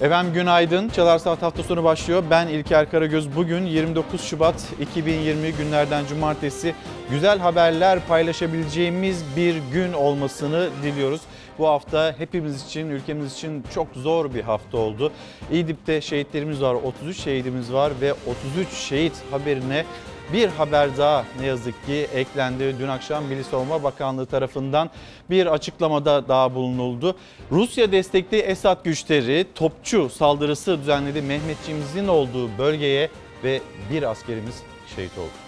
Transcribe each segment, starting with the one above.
Efendim günaydın. Çalar Saat hafta sonu başlıyor. Ben İlker Karagöz. Bugün 29 Şubat 2020 günlerden cumartesi güzel haberler paylaşabileceğimiz bir gün olmasını diliyoruz. Bu hafta hepimiz için, ülkemiz için çok zor bir hafta oldu. İdlib'de şehitlerimiz var, 33 şehidimiz var ve 33 şehit haberine bir haber daha ne yazık ki eklendi. Dün akşam Milli Savunma Bakanlığı tarafından bir açıklamada daha bulunuldu. Rusya destekli Esad güçleri topçu saldırısı düzenledi Mehmetçiğimizin olduğu bölgeye ve bir askerimiz şehit oldu.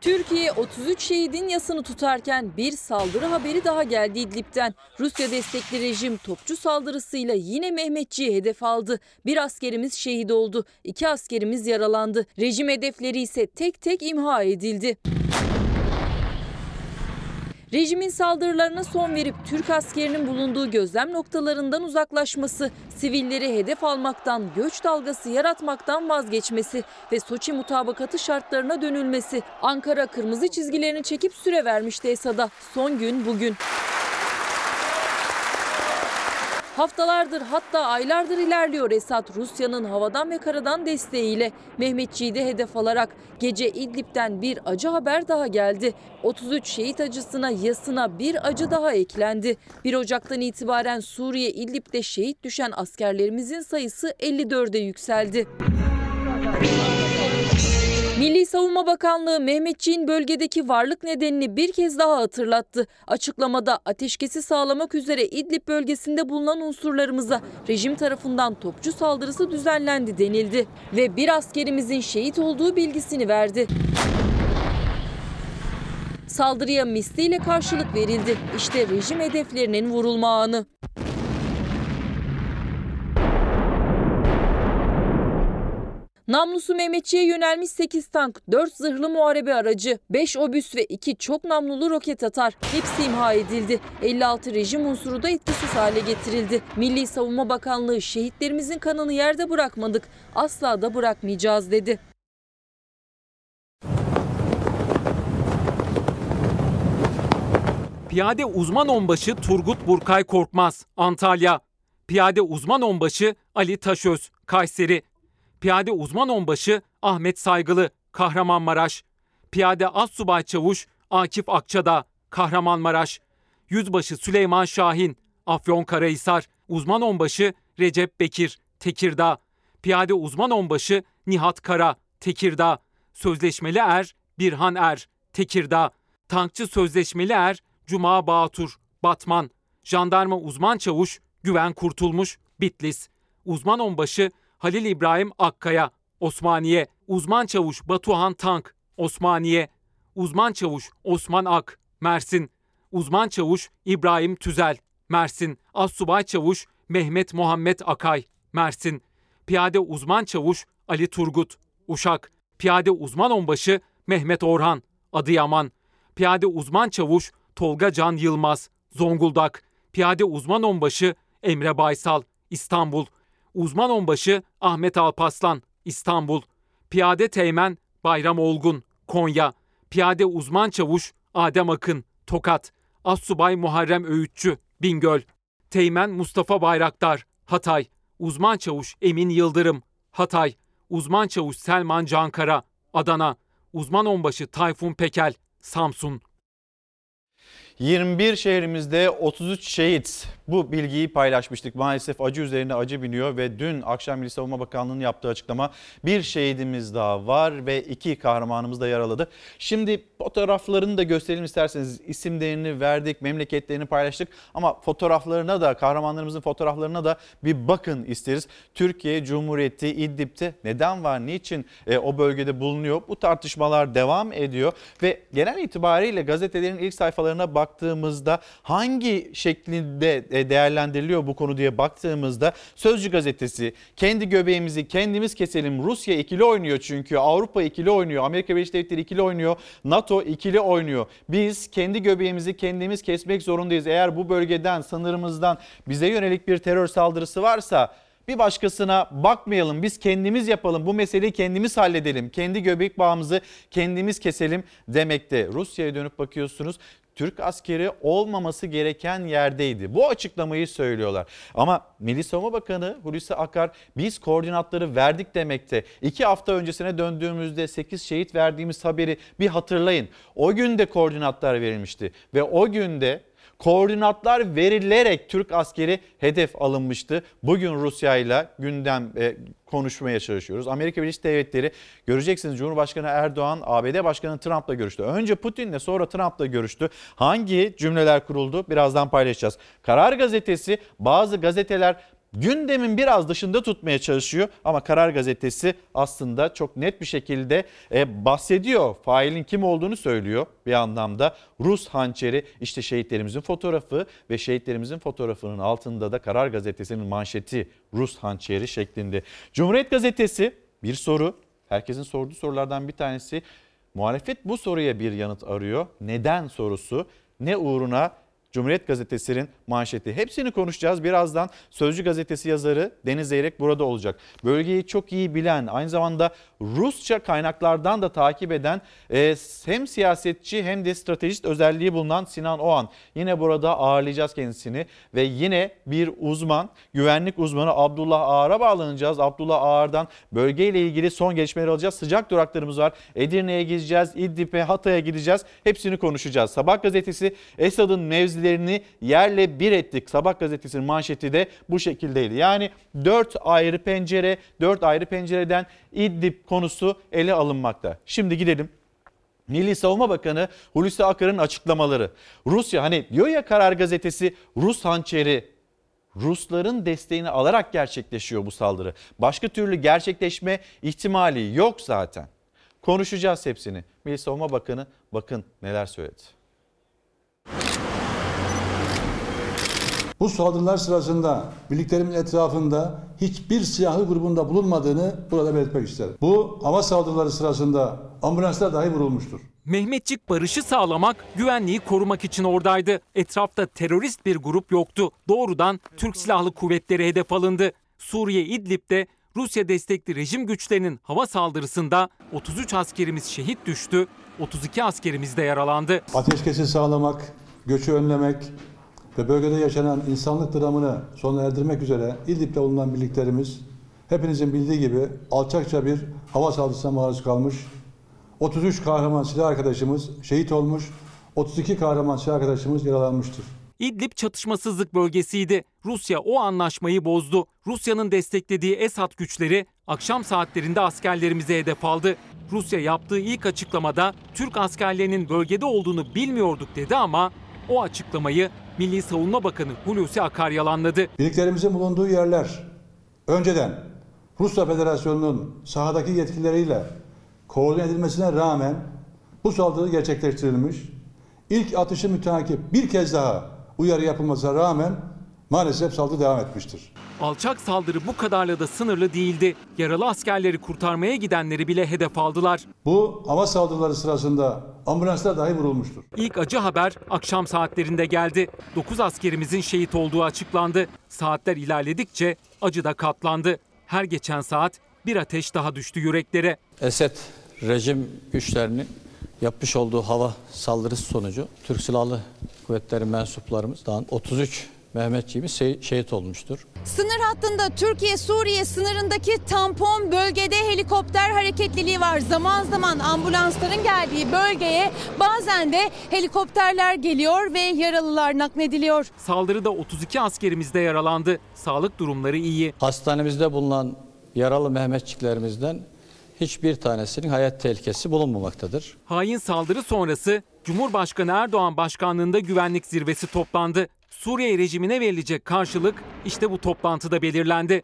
Türkiye 33 şehidin yasını tutarken bir saldırı haberi daha geldi İdlib'den. Rusya destekli rejim topçu saldırısıyla yine Mehmetçi'yi hedef aldı. Bir askerimiz şehit oldu, iki askerimiz yaralandı. Rejim hedefleri ise tek tek imha edildi. Rejimin saldırılarına son verip Türk askerinin bulunduğu gözlem noktalarından uzaklaşması, sivilleri hedef almaktan, göç dalgası yaratmaktan vazgeçmesi ve Soçi mutabakatı şartlarına dönülmesi. Ankara kırmızı çizgilerini çekip süre vermişti Esad'a. Son gün bugün. Haftalardır hatta aylardır ilerliyor Esad Rusya'nın havadan ve karadan desteğiyle Mehmetçiği de hedef alarak gece İdlib'den bir acı haber daha geldi. 33 şehit acısına yasına bir acı daha eklendi. 1 Ocak'tan itibaren Suriye İdlib'de şehit düşen askerlerimizin sayısı 54'e yükseldi. Milli Savunma Bakanlığı Mehmetçiğin bölgedeki varlık nedenini bir kez daha hatırlattı. Açıklamada ateşkesi sağlamak üzere İdlib bölgesinde bulunan unsurlarımıza rejim tarafından topçu saldırısı düzenlendi denildi ve bir askerimizin şehit olduğu bilgisini verdi. Saldırıya misliyle karşılık verildi. İşte rejim hedeflerinin vurulma anı. Namlusu Mehmetçi'ye yönelmiş 8 tank, 4 zırhlı muharebe aracı, 5 obüs ve 2 çok namlulu roket atar. Hepsi imha edildi. 56 rejim unsuru da etkisiz hale getirildi. Milli Savunma Bakanlığı şehitlerimizin kanını yerde bırakmadık. Asla da bırakmayacağız dedi. Piyade uzman onbaşı Turgut Burkay Korkmaz, Antalya. Piyade uzman onbaşı Ali Taşöz, Kayseri. Piyade uzman onbaşı Ahmet Saygılı, Kahramanmaraş. Piyade Assubay Çavuş Akif Akçada, Kahramanmaraş. Yüzbaşı Süleyman Şahin, Afyonkarahisar. Uzman onbaşı Recep Bekir, Tekirdağ. Piyade uzman onbaşı Nihat Kara, Tekirdağ. Sözleşmeli er Birhan Er, Tekirdağ. Tankçı sözleşmeli er Cuma Bağtur, Batman. Jandarma uzman çavuş Güven Kurtulmuş, Bitlis. Uzman onbaşı Halil İbrahim Akkaya, Osmaniye. Uzman çavuş Batuhan Tank, Osmaniye. Uzman çavuş Osman Ak, Mersin. Uzman çavuş İbrahim Tüzel, Mersin. Assubay çavuş Mehmet Muhammed Akay, Mersin. Piyade uzman çavuş Ali Turgut, Uşak. Piyade uzman onbaşı Mehmet Orhan, Adıyaman. Piyade uzman çavuş Tolga Can Yılmaz, Zonguldak. Piyade uzman onbaşı Emre Baysal, İstanbul. Uzman onbaşı Ahmet Alpaslan, İstanbul. Piyade teğmen Bayram Olgun, Konya. Piyade uzman çavuş Adem Akın, Tokat. Assubay Muharrem Öğütçü, Bingöl. Teğmen Mustafa Bayraktar, Hatay. Uzman çavuş Emin Yıldırım, Hatay. Uzman çavuş Selman Cankara, Adana. Uzman onbaşı Tayfun Pekel, Samsun. 21 şehrimizde 33 şehit bu bilgiyi paylaşmıştık. Maalesef acı üzerine acı biniyor ve dün akşam Milli Savunma Bakanlığı'nın yaptığı açıklama bir şehidimiz daha var ve iki kahramanımız da yaraladı. Şimdi fotoğraflarını da gösterelim isterseniz isimlerini verdik, memleketlerini paylaştık ama fotoğraflarına da kahramanlarımızın fotoğraflarına da bir bakın isteriz. Türkiye Cumhuriyeti İdlib'te neden var, niçin e, o bölgede bulunuyor? Bu tartışmalar devam ediyor ve genel itibariyle gazetelerin ilk sayfalarına baktığımızda hangi şeklinde e, değerlendiriliyor bu konu diye baktığımızda Sözcü gazetesi kendi göbeğimizi kendimiz keselim Rusya ikili oynuyor çünkü Avrupa ikili oynuyor Amerika Birleşik Devletleri ikili oynuyor NATO ikili oynuyor. Biz kendi göbeğimizi kendimiz kesmek zorundayız. Eğer bu bölgeden sınırımızdan bize yönelik bir terör saldırısı varsa bir başkasına bakmayalım. Biz kendimiz yapalım. Bu meseleyi kendimiz halledelim. Kendi göbek bağımızı kendimiz keselim demekte. Rusya'ya dönüp bakıyorsunuz. Türk askeri olmaması gereken yerdeydi. Bu açıklamayı söylüyorlar. Ama Milli Savunma Bakanı Hulusi Akar biz koordinatları verdik demekte. İki hafta öncesine döndüğümüzde 8 şehit verdiğimiz haberi bir hatırlayın. O gün de koordinatlar verilmişti ve o günde koordinatlar verilerek Türk askeri hedef alınmıştı. Bugün Rusya ile gündem e, konuşmaya çalışıyoruz. Amerika Birleşik Devletleri göreceksiniz Cumhurbaşkanı Erdoğan ABD Başkanı Trump'la görüştü. Önce Putin'le sonra Trump'la görüştü. Hangi cümleler kuruldu birazdan paylaşacağız. Karar gazetesi bazı gazeteler gündemin biraz dışında tutmaya çalışıyor ama Karar Gazetesi aslında çok net bir şekilde e, bahsediyor. Failin kim olduğunu söylüyor bir anlamda. Rus hançeri işte şehitlerimizin fotoğrafı ve şehitlerimizin fotoğrafının altında da Karar Gazetesi'nin manşeti Rus hançeri şeklinde. Cumhuriyet Gazetesi bir soru herkesin sorduğu sorulardan bir tanesi. Muhalefet bu soruya bir yanıt arıyor. Neden sorusu? Ne uğruna Cumhuriyet Gazetesi'nin manşeti. Hepsini konuşacağız. Birazdan Sözcü Gazetesi yazarı Deniz Zeyrek burada olacak. Bölgeyi çok iyi bilen, aynı zamanda Rusça kaynaklardan da takip eden e, hem siyasetçi hem de stratejist özelliği bulunan Sinan Oğan. Yine burada ağırlayacağız kendisini ve yine bir uzman, güvenlik uzmanı Abdullah Ağar'a bağlanacağız. Abdullah Ağar'dan bölgeyle ilgili son gelişmeleri alacağız. Sıcak duraklarımız var. Edirne'ye gideceğiz, İdlib'e, Hatay'a gideceğiz. Hepsini konuşacağız. Sabah gazetesi Esad'ın mevzilerini yerle bir ettik. Sabah gazetesinin manşeti de bu şekildeydi. Yani dört ayrı pencere, dört ayrı pencereden İdlib konusu ele alınmakta. Şimdi gidelim Milli Savunma Bakanı Hulusi Akar'ın açıklamaları. Rusya hani diyor ya Karar Gazetesi Rus hançeri Rusların desteğini alarak gerçekleşiyor bu saldırı. Başka türlü gerçekleşme ihtimali yok zaten. Konuşacağız hepsini. Milli Savunma Bakanı bakın neler söyledi. Bu saldırılar sırasında birliklerimin etrafında hiçbir silahlı grubunda bulunmadığını burada belirtmek isterim. Bu hava saldırıları sırasında ambulanslar dahi vurulmuştur. Mehmetçik barışı sağlamak, güvenliği korumak için oradaydı. Etrafta terörist bir grup yoktu. Doğrudan Türk Silahlı Kuvvetleri hedef alındı. Suriye İdlib'de Rusya destekli rejim güçlerinin hava saldırısında 33 askerimiz şehit düştü, 32 askerimiz de yaralandı. Ateşkesi sağlamak, göçü önlemek ve bölgede yaşanan insanlık dramını sona erdirmek üzere İdlib'de bulunan birliklerimiz hepinizin bildiği gibi alçakça bir hava saldırısına maruz kalmış. 33 kahraman silah arkadaşımız şehit olmuş, 32 kahraman silah arkadaşımız yaralanmıştır. İdlib çatışmasızlık bölgesiydi. Rusya o anlaşmayı bozdu. Rusya'nın desteklediği Esad güçleri akşam saatlerinde askerlerimize hedef aldı. Rusya yaptığı ilk açıklamada Türk askerlerinin bölgede olduğunu bilmiyorduk dedi ama o açıklamayı Milli Savunma Bakanı Hulusi Akar yalanladı. Birliklerimizin bulunduğu yerler önceden Rusya Federasyonu'nun sahadaki yetkilileriyle koordine edilmesine rağmen bu saldırı gerçekleştirilmiş. İlk atışı müteakip bir kez daha uyarı yapılmasına rağmen maalesef saldırı devam etmiştir. Alçak saldırı bu kadarla da sınırlı değildi. Yaralı askerleri kurtarmaya gidenleri bile hedef aldılar. Bu hava saldırıları sırasında ambulanslar dahi vurulmuştur. İlk acı haber akşam saatlerinde geldi. 9 askerimizin şehit olduğu açıklandı. Saatler ilerledikçe acı da katlandı. Her geçen saat bir ateş daha düştü yüreklere. Esed rejim güçlerinin yapmış olduğu hava saldırısı sonucu Türk Silahlı Kuvvetleri mensuplarımızdan 33 Mehmetçiğimiz şeh- şehit olmuştur. Sınır hattında Türkiye-Suriye sınırındaki tampon bölgede helikopter hareketliliği var. Zaman zaman ambulansların geldiği bölgeye bazen de helikopterler geliyor ve yaralılar naklediliyor. Saldırıda 32 askerimiz de yaralandı. Sağlık durumları iyi. Hastanemizde bulunan yaralı Mehmetçiklerimizden hiçbir tanesinin hayat tehlikesi bulunmamaktadır. Hain saldırı sonrası Cumhurbaşkanı Erdoğan başkanlığında güvenlik zirvesi toplandı. Suriye rejimine verilecek karşılık işte bu toplantıda belirlendi.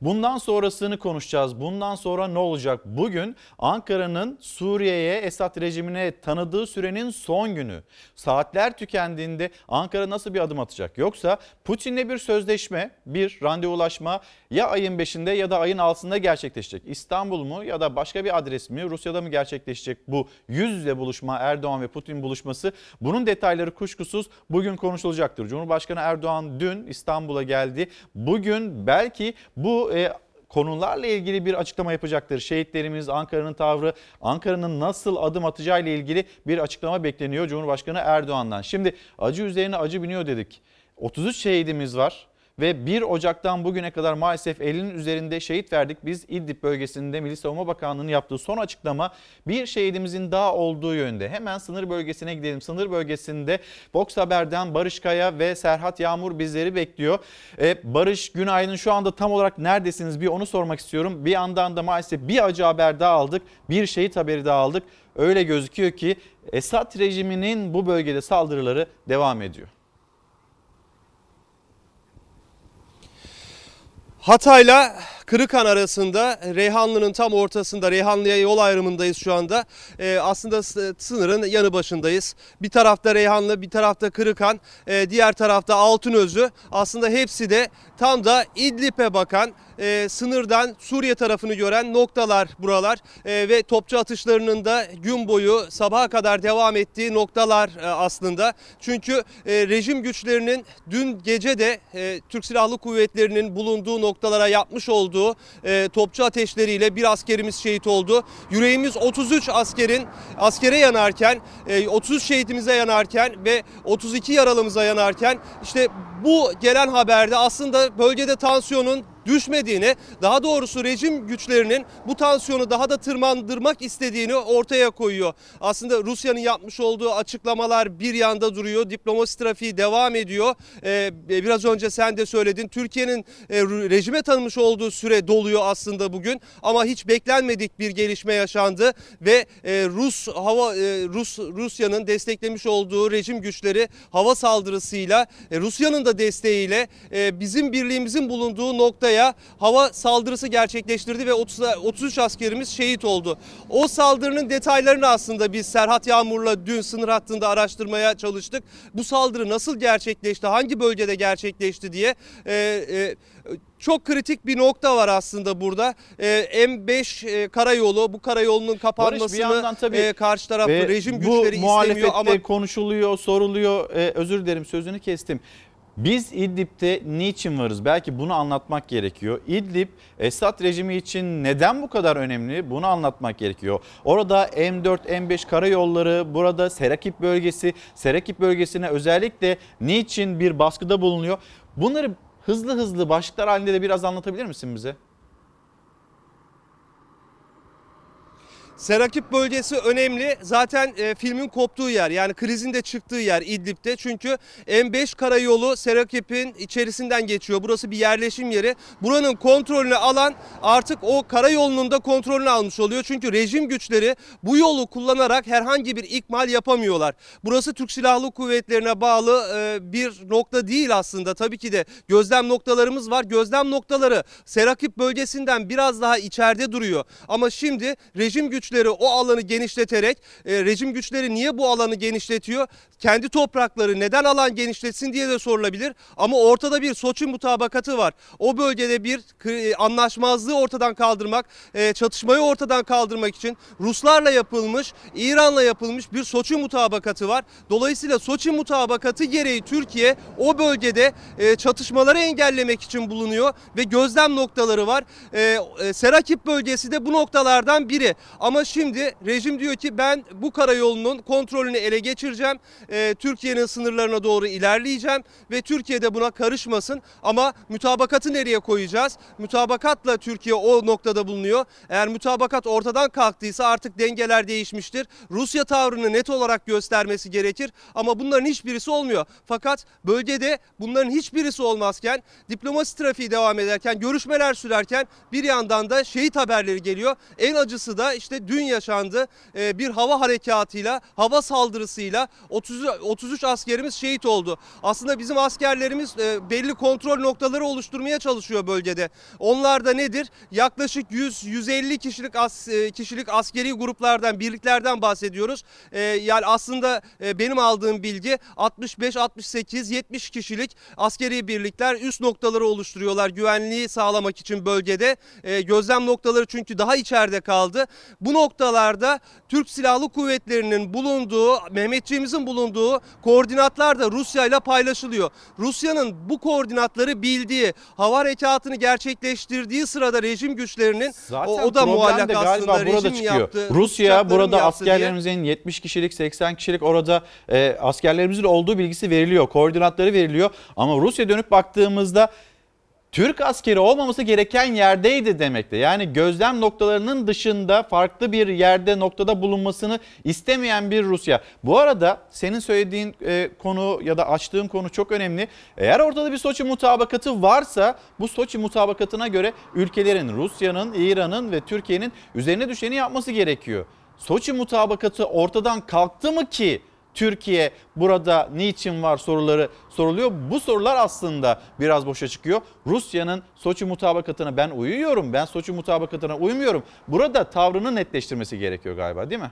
Bundan sonrasını konuşacağız. Bundan sonra ne olacak? Bugün Ankara'nın Suriye'ye Esad rejimine tanıdığı sürenin son günü. Saatler tükendiğinde Ankara nasıl bir adım atacak? Yoksa Putin'le bir sözleşme, bir randevulaşma ya ayın 5'inde ya da ayın 6'sında gerçekleşecek. İstanbul mu ya da başka bir adres mi? Rusya'da mı gerçekleşecek bu yüz yüze buluşma Erdoğan ve Putin buluşması? Bunun detayları kuşkusuz bugün konuşulacaktır. Cumhurbaşkanı Erdoğan dün İstanbul'a geldi. Bugün belki bu e, konularla ilgili bir açıklama yapacaktır. Şehitlerimiz, Ankara'nın tavrı, Ankara'nın nasıl adım atacağı ile ilgili bir açıklama bekleniyor Cumhurbaşkanı Erdoğan'dan. Şimdi acı üzerine acı biniyor dedik. 33 şehidimiz var ve 1 Ocak'tan bugüne kadar maalesef 50'nin üzerinde şehit verdik. Biz İdlib bölgesinde Milli Savunma Bakanlığı'nın yaptığı son açıklama bir şehidimizin daha olduğu yönde. Hemen sınır bölgesine gidelim. Sınır bölgesinde Fox Haber'den Barış Kaya ve Serhat Yağmur bizleri bekliyor. Ee, Barış günaydın şu anda tam olarak neredesiniz bir onu sormak istiyorum. Bir yandan da maalesef bir acı haber daha aldık. Bir şehit haberi daha aldık. Öyle gözüküyor ki Esad rejiminin bu bölgede saldırıları devam ediyor. Hatay'la Kırıkan arasında Reyhanlı'nın tam ortasında Reyhanlı'ya yol ayrımındayız şu anda. Ee, aslında sınırın yanı başındayız. Bir tarafta Reyhanlı bir tarafta Kırıkan e, diğer tarafta Altınözü. Aslında hepsi de tam da İdlib'e bakan e, sınırdan Suriye tarafını gören noktalar buralar. E, ve topçu atışlarının da gün boyu sabaha kadar devam ettiği noktalar e, aslında. Çünkü e, rejim güçlerinin dün gece de e, Türk Silahlı Kuvvetleri'nin bulunduğu noktalara yapmış olduğu e, topçu ateşleriyle bir askerimiz şehit oldu. Yüreğimiz 33 askerin askere yanarken, e, 33 şehitimize yanarken ve 32 yaralımıza yanarken işte bu gelen haberde aslında bölgede tansiyonun düşmediğini, daha doğrusu rejim güçlerinin bu tansiyonu daha da tırmandırmak istediğini ortaya koyuyor. Aslında Rusya'nın yapmış olduğu açıklamalar bir yanda duruyor. Diplomasi trafiği devam ediyor. Ee, biraz önce sen de söyledin. Türkiye'nin e, rejime tanımış olduğu süre doluyor aslında bugün ama hiç beklenmedik bir gelişme yaşandı ve e, Rus hava e, Rus Rusya'nın desteklemiş olduğu rejim güçleri hava saldırısıyla e, Rusya'nın da desteğiyle e, bizim birliğimizin bulunduğu noktaya hava saldırısı gerçekleştirdi ve 30, 33 askerimiz şehit oldu. O saldırının detaylarını aslında biz Serhat Yağmur'la dün sınır hattında araştırmaya çalıştık. Bu saldırı nasıl gerçekleşti, hangi bölgede gerçekleşti diye e, e, çok kritik bir nokta var aslında burada. E, M5 e, karayolu, bu karayolunun kapanmasını tabii e, karşı taraf Ve rejim güçleri istemiyor ama konuşuluyor, soruluyor. Ee, özür dilerim sözünü kestim. Biz İdlib'de niçin varız? Belki bunu anlatmak gerekiyor. İdlib Esad rejimi için neden bu kadar önemli? Bunu anlatmak gerekiyor. Orada M4, M5 karayolları, burada Serakip bölgesi, Serakip bölgesine özellikle niçin bir baskıda bulunuyor? Bunları hızlı hızlı başlıklar halinde de biraz anlatabilir misin bize? Serakip bölgesi önemli. Zaten e, filmin koptuğu yer yani krizin de çıktığı yer İdlib'de. Çünkü M5 karayolu Serakip'in içerisinden geçiyor. Burası bir yerleşim yeri. Buranın kontrolünü alan artık o karayolunun da kontrolünü almış oluyor. Çünkü rejim güçleri bu yolu kullanarak herhangi bir ikmal yapamıyorlar. Burası Türk Silahlı Kuvvetlerine bağlı e, bir nokta değil aslında. Tabii ki de gözlem noktalarımız var. Gözlem noktaları Serakip bölgesinden biraz daha içeride duruyor. Ama şimdi rejim güçleri o alanı genişleterek e, rejim güçleri niye bu alanı genişletiyor? Kendi toprakları neden alan genişletsin diye de sorulabilir. Ama ortada bir Soçi mutabakatı var. O bölgede bir kı- anlaşmazlığı ortadan kaldırmak, e, çatışmayı ortadan kaldırmak için Ruslarla yapılmış, İran'la yapılmış bir Soçi mutabakatı var. Dolayısıyla Soçi mutabakatı gereği Türkiye o bölgede e, çatışmaları engellemek için bulunuyor ve gözlem noktaları var. E, e, Serakip bölgesi de bu noktalardan biri. Ama şimdi rejim diyor ki ben bu karayolunun kontrolünü ele geçireceğim. E, Türkiye'nin sınırlarına doğru ilerleyeceğim ve Türkiye de buna karışmasın. Ama mütabakatı nereye koyacağız? Mütabakatla Türkiye o noktada bulunuyor. Eğer mütabakat ortadan kalktıysa artık dengeler değişmiştir. Rusya tavrını net olarak göstermesi gerekir ama bunların hiçbirisi olmuyor. Fakat bölgede bunların hiçbirisi olmazken diplomasi trafiği devam ederken görüşmeler sürerken bir yandan da şehit haberleri geliyor. En acısı da işte dün yaşandı. Ee, bir hava harekatıyla, hava saldırısıyla 30, 33 askerimiz şehit oldu. Aslında bizim askerlerimiz e, belli kontrol noktaları oluşturmaya çalışıyor bölgede. Onlar da nedir? Yaklaşık 100-150 kişilik as, e, kişilik askeri gruplardan, birliklerden bahsediyoruz. E, yani aslında e, benim aldığım bilgi 65, 68, 70 kişilik askeri birlikler üst noktaları oluşturuyorlar güvenliği sağlamak için bölgede. Gözlem noktaları çünkü daha içeride kaldı. Bu noktalarda Türk Silahlı Kuvvetleri'nin bulunduğu, Mehmetçiğimizin bulunduğu koordinatlar da Rusya ile paylaşılıyor. Rusya'nın bu koordinatları bildiği, hava harekatını gerçekleştirdiği sırada rejim güçlerinin Zaten o, o da muallak aslında burada rejim çıkıyor. yaptı. Rusya burada yaptı diye. askerlerimizin 70 kişilik 80 kişilik orada e, askerlerimizin olduğu bilgisi veriliyor. Koordinatları veriliyor. Ama Rusya dönüp baktığımızda Türk askeri olmaması gereken yerdeydi demekte. Yani gözlem noktalarının dışında farklı bir yerde noktada bulunmasını istemeyen bir Rusya. Bu arada senin söylediğin e, konu ya da açtığın konu çok önemli. Eğer ortada bir Soçi mutabakatı varsa bu Soçi mutabakatına göre ülkelerin Rusya'nın, İran'ın ve Türkiye'nin üzerine düşeni yapması gerekiyor. Soçi mutabakatı ortadan kalktı mı ki Türkiye burada niçin var soruları soruluyor. Bu sorular aslında biraz boşa çıkıyor. Rusya'nın Soçi mutabakatına ben uyuyorum, ben Soçi mutabakatına uymuyorum. Burada tavrını netleştirmesi gerekiyor galiba değil mi?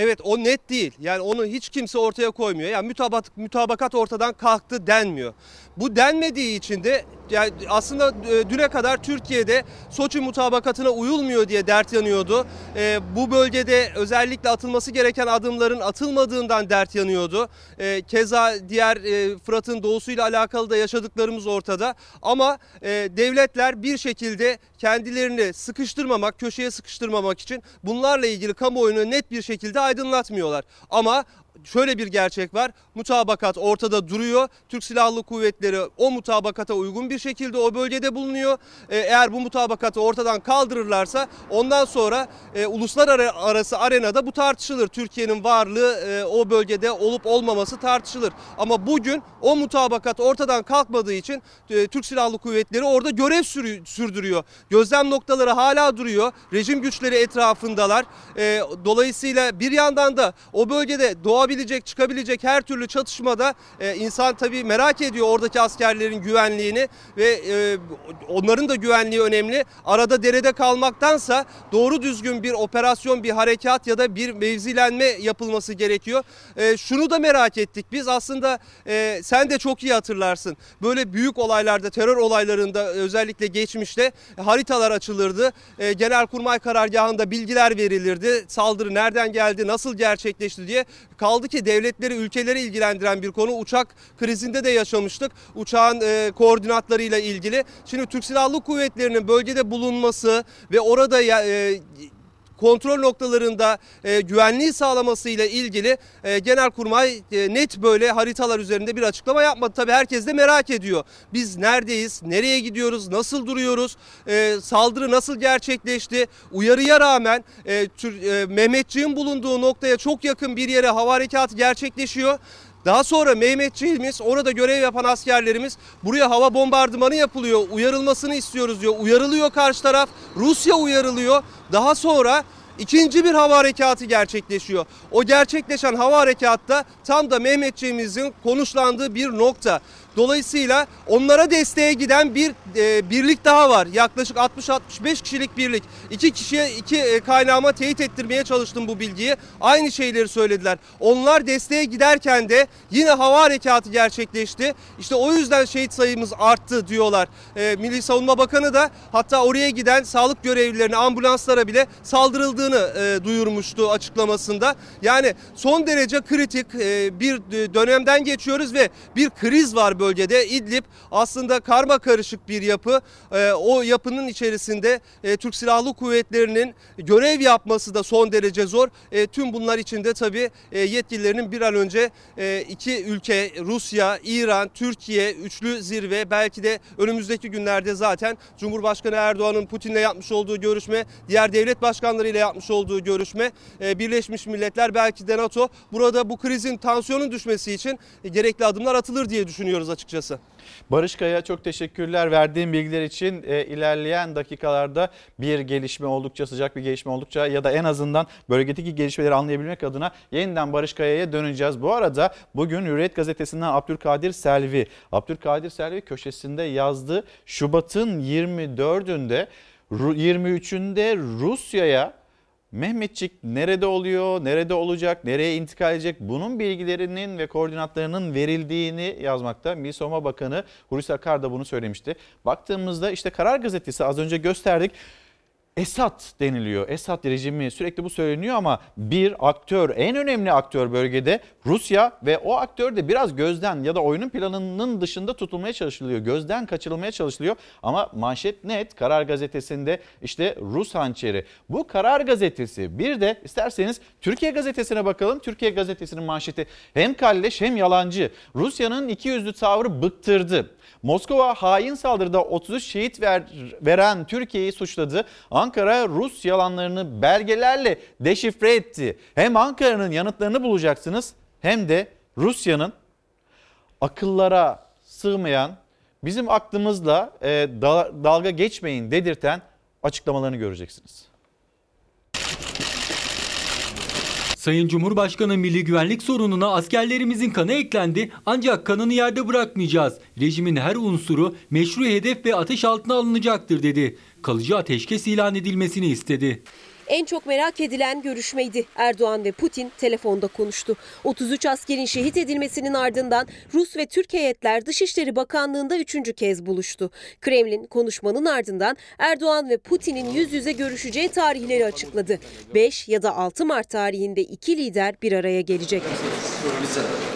Evet o net değil. Yani onu hiç kimse ortaya koymuyor. Yani mütabakat, mütabakat ortadan kalktı denmiyor. Bu denmediği için de yani aslında e, düne kadar Türkiye'de Soçi mutabakatına uyulmuyor diye dert yanıyordu. E, bu bölgede özellikle atılması gereken adımların atılmadığından dert yanıyordu. E, keza diğer e, Fırat'ın doğusuyla alakalı da yaşadıklarımız ortada. Ama e, devletler bir şekilde kendilerini sıkıştırmamak, köşeye sıkıştırmamak için bunlarla ilgili kamuoyunu net bir şekilde aydınlatmıyorlar. Ama şöyle bir gerçek var. Mutabakat ortada duruyor. Türk Silahlı Kuvvetleri o mutabakata uygun bir şekilde o bölgede bulunuyor. Ee, eğer bu mutabakatı ortadan kaldırırlarsa ondan sonra e, uluslararası arenada bu tartışılır. Türkiye'nin varlığı e, o bölgede olup olmaması tartışılır. Ama bugün o mutabakat ortadan kalkmadığı için e, Türk Silahlı Kuvvetleri orada görev sürü- sürdürüyor. Gözlem noktaları hala duruyor. Rejim güçleri etrafındalar. E, dolayısıyla bir yandan da o bölgede doğabilecek, çıkabilecek her türlü çatışmada e, insan tabii merak ediyor oradaki askerlerin güvenliğini ve e, onların da güvenliği önemli. Arada derede kalmaktansa doğru düzgün bir operasyon, bir harekat ya da bir mevzilenme yapılması gerekiyor. E, şunu da merak ettik biz aslında e, sen de çok iyi hatırlarsın. Böyle büyük olaylarda, terör olaylarında özellikle geçmişte haritalar açılırdı. E, Genelkurmay karargahında bilgiler verilirdi. Saldırı nereden geldi, nasıl gerçekleşti diye. Kaldı ki devletleri, ülkeleri ilgilendiren bir konu. Uçak krizinde de yaşamıştık. Uçağın e, koordinatlarıyla ilgili. Şimdi Türk Silahlı Kuvvetleri'nin bölgede bulunması ve orada ya, e, kontrol noktalarında e, güvenliği sağlamasıyla ilgili e, Genelkurmay e, net böyle haritalar üzerinde bir açıklama yapmadı. Tabii herkes de merak ediyor. Biz neredeyiz? Nereye gidiyoruz? Nasıl duruyoruz? E, saldırı nasıl gerçekleşti? Uyarıya rağmen e, Tür, e, Mehmetçiğin bulunduğu noktaya çok yakın bir yere hava harekatı gerçekleşiyor. Daha sonra Mehmetçiğimiz, orada görev yapan askerlerimiz buraya hava bombardımanı yapılıyor, uyarılmasını istiyoruz diyor. Uyarılıyor karşı taraf, Rusya uyarılıyor. Daha sonra ikinci bir hava harekatı gerçekleşiyor. O gerçekleşen hava harekatta tam da Mehmetçiğimizin konuşlandığı bir nokta. Dolayısıyla onlara desteğe giden bir e, birlik daha var. Yaklaşık 60-65 kişilik birlik. İki kişiye, iki e, kaynağıma teyit ettirmeye çalıştım bu bilgiyi. Aynı şeyleri söylediler. Onlar desteğe giderken de yine hava harekatı gerçekleşti. İşte o yüzden şehit sayımız arttı diyorlar. E, Milli Savunma Bakanı da hatta oraya giden sağlık görevlilerine, ambulanslara bile saldırıldığını e, duyurmuştu açıklamasında. Yani son derece kritik e, bir dönemden geçiyoruz ve bir kriz var bölgede. İdlib aslında karma karışık bir yapı. E, o yapının içerisinde e, Türk Silahlı Kuvvetleri'nin görev yapması da son derece zor. E, tüm bunlar içinde tabii e, yetkililerinin bir an önce e, iki ülke Rusya, İran, Türkiye üçlü zirve belki de önümüzdeki günlerde zaten Cumhurbaşkanı Erdoğan'ın Putin'le yapmış olduğu görüşme, diğer devlet başkanlarıyla yapmış olduğu görüşme, Birleşmiş Milletler belki de NATO burada bu krizin tansiyonun düşmesi için gerekli adımlar atılır diye düşünüyoruz açıkçası. Barış Kaya çok teşekkürler verdiğim bilgiler için. E, ilerleyen dakikalarda bir gelişme oldukça sıcak bir gelişme oldukça ya da en azından bölgedeki gelişmeleri anlayabilmek adına yeniden Barış Kaya'ya döneceğiz. Bu arada bugün Hürriyet gazetesinden Abdülkadir Selvi, Abdülkadir Selvi köşesinde yazdı. Şubat'ın 24'ünde 23'ünde Rusya'ya Mehmetçik nerede oluyor, nerede olacak, nereye intikal edecek bunun bilgilerinin ve koordinatlarının verildiğini yazmakta. Milli Savunma Bakanı Hulusi Akar da bunu söylemişti. Baktığımızda işte Karar Gazetesi az önce gösterdik. Esad deniliyor. Esad rejimi sürekli bu söyleniyor ama bir aktör, en önemli aktör bölgede Rusya ve o aktör de biraz gözden ya da oyunun planının dışında tutulmaya çalışılıyor. Gözden kaçırılmaya çalışılıyor ama manşet net Karar Gazetesi'nde işte Rus hançeri. Bu Karar Gazetesi bir de isterseniz Türkiye Gazetesi'ne bakalım. Türkiye Gazetesi'nin manşeti hem kalleş hem yalancı. Rusya'nın iki yüzlü tavrı bıktırdı. Moskova hain saldırıda 33 şehit ver, veren Türkiye'yi suçladı. Ankara Rus yalanlarını belgelerle deşifre etti. Hem Ankara'nın yanıtlarını bulacaksınız hem de Rusya'nın akıllara sığmayan, bizim aklımızla e, da- dalga geçmeyin dedirten açıklamalarını göreceksiniz. Sayın Cumhurbaşkanı milli güvenlik sorununa askerlerimizin kanı eklendi ancak kanını yerde bırakmayacağız. Rejimin her unsuru meşru hedef ve ateş altına alınacaktır dedi. Kalıcı ateşkes ilan edilmesini istedi. En çok merak edilen görüşmeydi. Erdoğan ve Putin telefonda konuştu. 33 askerin şehit edilmesinin ardından Rus ve Türk heyetler Dışişleri Bakanlığı'nda üçüncü kez buluştu. Kremlin konuşmanın ardından Erdoğan ve Putin'in yüz yüze görüşeceği tarihleri açıkladı. 5 ya da 6 Mart tarihinde iki lider bir araya gelecek.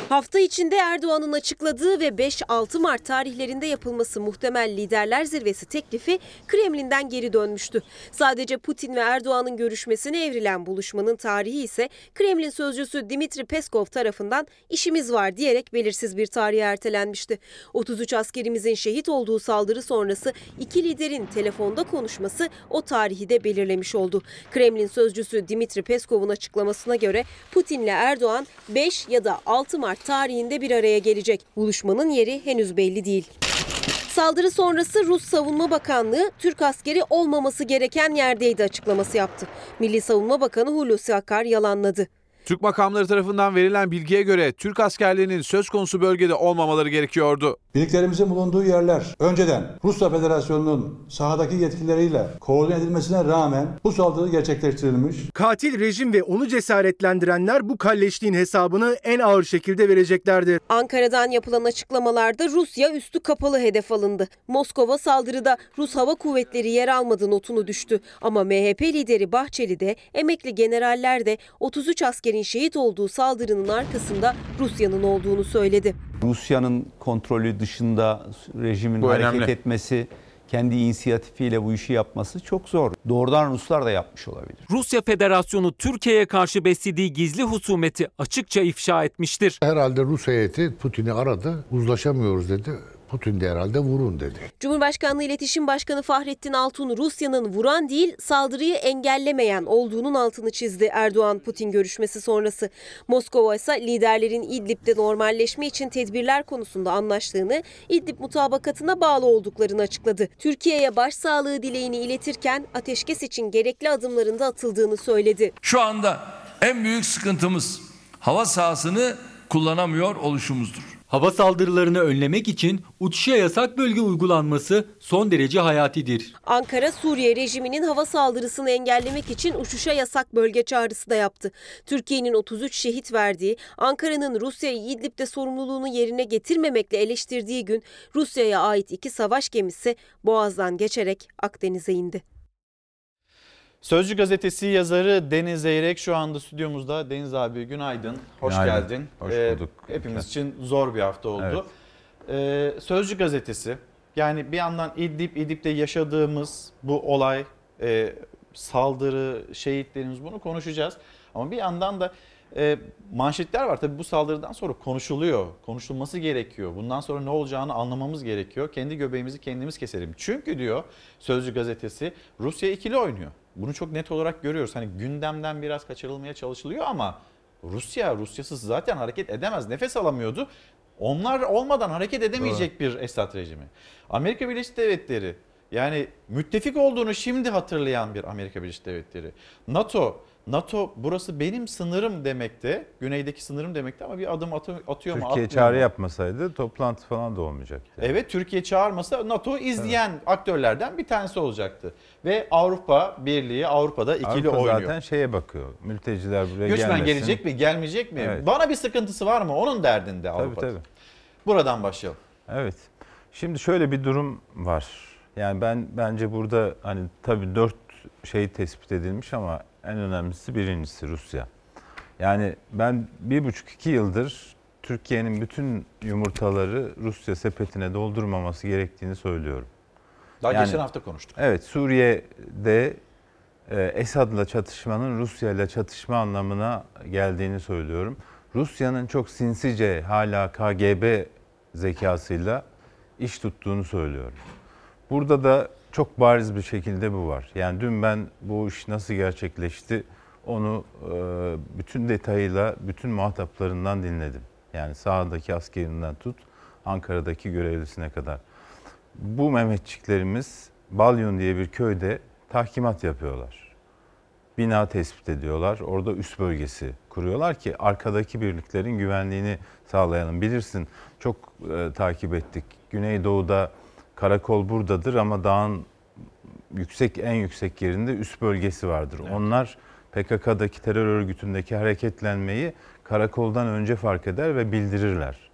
Hafta içinde Erdoğan'ın açıkladığı ve 5-6 Mart tarihlerinde yapılması muhtemel liderler zirvesi teklifi Kremlin'den geri dönmüştü. Sadece Putin ve Erdoğan'ın görüşmesine evrilen buluşmanın tarihi ise Kremlin sözcüsü Dimitri Peskov tarafından işimiz var diyerek belirsiz bir tarihe ertelenmişti. 33 askerimizin şehit olduğu saldırı sonrası iki liderin telefonda konuşması o tarihi de belirlemiş oldu. Kremlin sözcüsü Dimitri Peskov'un açıklamasına göre Putin'le Erdoğan 5 ya da 6 Mart tarihinde bir araya gelecek. Buluşmanın yeri henüz belli değil. Saldırı sonrası Rus Savunma Bakanlığı Türk askeri olmaması gereken yerdeydi açıklaması yaptı. Milli Savunma Bakanı Hulusi Akar yalanladı. Türk makamları tarafından verilen bilgiye göre Türk askerlerinin söz konusu bölgede olmamaları gerekiyordu. Birliklerimizin bulunduğu yerler önceden Rusya Federasyonu'nun sahadaki yetkilileriyle koordine edilmesine rağmen bu saldırı gerçekleştirilmiş. Katil rejim ve onu cesaretlendirenler bu kalleşliğin hesabını en ağır şekilde vereceklerdir. Ankara'dan yapılan açıklamalarda Rusya üstü kapalı hedef alındı. Moskova saldırıda Rus Hava Kuvvetleri yer almadı notunu düştü. Ama MHP lideri Bahçeli de emekli generaller de 33 askerin şehit olduğu saldırının arkasında Rusya'nın olduğunu söyledi. Rusya'nın kontrolü dışında rejimin Bu hareket önemli. etmesi, kendi inisiyatifiyle bu işi yapması çok zor. Doğrudan Ruslar da yapmış olabilir. Rusya Federasyonu Türkiye'ye karşı beslediği gizli husumeti açıkça ifşa etmiştir. Herhalde Rus heyeti Putin'i aradı. Uzlaşamıyoruz dedi. Putin de herhalde vurun dedi. Cumhurbaşkanlığı İletişim Başkanı Fahrettin Altun Rusya'nın vuran değil saldırıyı engellemeyen olduğunun altını çizdi Erdoğan-Putin görüşmesi sonrası. Moskova ise liderlerin İdlib'de normalleşme için tedbirler konusunda anlaştığını, İdlib mutabakatına bağlı olduklarını açıkladı. Türkiye'ye başsağlığı dileğini iletirken ateşkes için gerekli adımların da atıldığını söyledi. Şu anda en büyük sıkıntımız hava sahasını kullanamıyor oluşumuzdur. Hava saldırılarını önlemek için uçuşa yasak bölge uygulanması son derece hayatidir. Ankara, Suriye rejiminin hava saldırısını engellemek için uçuşa yasak bölge çağrısı da yaptı. Türkiye'nin 33 şehit verdiği, Ankara'nın Rusya'yı İdlib'de sorumluluğunu yerine getirmemekle eleştirdiği gün Rusya'ya ait iki savaş gemisi Boğaz'dan geçerek Akdeniz'e indi. Sözcü gazetesi yazarı Deniz Zeyrek şu anda stüdyomuzda. Deniz abi günaydın, hoş Günaydın, geldin. hoş Ee, bulduk. hepimiz için zor bir hafta oldu. Ee, Sözcü gazetesi yani bir yandan İdlib, İdlib'de yaşadığımız bu olay, e, saldırı, şehitlerimiz bunu konuşacağız. Ama bir yandan da e, manşetler var. Tabii bu saldırıdan sonra konuşuluyor, konuşulması gerekiyor. Bundan sonra ne olacağını anlamamız gerekiyor. Kendi göbeğimizi kendimiz keselim. Çünkü diyor Sözcü gazetesi Rusya ikili oynuyor. Bunu çok net olarak görüyoruz. Hani gündemden biraz kaçırılmaya çalışılıyor ama Rusya, Rusyasız zaten hareket edemez. Nefes alamıyordu. Onlar olmadan hareket edemeyecek bir Esad rejimi. Amerika Birleşik Devletleri yani müttefik olduğunu şimdi hatırlayan bir Amerika Birleşik Devletleri. NATO, NATO burası benim sınırım demekte, güneydeki sınırım demekte ama bir adım atı- atıyor mu Türkiye çağrı mu? yapmasaydı toplantı falan da olmayacaktı. Evet Türkiye çağırmasa NATO izleyen aktörlerden bir tanesi olacaktı. Ve Avrupa Birliği Avrupa'da ikili Avrupa oynuyor. zaten şeye bakıyor. Mülteciler buraya Göçmen gelmesin. gelecek mi gelmeyecek mi? Evet. Bana bir sıkıntısı var mı? Onun derdinde Tabii Avrupa. tabii. Buradan başlayalım. Evet. Şimdi şöyle bir durum var. Yani ben bence burada hani tabii dört şey tespit edilmiş ama en önemlisi birincisi Rusya. Yani ben bir buçuk iki yıldır Türkiye'nin bütün yumurtaları Rusya sepetine doldurmaması gerektiğini söylüyorum. Daha Yani- geçen hafta konuştuk. Evet Suriye'de e, Esad'la çatışmanın Rusya ile çatışma anlamına geldiğini söylüyorum. Rusya'nın çok sinsice hala KGB zekasıyla iş tuttuğunu söylüyorum. Burada da çok bariz bir şekilde bu var. Yani dün ben bu iş nasıl gerçekleşti onu e, bütün detayıyla bütün muhataplarından dinledim. Yani sahadaki askerinden tut Ankara'daki görevlisine kadar. Bu Mehmetçiklerimiz Balyon diye bir köyde tahkimat yapıyorlar. Bina tespit ediyorlar. Orada üst bölgesi kuruyorlar ki arkadaki birliklerin güvenliğini sağlayalım. Bilirsin çok e, takip ettik. Güneydoğu'da karakol buradadır ama dağın yüksek en yüksek yerinde üst bölgesi vardır. Onlar PKK'daki terör örgütündeki hareketlenmeyi karakoldan önce fark eder ve bildirirler.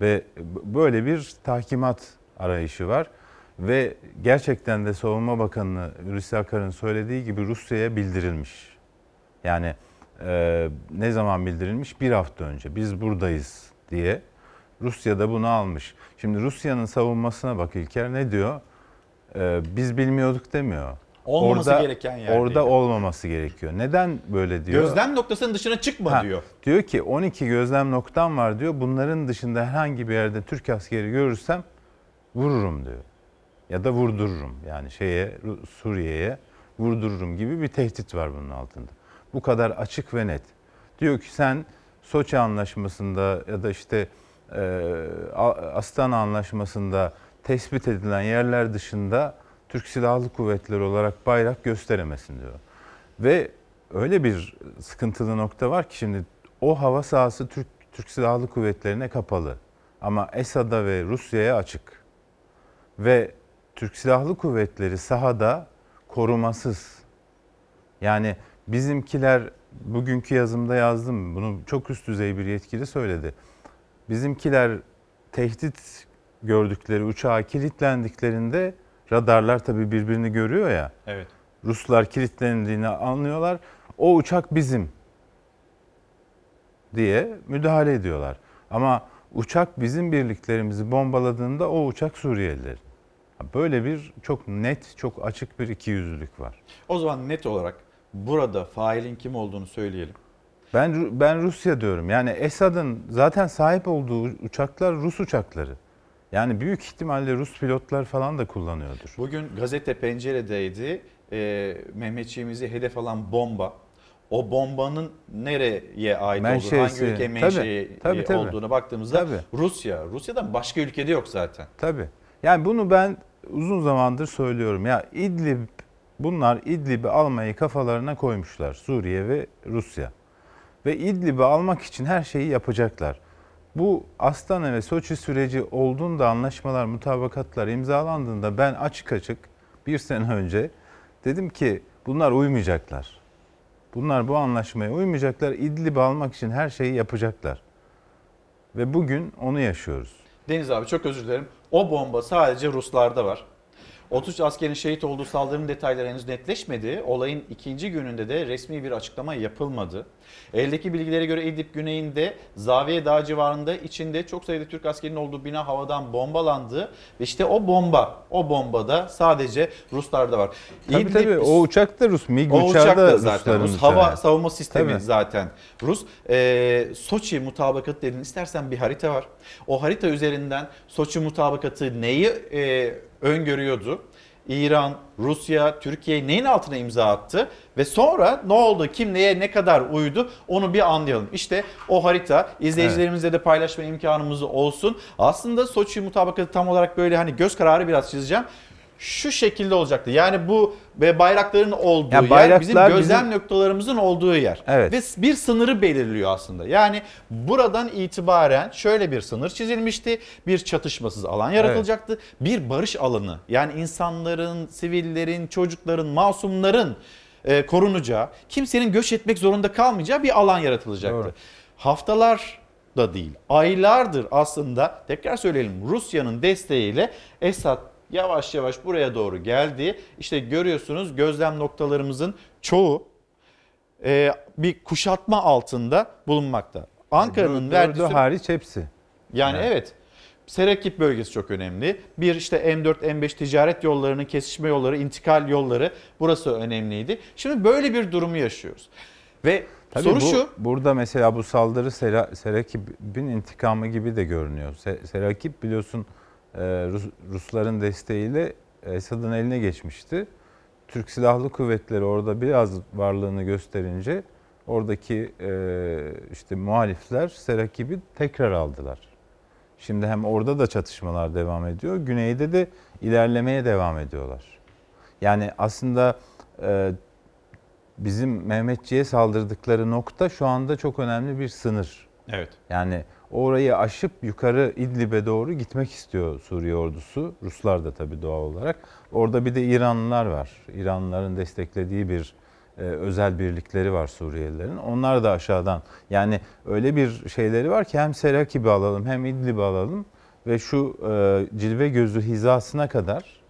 Ve böyle bir tahkimat arayışı var. Ve gerçekten de Savunma Bakanı Hulusi Akar'ın söylediği gibi Rusya'ya bildirilmiş. Yani e, ne zaman bildirilmiş? Bir hafta önce biz buradayız diye. Rusya da bunu almış. Şimdi Rusya'nın savunmasına bak İlker ne diyor? E, biz bilmiyorduk demiyor. Olmaması orada, gereken yerdeydi. Orada olmaması gerekiyor. Neden böyle diyor? Gözlem noktasının dışına çıkma Ha, diyor. Diyor ki 12 gözlem noktam var diyor. Bunların dışında herhangi bir yerde Türk askeri görürsem vururum diyor. Ya da vurdururum. Yani şeye Suriye'ye vurdururum gibi bir tehdit var bunun altında. Bu kadar açık ve net. Diyor ki sen Soçi anlaşmasında ya da işte e, Astana anlaşmasında tespit edilen yerler dışında Türk Silahlı Kuvvetleri olarak bayrak gösteremezsin diyor. Ve öyle bir sıkıntılı nokta var ki şimdi o hava sahası Türk Türk Silahlı Kuvvetleri'ne kapalı. Ama Esad'a ve Rusya'ya açık. Ve Türk Silahlı Kuvvetleri sahada korumasız. Yani bizimkiler bugünkü yazımda yazdım. Bunu çok üst düzey bir yetkili söyledi. Bizimkiler tehdit gördükleri uçağa kilitlendiklerinde radarlar tabii birbirini görüyor ya. Evet. Ruslar kilitlendiğini anlıyorlar. O uçak bizim diye müdahale ediyorlar. Ama uçak bizim birliklerimizi bombaladığında o uçak Suriyeliler. Böyle bir çok net, çok açık bir ikiyüzlülük var. O zaman net olarak burada failin kim olduğunu söyleyelim. Ben ben Rusya diyorum. Yani Esad'ın zaten sahip olduğu uçaklar Rus uçakları. Yani büyük ihtimalle Rus pilotlar falan da kullanıyordur. Bugün gazete penceredeydi. Ee, Mehmetçiğimizi hedef alan bomba. O bombanın nereye ait olduğunu, hangi ülke Tabii, menşei tabii, e, tabii. olduğunu baktığımızda Tabii. Rusya. Rusya'dan başka ülkede yok zaten. Tabii. Yani bunu ben uzun zamandır söylüyorum. Ya İdlib, bunlar İdlib'i almayı kafalarına koymuşlar. Suriye ve Rusya. Ve İdlib'i almak için her şeyi yapacaklar. Bu Astana ve Soçi süreci olduğunda anlaşmalar, mutabakatlar imzalandığında ben açık açık bir sene önce dedim ki bunlar uymayacaklar. Bunlar bu anlaşmaya uymayacaklar. İdlib'i almak için her şeyi yapacaklar. Ve bugün onu yaşıyoruz. Deniz abi çok özür dilerim. O bomba sadece Ruslarda var. 33 askerin şehit olduğu saldırının detayları henüz netleşmedi. Olayın ikinci gününde de resmi bir açıklama yapılmadı. Eldeki bilgilere göre İdlib güneyinde Zaviye Dağı civarında içinde çok sayıda Türk askerinin olduğu bina havadan bombalandı. Ve işte o bomba, o bombada sadece Ruslarda var. Tabii İdlib- tabii o uçak da Rus. MiG o uçağı uçak da zaten Rus. uçağı. Hava savunma sistemi Tabii. zaten Rus. Ee, Soçi mutabakatı dedin. İstersen bir harita var. O harita üzerinden Soçi mutabakatı neyi e, öngörüyordu? İran, Rusya, Türkiye neyin altına imza attı ve sonra ne oldu, kim neye ne kadar uydu onu bir anlayalım. İşte o harita izleyicilerimizle de paylaşma imkanımız olsun. Aslında Soçi mutabakatı tam olarak böyle hani göz kararı biraz çizeceğim. Şu şekilde olacaktı. Yani bu bayrakların olduğu Ya yer bayraklar bizim gözlem bizim- noktalarımızın olduğu yer. Evet. Ve bir sınırı belirliyor aslında. Yani buradan itibaren şöyle bir sınır çizilmişti. Bir çatışmasız alan yaratılacaktı. Bir barış alanı. Yani insanların, sivillerin, çocukların, masumların e, korunacağı, kimsenin göç etmek zorunda kalmayacağı bir alan yaratılacaktı. Doğru. Haftalar da değil, aylardır aslında tekrar söyleyelim Rusya'nın desteğiyle Esad yavaş yavaş buraya doğru geldi. İşte görüyorsunuz gözlem noktalarımızın çoğu e, bir kuşatma altında bulunmakta. Ankara'nın verdiği... hariç hepsi. Yani Evet. evet. Serakip bölgesi çok önemli. Bir işte M4, M5 ticaret yollarının kesişme yolları, intikal yolları burası önemliydi. Şimdi böyle bir durumu yaşıyoruz. Ve Tabii soru bu, şu. Burada mesela bu saldırı Sera, Serakib'in intikamı gibi de görünüyor. Se, Serakib biliyorsun Rus, Rusların desteğiyle Esad'ın eline geçmişti. Türk Silahlı Kuvvetleri orada biraz varlığını gösterince oradaki e, işte muhalifler Serakib'i tekrar aldılar. Şimdi hem orada da çatışmalar devam ediyor. Güneyde de ilerlemeye devam ediyorlar. Yani aslında e, bizim Mehmetçiğe saldırdıkları nokta şu anda çok önemli bir sınır. Evet. Yani orayı aşıp yukarı İdlib'e doğru gitmek istiyor Suriye ordusu. Ruslar da tabii doğal olarak. Orada bir de İranlılar var. İranlıların desteklediği bir e, özel birlikleri var Suriyelilerin. Onlar da aşağıdan yani öyle bir şeyleri var ki hem Serakib'i alalım hem İdlib'i alalım ve şu e, cilve gözü hizasına kadar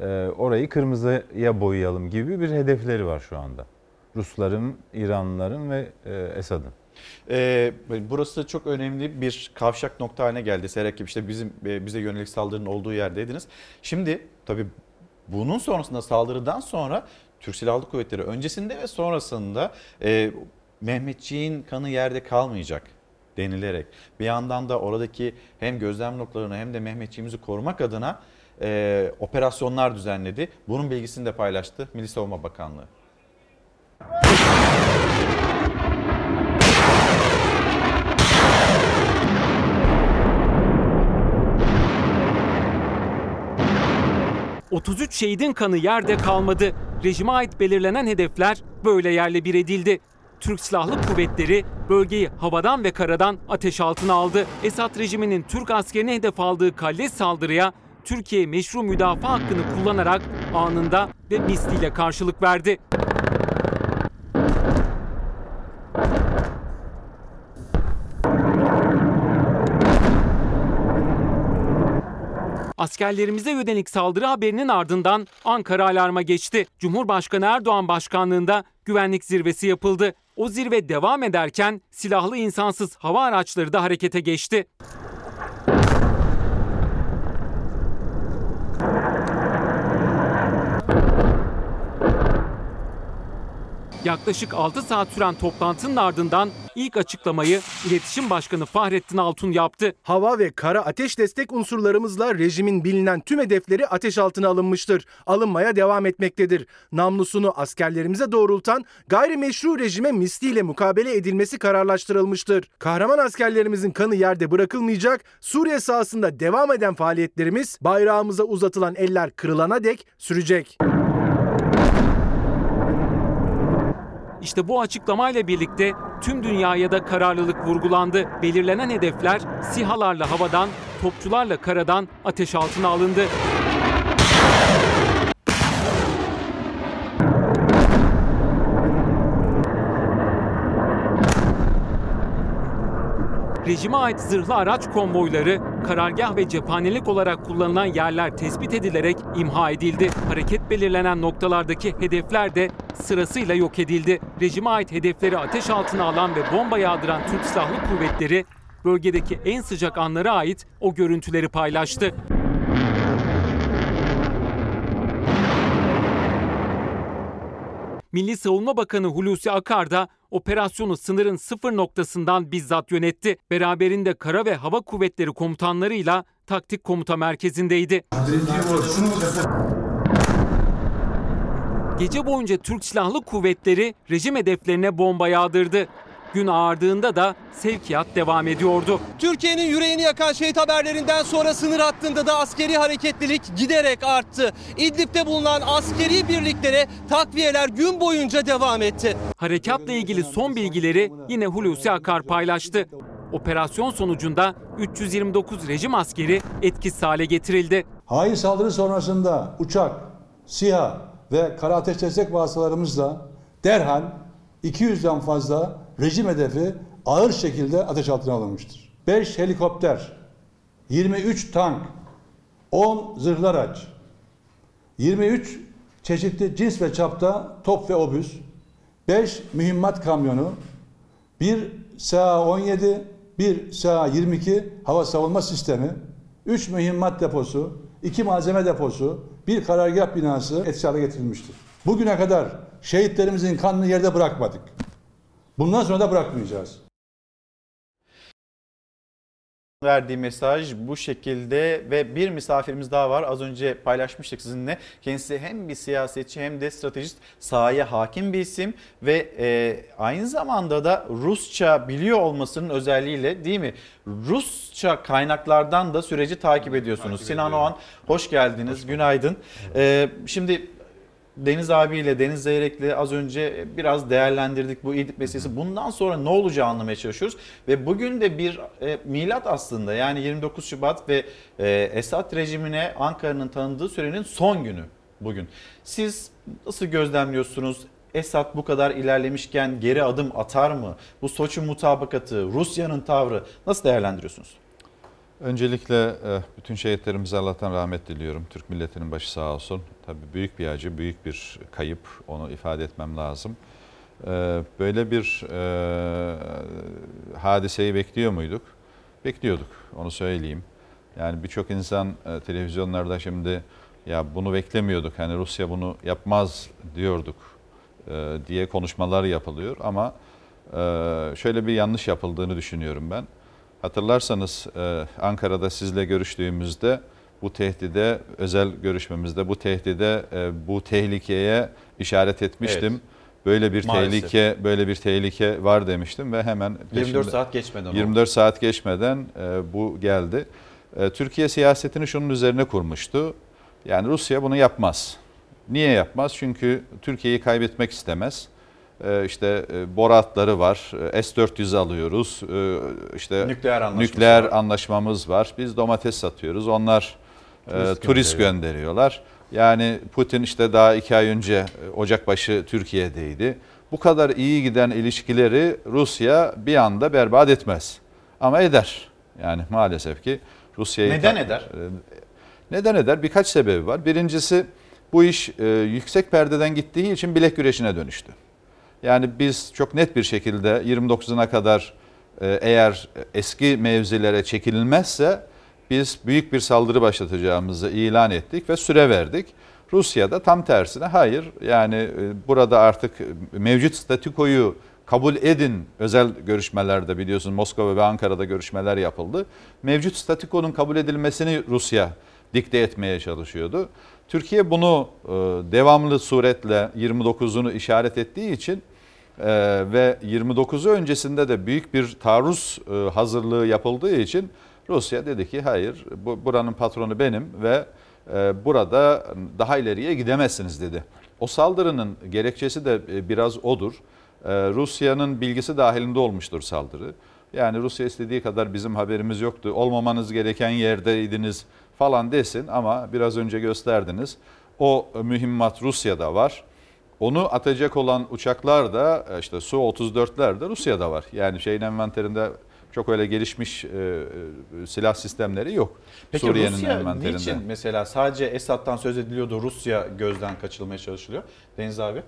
e, orayı kırmızıya boyayalım gibi bir hedefleri var şu anda. Rusların, İranlıların ve e, Esad'ın. Ee, burası çok önemli bir kavşak nokta haline geldi. Serakip işte bizim e, bize yönelik saldırının olduğu yerdeydiniz. Şimdi tabii bunun sonrasında saldırıdan sonra Türk Silahlı Kuvvetleri öncesinde ve sonrasında e, Mehmetçiğin kanı yerde kalmayacak denilerek bir yandan da oradaki hem gözlem noktalarını hem de Mehmetçiğimizi korumak adına e, operasyonlar düzenledi. Bunun bilgisini de paylaştı Milli Savunma Bakanlığı. ...33 şehidin kanı yerde kalmadı. Rejime ait belirlenen hedefler böyle yerle bir edildi. Türk Silahlı Kuvvetleri bölgeyi havadan ve karadan ateş altına aldı. Esad rejiminin Türk askerine hedef aldığı kalleş saldırıya Türkiye meşru müdafaa hakkını kullanarak anında ve misliyle karşılık verdi. Askerlerimize yönelik saldırı haberinin ardından Ankara alarma geçti. Cumhurbaşkanı Erdoğan başkanlığında güvenlik zirvesi yapıldı. O zirve devam ederken silahlı insansız hava araçları da harekete geçti. Yaklaşık 6 saat süren toplantının ardından ilk açıklamayı İletişim Başkanı Fahrettin Altun yaptı. Hava ve kara ateş destek unsurlarımızla rejimin bilinen tüm hedefleri ateş altına alınmıştır. Alınmaya devam etmektedir. Namlusunu askerlerimize doğrultan gayrimeşru rejime misliyle mukabele edilmesi kararlaştırılmıştır. Kahraman askerlerimizin kanı yerde bırakılmayacak. Suriye sahasında devam eden faaliyetlerimiz bayrağımıza uzatılan eller kırılana dek sürecek. İşte bu açıklamayla birlikte tüm dünyaya da kararlılık vurgulandı. Belirlenen hedefler SİHA'larla havadan, topçularla karadan ateş altına alındı. Rejime ait zırhlı araç konvoyları, karargah ve cephanelik olarak kullanılan yerler tespit edilerek imha edildi. Hareket belirlenen noktalardaki hedefler de sırasıyla yok edildi. Rejime ait hedefleri ateş altına alan ve bomba yağdıran Türk Silahlı Kuvvetleri bölgedeki en sıcak anlara ait o görüntüleri paylaştı. Milli Savunma Bakanı Hulusi Akar da operasyonu sınırın sıfır noktasından bizzat yönetti. Beraberinde kara ve hava kuvvetleri komutanlarıyla taktik komuta merkezindeydi. Gece boyunca Türk Silahlı Kuvvetleri rejim hedeflerine bomba yağdırdı. Gün ağardığında da sevkiyat devam ediyordu. Türkiye'nin yüreğini yakan şehit haberlerinden sonra sınır hattında da askeri hareketlilik giderek arttı. İdlib'de bulunan askeri birliklere takviyeler gün boyunca devam etti. Harekatla ilgili son bilgileri yine Hulusi Akar paylaştı. Operasyon sonucunda 329 rejim askeri etkisiz hale getirildi. Hain saldırı sonrasında uçak, SİHA ve kara ateş destek vasıtalarımızla derhal 200'den fazla rejim hedefi ağır şekilde ateş altına alınmıştır. 5 helikopter, 23 tank, 10 zırhlı araç, 23 çeşitli cins ve çapta top ve obüs, 5 mühimmat kamyonu, 1 SA-17, 1 SA-22 hava savunma sistemi, 3 mühimmat deposu, 2 malzeme deposu, 1 karargah binası etkisiz hale getirilmiştir. Bugüne kadar şehitlerimizin kanını yerde bırakmadık. Bundan sonra da bırakmayacağız. verdiği mesaj bu şekilde ve bir misafirimiz daha var. Az önce paylaşmıştık sizinle. Kendisi hem bir siyasetçi hem de stratejist sahaya hakim bir isim ve e, aynı zamanda da Rusça biliyor olmasının özelliğiyle değil mi? Rusça kaynaklardan da süreci takip ediyorsunuz. Sinan Oğan hoş geldiniz. Günaydın. E, şimdi Deniz abiyle, Deniz Zeyrek'le az önce biraz değerlendirdik bu İdlib meselesi. Bundan sonra ne olacağı anlamaya çalışıyoruz. Ve bugün de bir e, milat aslında yani 29 Şubat ve e, Esad rejimine Ankara'nın tanıdığı sürenin son günü bugün. Siz nasıl gözlemliyorsunuz? Esad bu kadar ilerlemişken geri adım atar mı? Bu Soçi mutabakatı, Rusya'nın tavrı nasıl değerlendiriyorsunuz? Öncelikle e, bütün şehitlerimize Allah'tan rahmet diliyorum. Türk milletinin başı sağ olsun. Tabii büyük bir acı, büyük bir kayıp. Onu ifade etmem lazım. E, böyle bir e, hadiseyi bekliyor muyduk? Bekliyorduk, onu söyleyeyim. Yani birçok insan televizyonlarda şimdi ya bunu beklemiyorduk, hani Rusya bunu yapmaz diyorduk diye konuşmalar yapılıyor. Ama şöyle bir yanlış yapıldığını düşünüyorum ben. Hatırlarsanız e, Ankara'da sizle görüştüğümüzde bu tehdide, özel görüşmemizde bu tehdide, e, bu tehlikeye işaret etmiştim. Evet. Böyle bir Maalesef. tehlike, böyle bir tehlike var demiştim ve hemen 24 saat geçmeden 24 oldu. saat geçmeden e, bu geldi. Türkiye siyasetini şunun üzerine kurmuştu. Yani Rusya bunu yapmaz. Niye yapmaz? Çünkü Türkiye'yi kaybetmek istemez. İşte e, boratları var. Ee, S-400 alıyoruz. İşte nükleer, nükleer var. anlaşmamız var. Biz domates satıyoruz. Onlar e, turist, turist gönderiyorlar. Yani Putin işte daha iki ay önce e, Ocakbaşı Türkiye'deydi. Bu kadar iyi giden ilişkileri Rusya bir anda berbat etmez. Ama eder. Yani maalesef ki Rusya'yı... Neden eder? Neden eder? Birkaç sebebi var. Birincisi bu iş yüksek perdeden gittiği için bilek güreşine dönüştü. Yani biz çok net bir şekilde 29'una kadar e, eğer eski mevzilere çekilmezse biz büyük bir saldırı başlatacağımızı ilan ettik ve süre verdik. Rusya da tam tersine hayır yani e, burada artık mevcut statükoyu kabul edin özel görüşmelerde biliyorsunuz Moskova ve Ankara'da görüşmeler yapıldı. Mevcut statükonun kabul edilmesini Rusya dikte etmeye çalışıyordu. Türkiye bunu e, devamlı suretle 29'unu işaret ettiği için ee, ve 29'u öncesinde de büyük bir taarruz e, hazırlığı yapıldığı için Rusya dedi ki hayır bu, buranın patronu benim ve e, burada daha ileriye gidemezsiniz dedi. O saldırının gerekçesi de e, biraz odur. E, Rusya'nın bilgisi dahilinde olmuştur saldırı. Yani Rusya istediği kadar bizim haberimiz yoktu. Olmamanız gereken yerdeydiniz falan desin ama biraz önce gösterdiniz. O mühimmat Rusya'da var. Onu atacak olan uçaklar da e, işte Su-34'ler de Rusya'da var. Yani şeyin envanterinde çok öyle gelişmiş e, e, silah sistemleri yok. Peki Suriye'nin Rusya envanterinde. niçin mesela sadece Esad'dan söz ediliyordu Rusya gözden kaçırılmaya çalışılıyor? Deniz abi.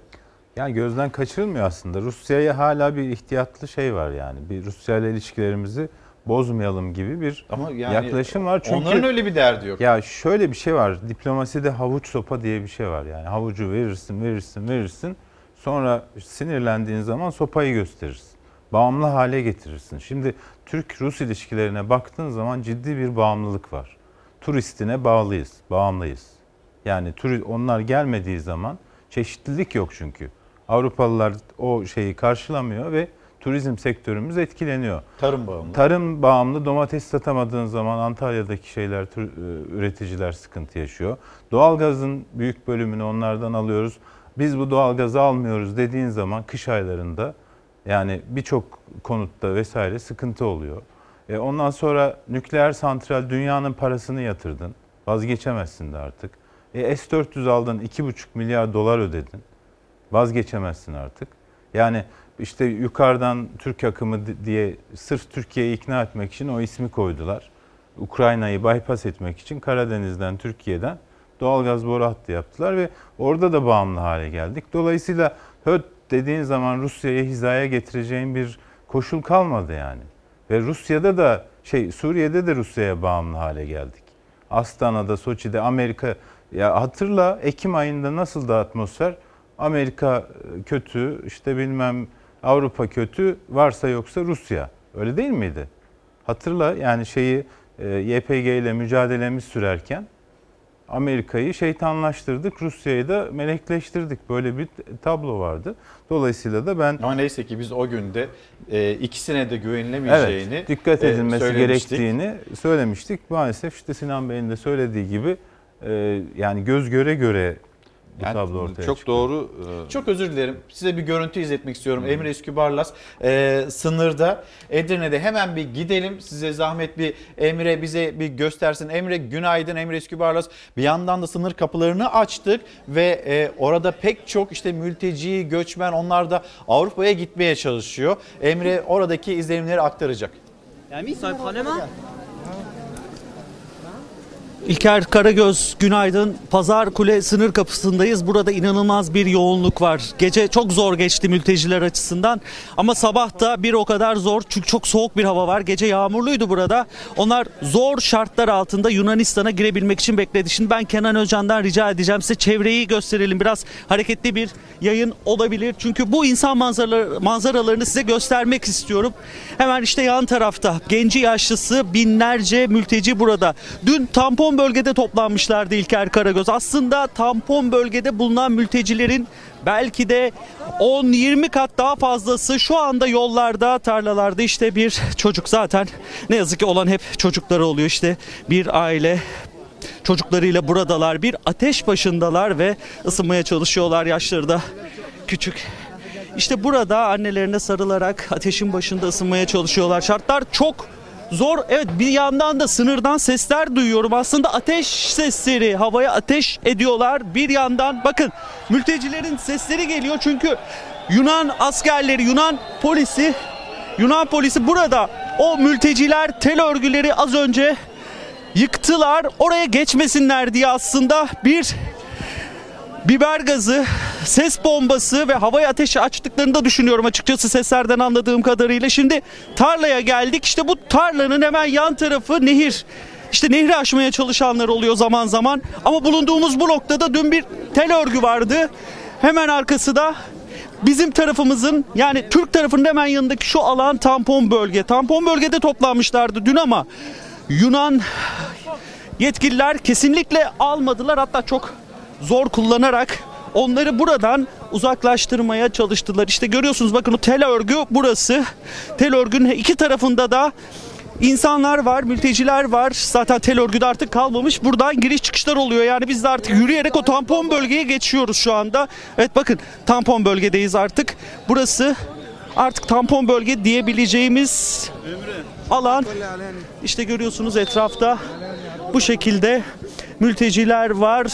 Yani gözden kaçırılmıyor aslında. Rusya'ya hala bir ihtiyatlı şey var yani. Bir Rusya ile ilişkilerimizi bozmayalım gibi bir Ama yani yaklaşım var. Çünkü onların öyle bir derdi yok. Ya şöyle bir şey var. Diplomaside havuç sopa diye bir şey var yani. Havucu verirsin, verirsin, verirsin. Sonra sinirlendiğin zaman sopayı gösterirsin. Bağımlı hale getirirsin. Şimdi Türk-Rus ilişkilerine baktığın zaman ciddi bir bağımlılık var. Turistine bağlıyız, bağımlıyız. Yani onlar gelmediği zaman çeşitlilik yok çünkü. Avrupalılar o şeyi karşılamıyor ve turizm sektörümüz etkileniyor. Tarım bağımlı. Tarım bağımlı domates satamadığın zaman Antalya'daki şeyler e, üreticiler sıkıntı yaşıyor. Doğalgazın büyük bölümünü onlardan alıyoruz. Biz bu doğalgazı almıyoruz dediğin zaman kış aylarında yani birçok konutta vesaire sıkıntı oluyor. E ondan sonra nükleer santral dünyanın parasını yatırdın. Vazgeçemezsin de artık. E S-400 aldın 2,5 milyar dolar ödedin. Vazgeçemezsin artık. Yani işte yukarıdan Türk akımı diye sırf Türkiye'yi ikna etmek için o ismi koydular. Ukrayna'yı bypass etmek için Karadeniz'den, Türkiye'den doğalgaz boru hattı yaptılar ve orada da bağımlı hale geldik. Dolayısıyla HÖT dediğin zaman Rusya'yı hizaya getireceğin bir koşul kalmadı yani. Ve Rusya'da da şey Suriye'de de Rusya'ya bağımlı hale geldik. Astana'da, Soçi'de, Amerika ya hatırla Ekim ayında nasıl da atmosfer? Amerika e, kötü, işte bilmem Avrupa kötü, varsa yoksa Rusya. Öyle değil miydi? Hatırla yani şeyi e, YPG ile mücadelemiz sürerken Amerika'yı şeytanlaştırdık, Rusya'yı da melekleştirdik. Böyle bir tablo vardı. Dolayısıyla da ben Ama neyse ki biz o günde e, ikisine de güvenilemeyeceğini evet, dikkat e, edilmesi söylemiştik. gerektiğini söylemiştik. Maalesef işte Sinan Bey'in de söylediği gibi e, yani göz göre göre bu Yani tablo ortaya çok çıkıyor. doğru. e, Çok özür dilerim. Size bir görüntü izletmek istiyorum. Emre Üskübarlas e, sınırda Edirne'de hemen bir gidelim. Size zahmet bir Emre bize bir göstersin. Emre günaydın Emre Üskübarlas. Bir yandan da sınır kapılarını açtık ve e, orada pek çok işte mülteci, göçmen onlar da Avrupa'ya gitmeye çalışıyor. Emre oradaki izlenimleri aktaracak. İlker Karagöz günaydın. Pazar Kule sınır kapısındayız. Burada inanılmaz bir yoğunluk var. Gece çok zor geçti mülteciler açısından. Ama sabah da bir o kadar zor çünkü çok soğuk bir hava var. Gece yağmurluydu burada. Onlar zor şartlar altında Yunanistan'a girebilmek için bekledi. Şimdi ben Kenan Özcan'dan rica edeceğim size çevreyi gösterelim. Biraz hareketli bir yayın olabilir. Çünkü bu insan manzaraları, manzaralarını size göstermek istiyorum. Hemen işte yan tarafta genci yaşlısı binlerce mülteci burada. Dün tampon bölgede toplanmışlardı İlker Karagöz. Aslında tampon bölgede bulunan mültecilerin belki de 10-20 kat daha fazlası şu anda yollarda, tarlalarda işte bir çocuk zaten ne yazık ki olan hep çocukları oluyor işte bir aile çocuklarıyla buradalar bir ateş başındalar ve ısınmaya çalışıyorlar yaşları da küçük. İşte burada annelerine sarılarak ateşin başında ısınmaya çalışıyorlar. Şartlar çok zor. Evet bir yandan da sınırdan sesler duyuyorum. Aslında ateş sesleri havaya ateş ediyorlar. Bir yandan bakın mültecilerin sesleri geliyor çünkü Yunan askerleri, Yunan polisi, Yunan polisi burada o mülteciler tel örgüleri az önce yıktılar. Oraya geçmesinler diye aslında bir biber gazı, ses bombası ve havaya ateş açtıklarını da düşünüyorum açıkçası seslerden anladığım kadarıyla. Şimdi tarlaya geldik. İşte bu tarlanın hemen yan tarafı nehir. İşte nehri aşmaya çalışanlar oluyor zaman zaman. Ama bulunduğumuz bu noktada dün bir tel örgü vardı. Hemen arkası da bizim tarafımızın yani Türk tarafının hemen yanındaki şu alan tampon bölge. Tampon bölgede toplanmışlardı dün ama Yunan yetkililer kesinlikle almadılar. Hatta çok zor kullanarak onları buradan uzaklaştırmaya çalıştılar. İşte görüyorsunuz bakın o tel örgü burası. Tel örgünün iki tarafında da insanlar var, mülteciler var. Zaten tel örgüde artık kalmamış. Buradan giriş çıkışlar oluyor. Yani biz de artık yürüyerek o tampon bölgeye geçiyoruz şu anda. Evet bakın tampon bölgedeyiz artık. Burası artık tampon bölge diyebileceğimiz alan. İşte görüyorsunuz etrafta bu şekilde mülteciler var.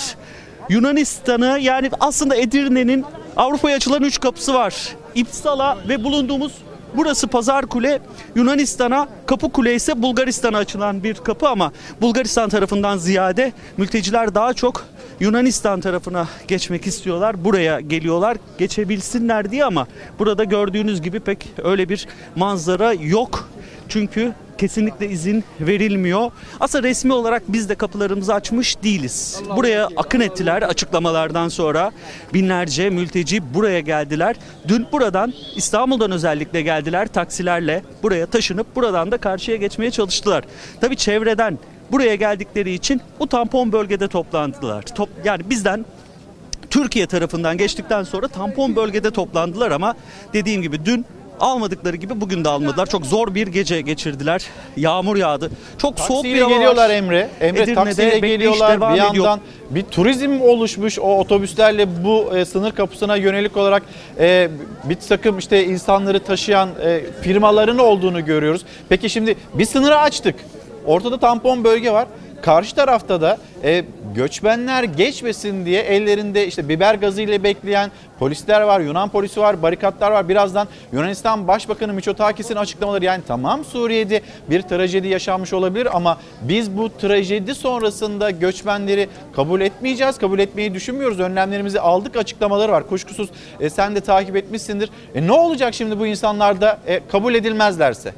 Yunanistan'ı yani aslında Edirne'nin Avrupa'ya açılan üç kapısı var. İpsala ve bulunduğumuz burası Pazar Kule Yunanistan'a, Kapı Kule ise Bulgaristan'a açılan bir kapı ama Bulgaristan tarafından ziyade mülteciler daha çok Yunanistan tarafına geçmek istiyorlar. Buraya geliyorlar geçebilsinler diye ama burada gördüğünüz gibi pek öyle bir manzara yok. Çünkü kesinlikle izin verilmiyor. Aslında resmi olarak biz de kapılarımızı açmış değiliz. Buraya akın ettiler açıklamalardan sonra. Binlerce mülteci buraya geldiler. Dün buradan İstanbul'dan özellikle geldiler taksilerle buraya taşınıp buradan da karşıya geçmeye çalıştılar. Tabii çevreden buraya geldikleri için bu tampon bölgede toplandılar. Top, yani bizden Türkiye tarafından geçtikten sonra tampon bölgede toplandılar ama dediğim gibi dün almadıkları gibi bugün de almadılar. Çok zor bir gece geçirdiler. Yağmur yağdı. Çok soğuk bir Taksiyle hava geliyorlar var. Emre. Emre Edirne'de taksiyle geliyorlar. devam Bir ediyor. yandan bir turizm oluşmuş o otobüslerle bu e, sınır kapısına yönelik olarak e, bir takım işte insanları taşıyan e, firmaların olduğunu görüyoruz. Peki şimdi bir sınırı açtık. Ortada tampon bölge var. Karşı tarafta da e, göçmenler geçmesin diye ellerinde işte biber gazı ile bekleyen polisler var, Yunan polisi var, barikatlar var. Birazdan Yunanistan Başbakanı Mitsotakis'in açıklamaları yani tamam Suriye'de bir trajedi yaşanmış olabilir ama biz bu trajedi sonrasında göçmenleri kabul etmeyeceğiz, kabul etmeyi düşünmüyoruz. Önlemlerimizi aldık açıklamaları var. Kuşkusuz e, sen de takip etmişsindir. E, ne olacak şimdi bu insanlar da e, kabul edilmezlerse?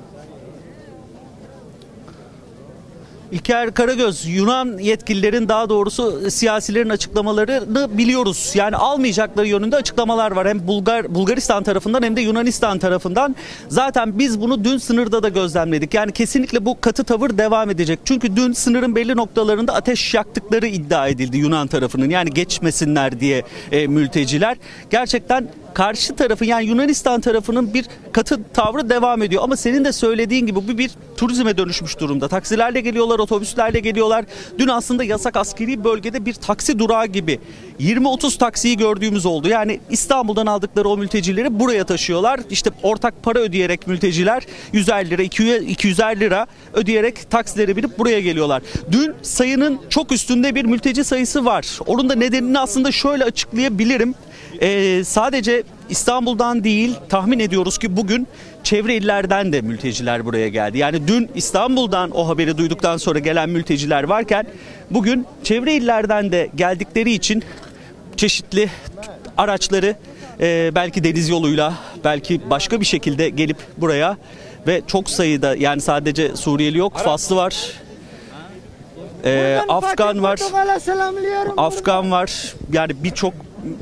İlker Karagöz, Yunan yetkililerin daha doğrusu siyasilerin açıklamalarını biliyoruz. Yani almayacakları yönünde açıklamalar var. Hem Bulgar Bulgaristan tarafından hem de Yunanistan tarafından. Zaten biz bunu dün sınırda da gözlemledik. Yani kesinlikle bu katı tavır devam edecek. Çünkü dün sınırın belli noktalarında ateş yaktıkları iddia edildi Yunan tarafının. Yani geçmesinler diye e, mülteciler. Gerçekten karşı tarafı yani Yunanistan tarafının bir katı tavrı devam ediyor. Ama senin de söylediğin gibi bu bir turizme dönüşmüş durumda. Taksilerle geliyorlar, otobüslerle geliyorlar. Dün aslında yasak askeri bölgede bir taksi durağı gibi 20-30 taksiyi gördüğümüz oldu. Yani İstanbul'dan aldıkları o mültecileri buraya taşıyorlar. İşte ortak para ödeyerek mülteciler 150 lira, 250 lira ödeyerek taksilere binip buraya geliyorlar. Dün sayının çok üstünde bir mülteci sayısı var. Onun da nedenini aslında şöyle açıklayabilirim. Ee, sadece İstanbul'dan değil tahmin ediyoruz ki bugün çevre illerden de mülteciler buraya geldi. Yani dün İstanbul'dan o haberi duyduktan sonra gelen mülteciler varken bugün çevre illerden de geldikleri için çeşitli araçları e, belki deniz yoluyla belki başka bir şekilde gelip buraya ve çok sayıda yani sadece Suriyeli yok Faslı var. e, Afgan var. Afgan var. Yani birçok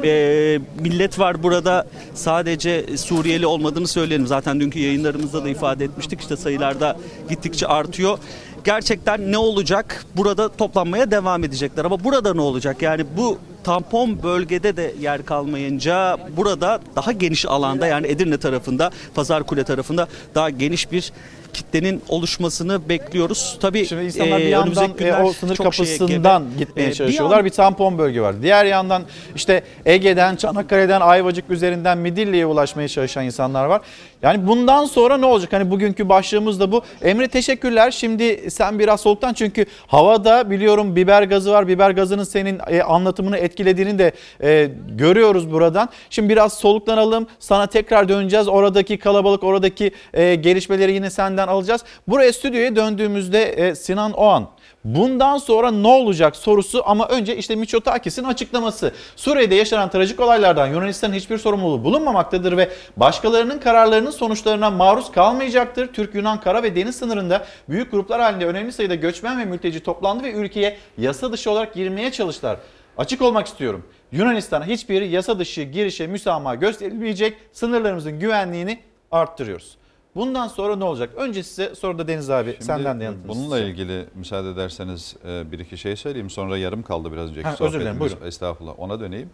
e, millet var burada. Sadece Suriyeli olmadığını söyleyelim. Zaten dünkü yayınlarımızda da ifade etmiştik. İşte sayılarda gittikçe artıyor. Gerçekten ne olacak? Burada toplanmaya devam edecekler. Ama burada ne olacak? Yani bu tampon bölgede de yer kalmayınca burada daha geniş alanda yani Edirne tarafında, Pazarkule tarafında daha geniş bir kitlenin oluşmasını bekliyoruz. Tabii Şimdi insanlar bir e, yandan önümüzdeki e, o sınır kapısından gebe. gitmeye E, bir çalışıyorlar. yan- Bir, tampon bölge var. Diğer yandan işte Ege'den, Çanakkale'den, Ayvacık üzerinden Midilli'ye ulaşmaya çalışan insanlar var. Yani bundan sonra ne olacak? Hani bugünkü başlığımız da bu. Emre teşekkürler. Şimdi sen biraz soğuktan çünkü havada biliyorum biber gazı var. Biber gazının senin e, anlatımını etkilediğini de e, görüyoruz buradan. Şimdi biraz soluklanalım. Sana tekrar döneceğiz. Oradaki kalabalık, oradaki e, gelişmeleri yine senden alacağız. Buraya stüdyoya döndüğümüzde Sinan Oğan Bundan sonra ne olacak sorusu ama önce işte Mitsotakis'in açıklaması. Suriye'de yaşanan trajik olaylardan Yunanistan'ın hiçbir sorumluluğu bulunmamaktadır ve başkalarının kararlarının sonuçlarına maruz kalmayacaktır. Türk-Yunan kara ve deniz sınırında büyük gruplar halinde önemli sayıda göçmen ve mülteci toplandı ve ülkeye yasa dışı olarak girmeye çalıştılar. Açık olmak istiyorum. Yunanistan'a hiçbir yasa dışı girişe müsamaha gösterilmeyecek. Sınırlarımızın güvenliğini arttırıyoruz. Bundan sonra ne olacak? Önce size sonra da Deniz abi Şimdi senden de yanıtınızı Bununla isteyeceğim. ilgili müsaade ederseniz e, bir iki şey söyleyeyim. Sonra yarım kaldı biraz önceki Ha, özür dilerim, sohbetimiz. buyurun. Estağfurullah ona döneyim.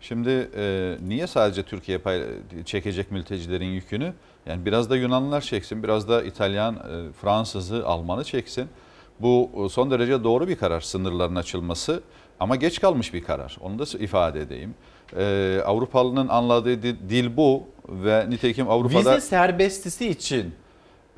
Şimdi e, niye sadece Türkiye pay, çekecek mültecilerin yükünü? Yani biraz da Yunanlılar çeksin, biraz da İtalyan, e, Fransızı, Almanı çeksin. Bu son derece doğru bir karar sınırların açılması ama geç kalmış bir karar. Onu da ifade edeyim. E, Avrupalı'nın anladığı di- dil bu ve nitekim Avrupa'da Vize serbestisi için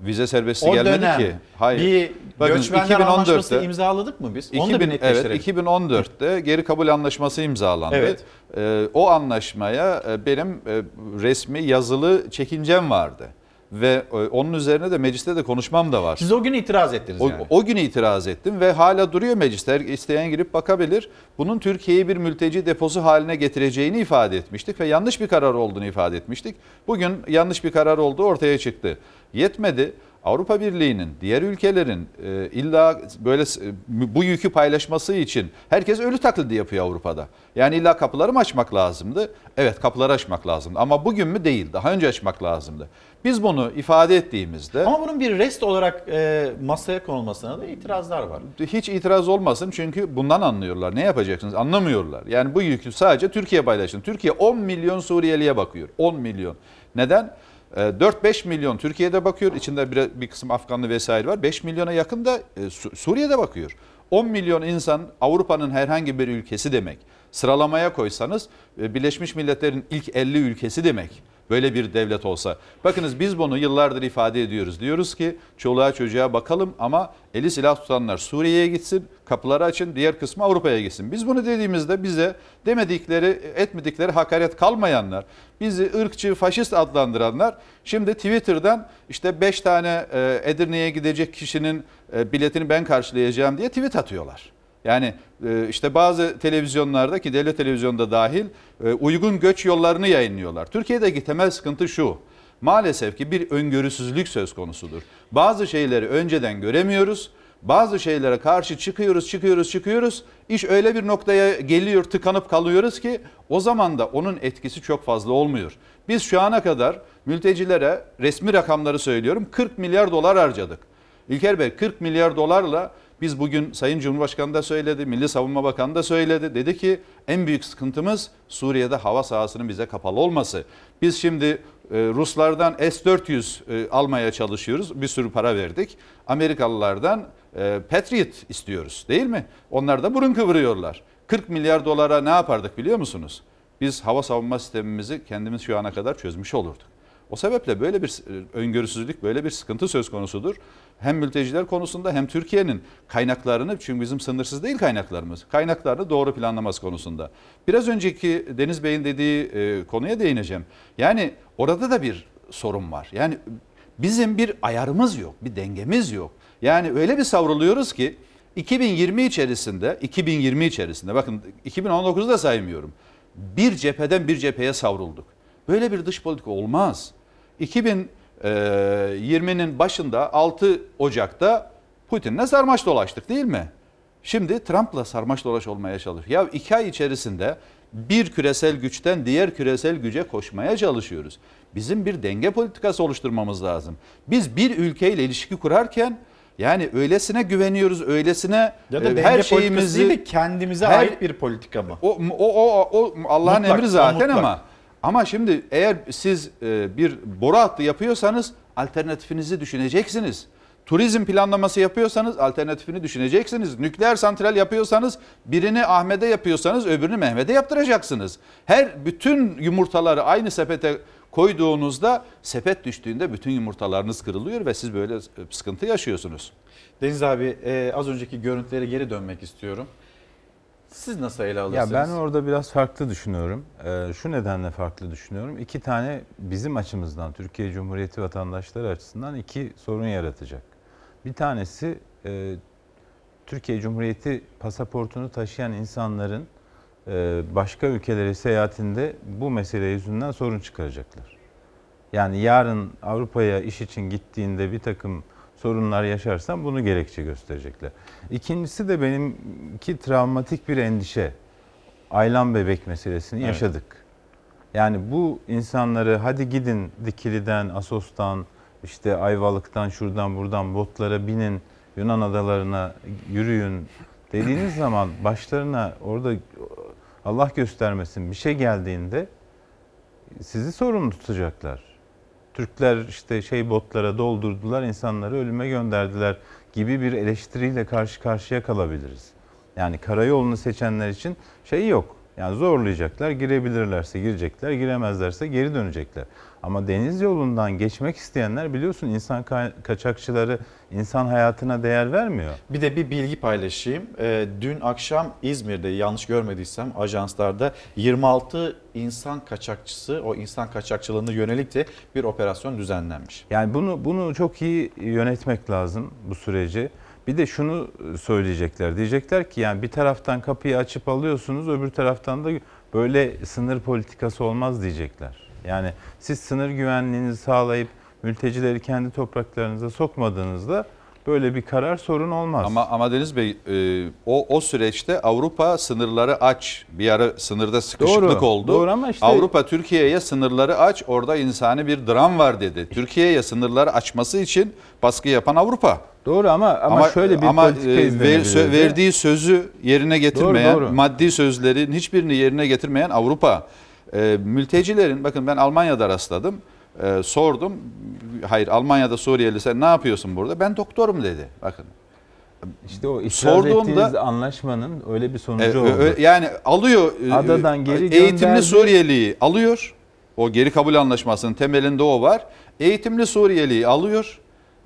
vize serbestisi o gelmedi dönem ki. Hayır. bir Bakın, göçmenler anlaşması 2014'te imzaladık mı biz? Onu da 2000, bir evet, netleştirelim. 2014'te geri kabul anlaşması imzalandı. Evet. Ee, o anlaşmaya e, benim e, resmi yazılı çekincem vardı. Ve e, onun üzerine de mecliste de konuşmam da var. Siz o gün itiraz ettiniz O, yani. o gün itiraz ettim ve hala duruyor mecliste. İsteyen girip bakabilir. Bunun Türkiye'yi bir mülteci deposu haline getireceğini ifade etmiştik ve yanlış bir karar olduğunu ifade etmiştik. Bugün yanlış bir karar olduğu ortaya çıktı. Yetmedi. Avrupa Birliği'nin, diğer ülkelerin e, illa böyle s- bu yükü paylaşması için herkes ölü taklidi yapıyor Avrupa'da. Yani illa kapıları mı açmak lazımdı? Evet kapıları açmak lazımdı ama bugün mü değil daha önce açmak lazımdı. Biz bunu ifade ettiğimizde... Ama bunun bir rest olarak e, masaya konulmasına da itirazlar var. Hiç itiraz olmasın çünkü bundan anlıyorlar. Ne yapacaksınız anlamıyorlar. Yani bu yükü sadece Türkiye paylaşın. Türkiye 10 milyon Suriyeliye bakıyor. 10 milyon. Neden? Ee, 4-5 milyon Türkiye'de bakıyor. İçinde bir, bir kısım Afganlı vesaire var. 5 milyona yakın da e, Su- Suriye'de bakıyor. 10 milyon insan Avrupa'nın herhangi bir ülkesi demek. Sıralamaya koysanız e, Birleşmiş Milletler'in ilk 50 ülkesi demek. Böyle bir devlet olsa. Bakınız biz bunu yıllardır ifade ediyoruz. Diyoruz ki çoluğa çocuğa bakalım ama eli silah tutanlar Suriye'ye gitsin, kapıları açın, diğer kısmı Avrupa'ya gitsin. Biz bunu dediğimizde bize demedikleri, etmedikleri hakaret kalmayanlar, bizi ırkçı, faşist adlandıranlar şimdi Twitter'dan işte 5 tane e, Edirne'ye gidecek kişinin e, biletini ben karşılayacağım diye tweet atıyorlar. Yani e, işte bazı televizyonlarda ki devlet televizyonda dahil e, uygun göç yollarını yayınlıyorlar. Türkiye'deki temel sıkıntı şu. Maalesef ki bir öngörüsüzlük söz konusudur. Bazı şeyleri önceden göremiyoruz. Bazı şeylere karşı çıkıyoruz, çıkıyoruz, çıkıyoruz. İş öyle bir noktaya geliyor, tıkanıp kalıyoruz ki o zaman da onun etkisi çok fazla olmuyor. Biz şu ana kadar mültecilere resmi rakamları söylüyorum 40 milyar dolar harcadık. İlker Bey 40 milyar dolarla biz bugün Sayın Cumhurbaşkanı da söyledi, Milli Savunma Bakanı da söyledi. Dedi ki en büyük sıkıntımız Suriye'de hava sahasının bize kapalı olması. Biz şimdi e, Ruslardan S-400 e, almaya çalışıyoruz. Bir sürü para verdik. Amerikalılardan e, Patriot istiyoruz değil mi? Onlar da burun kıvırıyorlar. 40 milyar dolara ne yapardık biliyor musunuz? Biz hava savunma sistemimizi kendimiz şu ana kadar çözmüş olurduk. O sebeple böyle bir öngörüsüzlük, böyle bir sıkıntı söz konusudur. Hem mülteciler konusunda hem Türkiye'nin kaynaklarını, çünkü bizim sınırsız değil kaynaklarımız, kaynaklarını doğru planlaması konusunda. Biraz önceki Deniz Bey'in dediği e, konuya değineceğim. Yani orada da bir sorun var. Yani bizim bir ayarımız yok, bir dengemiz yok. Yani öyle bir savruluyoruz ki 2020 içerisinde, 2020 içerisinde bakın 2019'u da saymıyorum. Bir cepheden bir cepheye savrulduk. Böyle bir dış politika olmaz. 2020'nin başında 6 Ocak'ta Putin'le sarmaş dolaştık değil mi? Şimdi Trump'la sarmaş dolaş olmaya çalışıyor. Ya iki ay içerisinde bir küresel güçten diğer küresel güce koşmaya çalışıyoruz. Bizim bir denge politikası oluşturmamız lazım. Biz bir ülkeyle ilişki kurarken yani öylesine güveniyoruz, öylesine Ya da e, her şeyimizi değil de kendimize her- ait bir politika mı? o o o, o Allah'ın emri zaten mutlak. ama ama şimdi eğer siz e, bir boru hattı yapıyorsanız alternatifinizi düşüneceksiniz. Turizm planlaması yapıyorsanız alternatifini düşüneceksiniz. Nükleer santral yapıyorsanız birini Ahmet'e yapıyorsanız öbürünü Mehmet'e yaptıracaksınız. Her bütün yumurtaları aynı sepete koyduğunuzda sepet düştüğünde bütün yumurtalarınız kırılıyor ve siz böyle e, sıkıntı yaşıyorsunuz. Deniz abi e, az önceki görüntülere geri dönmek istiyorum. Siz nasıl ele Ya alırsınız? ben orada biraz farklı düşünüyorum. Ee, şu nedenle farklı düşünüyorum. İki tane bizim açımızdan, Türkiye Cumhuriyeti vatandaşları açısından iki sorun yaratacak. Bir tanesi e, Türkiye Cumhuriyeti pasaportunu taşıyan insanların e, başka ülkelere seyahatinde bu mesele yüzünden sorun çıkaracaklar. Yani yarın Avrupa'ya iş için gittiğinde bir takım sorunlar yaşarsan bunu gerekçe gösterecekler. İkincisi de benimki travmatik bir endişe. Aylan bebek meselesini Evet. yaşadık. Yani bu insanları hadi gidin Dikili'den, Asos'tan, işte Ayvalık'tan, şuradan buradan botlara binin, Yunan adalarına yürüyün dediğiniz zaman başlarına orada Allah göstermesin bir şey geldiğinde sizi sorumlu tutacaklar. Türkler işte şey botlara doldurdular, insanları ölüme gönderdiler gibi bir eleştiriyle karşı karşıya kalabiliriz. Yani karayolunu seçenler için şey yok. Yani zorlayacaklar, girebilirlerse girecekler, giremezlerse geri dönecekler. Ama deniz yolundan geçmek isteyenler biliyorsun insan ka- kaçakçıları insan hayatına değer vermiyor. Bir de bir bilgi paylaşayım. Ee, dün akşam İzmir'de yanlış görmediysem ajanslarda 26 insan kaçakçısı o insan kaçakçılığına yönelik de bir operasyon düzenlenmiş. Yani bunu bunu çok iyi yönetmek lazım bu süreci. Bir de şunu söyleyecekler. Diyecekler ki yani bir taraftan kapıyı açıp alıyorsunuz, öbür taraftan da böyle sınır politikası olmaz diyecekler. Yani siz sınır güvenliğinizi sağlayıp mültecileri kendi topraklarınıza sokmadığınızda böyle bir karar sorun olmaz. Ama ama Deniz Bey e, o o süreçte Avrupa sınırları aç. Bir ara sınırda sıkışıklık Doğru, oldu. doğru ama işte- Avrupa Türkiye'ye sınırları aç. Orada insani bir dram var dedi. Türkiye'ye sınırları açması için baskı yapan Avrupa. Doğru ama ama, şöyle bir ama politika e, ver- sö- verdiği sözü yerine getirmeyen, Doğru, doğru. maddi sözlerin hiçbirini yerine getirmeyen Avrupa. E, mültecilerin bakın ben Almanya'da rastladım. E, sordum. Hayır Almanya'da Suriyeli sen ne yapıyorsun burada? Ben doktorum dedi. Bakın. İşte o Sorduğumda- anlaşmanın öyle bir sonucu E, oldu. ö- yani alıyor e, Adadan geri eğitimli gönderdi. Suriyeliyi alıyor. O geri kabul anlaşmasının temelinde o var. Eğitimli Suriyeliyi alıyor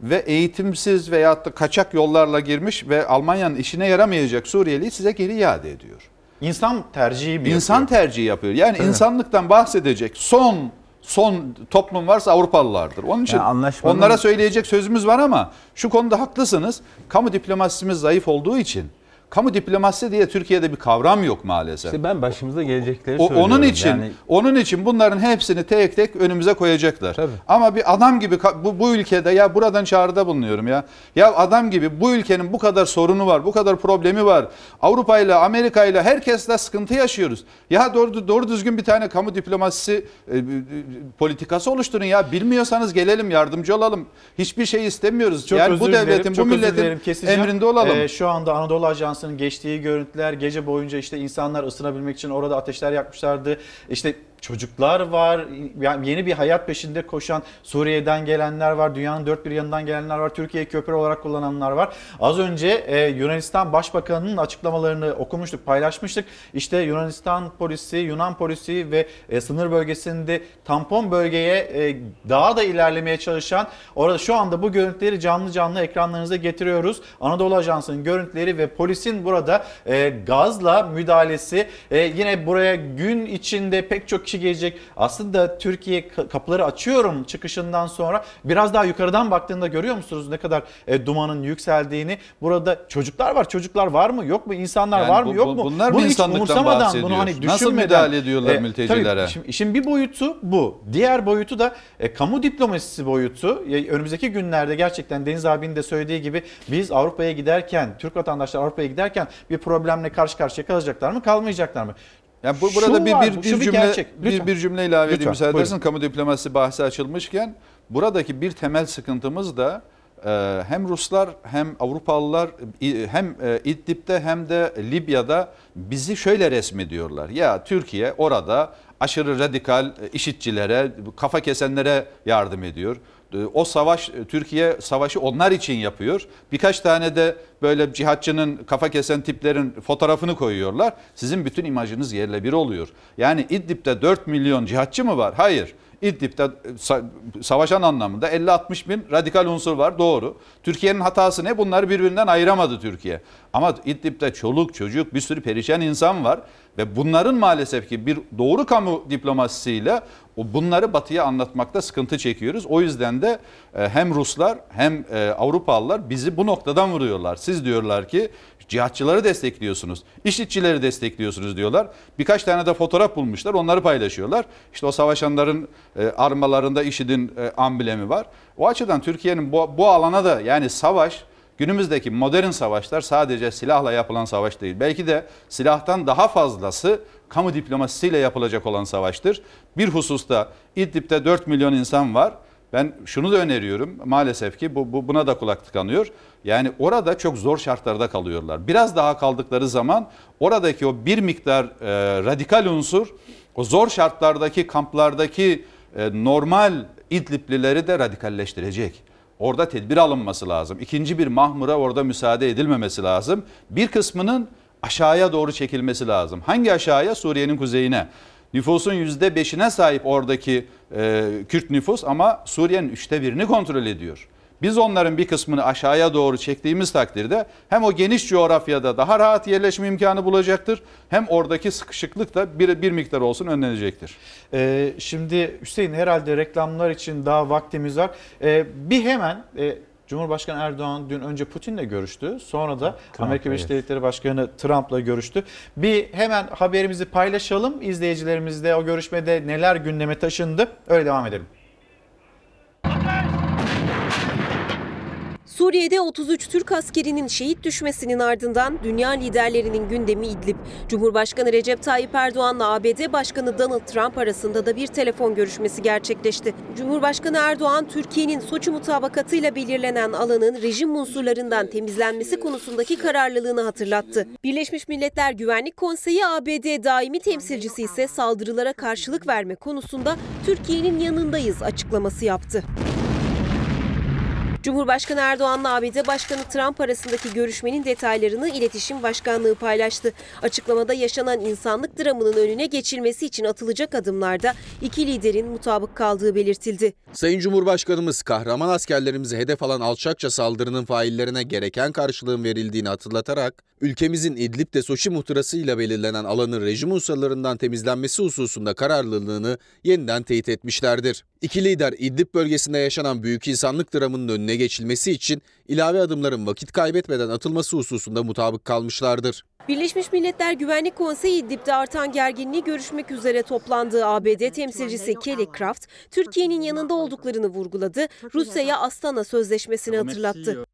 ve eğitimsiz veyahut da kaçak yollarla girmiş ve Almanya'nın işine yaramayacak Suriyeliyi size geri iade ediyor. İnsan tercihi mi İnsan yapıyor? tercihi yapıyor. Yani insanlıktan bahsedecek son son toplum varsa Avrupalılardır. Onun için Yani anlaşmanın- onlara söyleyecek sözümüz var ama şu konuda haklısınız. Kamu diplomasimiz zayıf olduğu için kamu diplomasisi diye Türkiye'de bir kavram yok maalesef. İşte ben başımıza gelecekleri O, söylüyorum. onun için Yani onun için bunların hepsini tek tek önümüze koyacaklar. Ama bir adam gibi bu, bu ülkede ya buradan çağrıda bulunuyorum ya. Ya adam gibi bu ülkenin bu kadar sorunu var, bu kadar problemi var. Avrupa ile Amerika ile herkesle sıkıntı yaşıyoruz. Ya doğru doğru düzgün bir tane kamu diplomasisi e, e, politikası oluşturun ya. Bilmiyorsanız gelelim yardımcı olalım. Hiçbir şey istemiyoruz. Çok yani özür bu dilerim, devletin, bu çok özür milletin dilerim, emrinde olalım. Ee, şu anda Anadolu Ajansı'nın geçtiği görüntüler gece boyunca işte insanlar ısınabilmek için orada ateşler yakmışlardı. İşte çocuklar var, yani yeni bir hayat peşinde koşan Suriye'den gelenler var, dünyanın dört bir yanından gelenler var, Türkiye'yi köprü olarak kullananlar var. Az önce e, Yunanistan Başbakanı'nın açıklamalarını okumuştuk, paylaşmıştık. İşte Yunanistan polisi, Yunan polisi ve e, sınır bölgesinde tampon bölgeye e, daha da ilerlemeye çalışan orada şu anda bu görüntüleri canlı canlı ekranlarınıza getiriyoruz. Anadolu Ajansı'nın görüntüleri ve polisin burada e, gazla müdahalesi e, yine buraya gün içinde pek çok kişi gelecek. Aslında Türkiye ka- kapıları açıyorum çıkışından sonra biraz daha yukarıdan baktığında görüyor musunuz ne kadar e, dumanın yükseldiğini? Burada çocuklar var. Çocuklar var mı? Yok mu? İnsanlar Yani var bu- mı? Yok bu- mu? bunlar mı Bunu hiç umursamadan? Bunu hani Nasıl müdahale ediyorlar e, mültecilere? Tabii, şimdi, işin bir boyutu bu. Diğer boyutu da e, kamu diplomasisi boyutu. E, önümüzdeki günlerde gerçekten Deniz abinin de söylediği gibi biz Avrupa'ya giderken, Türk vatandaşlar Avrupa'ya giderken bir problemle karşı karşıya kalacaklar mı, kalmayacaklar mı? Yani bu Şu burada bir var, bir, bir şu cümle gerçek. bir, Lütfen. bir cümle ilave edeyim müsaade edersen kamu diplomasisi bahsi açılmışken buradaki bir temel sıkıntımız da e, hem Ruslar hem Avrupalılar i- hem e, İdlib'de hem de Libya'da bizi şöyle resmediyorlar. Ya Türkiye orada aşırı radikal e, işitçilere, kafa kesenlere yardım ediyor. E, O savaş e, Türkiye savaşı onlar için yapıyor. Birkaç tane de böyle cihatçının kafa kesen tiplerin fotoğrafını koyuyorlar. Sizin bütün imajınız yerle bir oluyor. Yani İdlib'de 4 milyon cihatçı mı var? Hayır. İdlib'de e, sa- savaşan anlamında 50-60 bin radikal unsur var doğru. Türkiye'nin hatası ne? Bunları birbirinden ayıramadı Türkiye. Ama İdlib'de çoluk çocuk bir sürü perişan insan var ve bunların maalesef ki bir doğru kamu diplomasisiyle bunları batıya anlatmakta sıkıntı çekiyoruz. O yüzden de e, hem Ruslar hem e, Avrupalılar bizi bu noktadan vuruyorlar. Siz diyorlar ki cihatçıları destekliyorsunuz, işitçileri destekliyorsunuz diyorlar. Birkaç tane de fotoğraf bulmuşlar, onları paylaşıyorlar. İşte o savaşanların e, armalarında IŞİD'in e, amblemi var. O açıdan Türkiye'nin bu, bu alana da yani savaş Günümüzdeki modern savaşlar sadece silahla yapılan savaş değil. Belki de silahtan daha fazlası kamu diplomasisiyle yapılacak olan savaştır. Bir hususta İdlib'de 4 milyon insan var. Ben şunu da öneriyorum maalesef ki bu, bu buna da kulak tıkanıyor. Yani orada çok zor şartlarda kalıyorlar. Biraz daha kaldıkları zaman oradaki o bir miktar e, radikal unsur o zor şartlardaki kamplardaki e, normal İdliblileri de radikalleştirecek. Orada tedbir alınması lazım. İkinci bir mahmura orada müsaade edilmemesi lazım. Bir kısmının aşağıya doğru çekilmesi lazım. Hangi aşağıya? Suriye'nin kuzeyine. Nüfusun yüzde beşine sahip oradaki e, Kürt nüfus ama Suriye'nin üçte birini kontrol ediyor. Biz onların bir kısmını aşağıya doğru çektiğimiz takdirde hem o geniş coğrafyada daha rahat yerleşme imkanı bulacaktır hem oradaki sıkışıklık da bir, bir miktar olsun önlenecektir. Ee, şimdi Hüseyin herhalde reklamlar için daha vaktimiz var. Ee, bir hemen e, Cumhurbaşkanı Erdoğan dün önce Putin'le görüştü. Sonra da Amerika Birleşik evet. Devletleri Başkanı Trump'la görüştü. Bir hemen haberimizi paylaşalım. İzleyicilerimizle o görüşmede neler gündeme taşındı. Öyle devam edelim. Suriye'de 33 Türk askerinin şehit düşmesinin ardından dünya liderlerinin gündemi İdlib. Cumhurbaşkanı Recep Tayyip Erdoğan'la ABD Başkanı Donald Trump arasında da bir telefon görüşmesi gerçekleşti. Cumhurbaşkanı Erdoğan, Türkiye'nin Soçi mutabakatıyla belirlenen alanın rejim unsurlarından temizlenmesi konusundaki kararlılığını hatırlattı. Birleşmiş Milletler Güvenlik Konseyi ABD daimi temsilcisi ise saldırılara karşılık verme konusunda Türkiye'nin yanındayız açıklaması yaptı. Cumhurbaşkanı Erdoğan'la ABD Başkanı Trump arasındaki görüşmenin detaylarını İletişim Başkanlığı paylaştı. Açıklamada yaşanan insanlık dramının önüne geçilmesi için atılacak adımlarda iki liderin mutabık kaldığı belirtildi. Sayın Cumhurbaşkanımız kahraman askerlerimizi hedef alan alçakça saldırının faillerine gereken karşılığın verildiğini hatırlatarak ülkemizin İdlib'de Soçi muhtırasıyla belirlenen alanın rejim unsurlarından temizlenmesi hususunda kararlılığını yeniden teyit etmişlerdir. İki lider İdlib bölgesinde yaşanan büyük insanlık dramının önüne geçilmesi için ilave adımların vakit kaybetmeden atılması hususunda mutabık kalmışlardır. Birleşmiş Milletler Güvenlik Konseyi İdlib'de artan gerginliği görüşmek üzere toplandığı ABD temsilcisi Kelly Craft, Türkiye'nin yanında olduklarını vurguladı, Rusya'ya Astana Sözleşmesi'ni hatırlattı.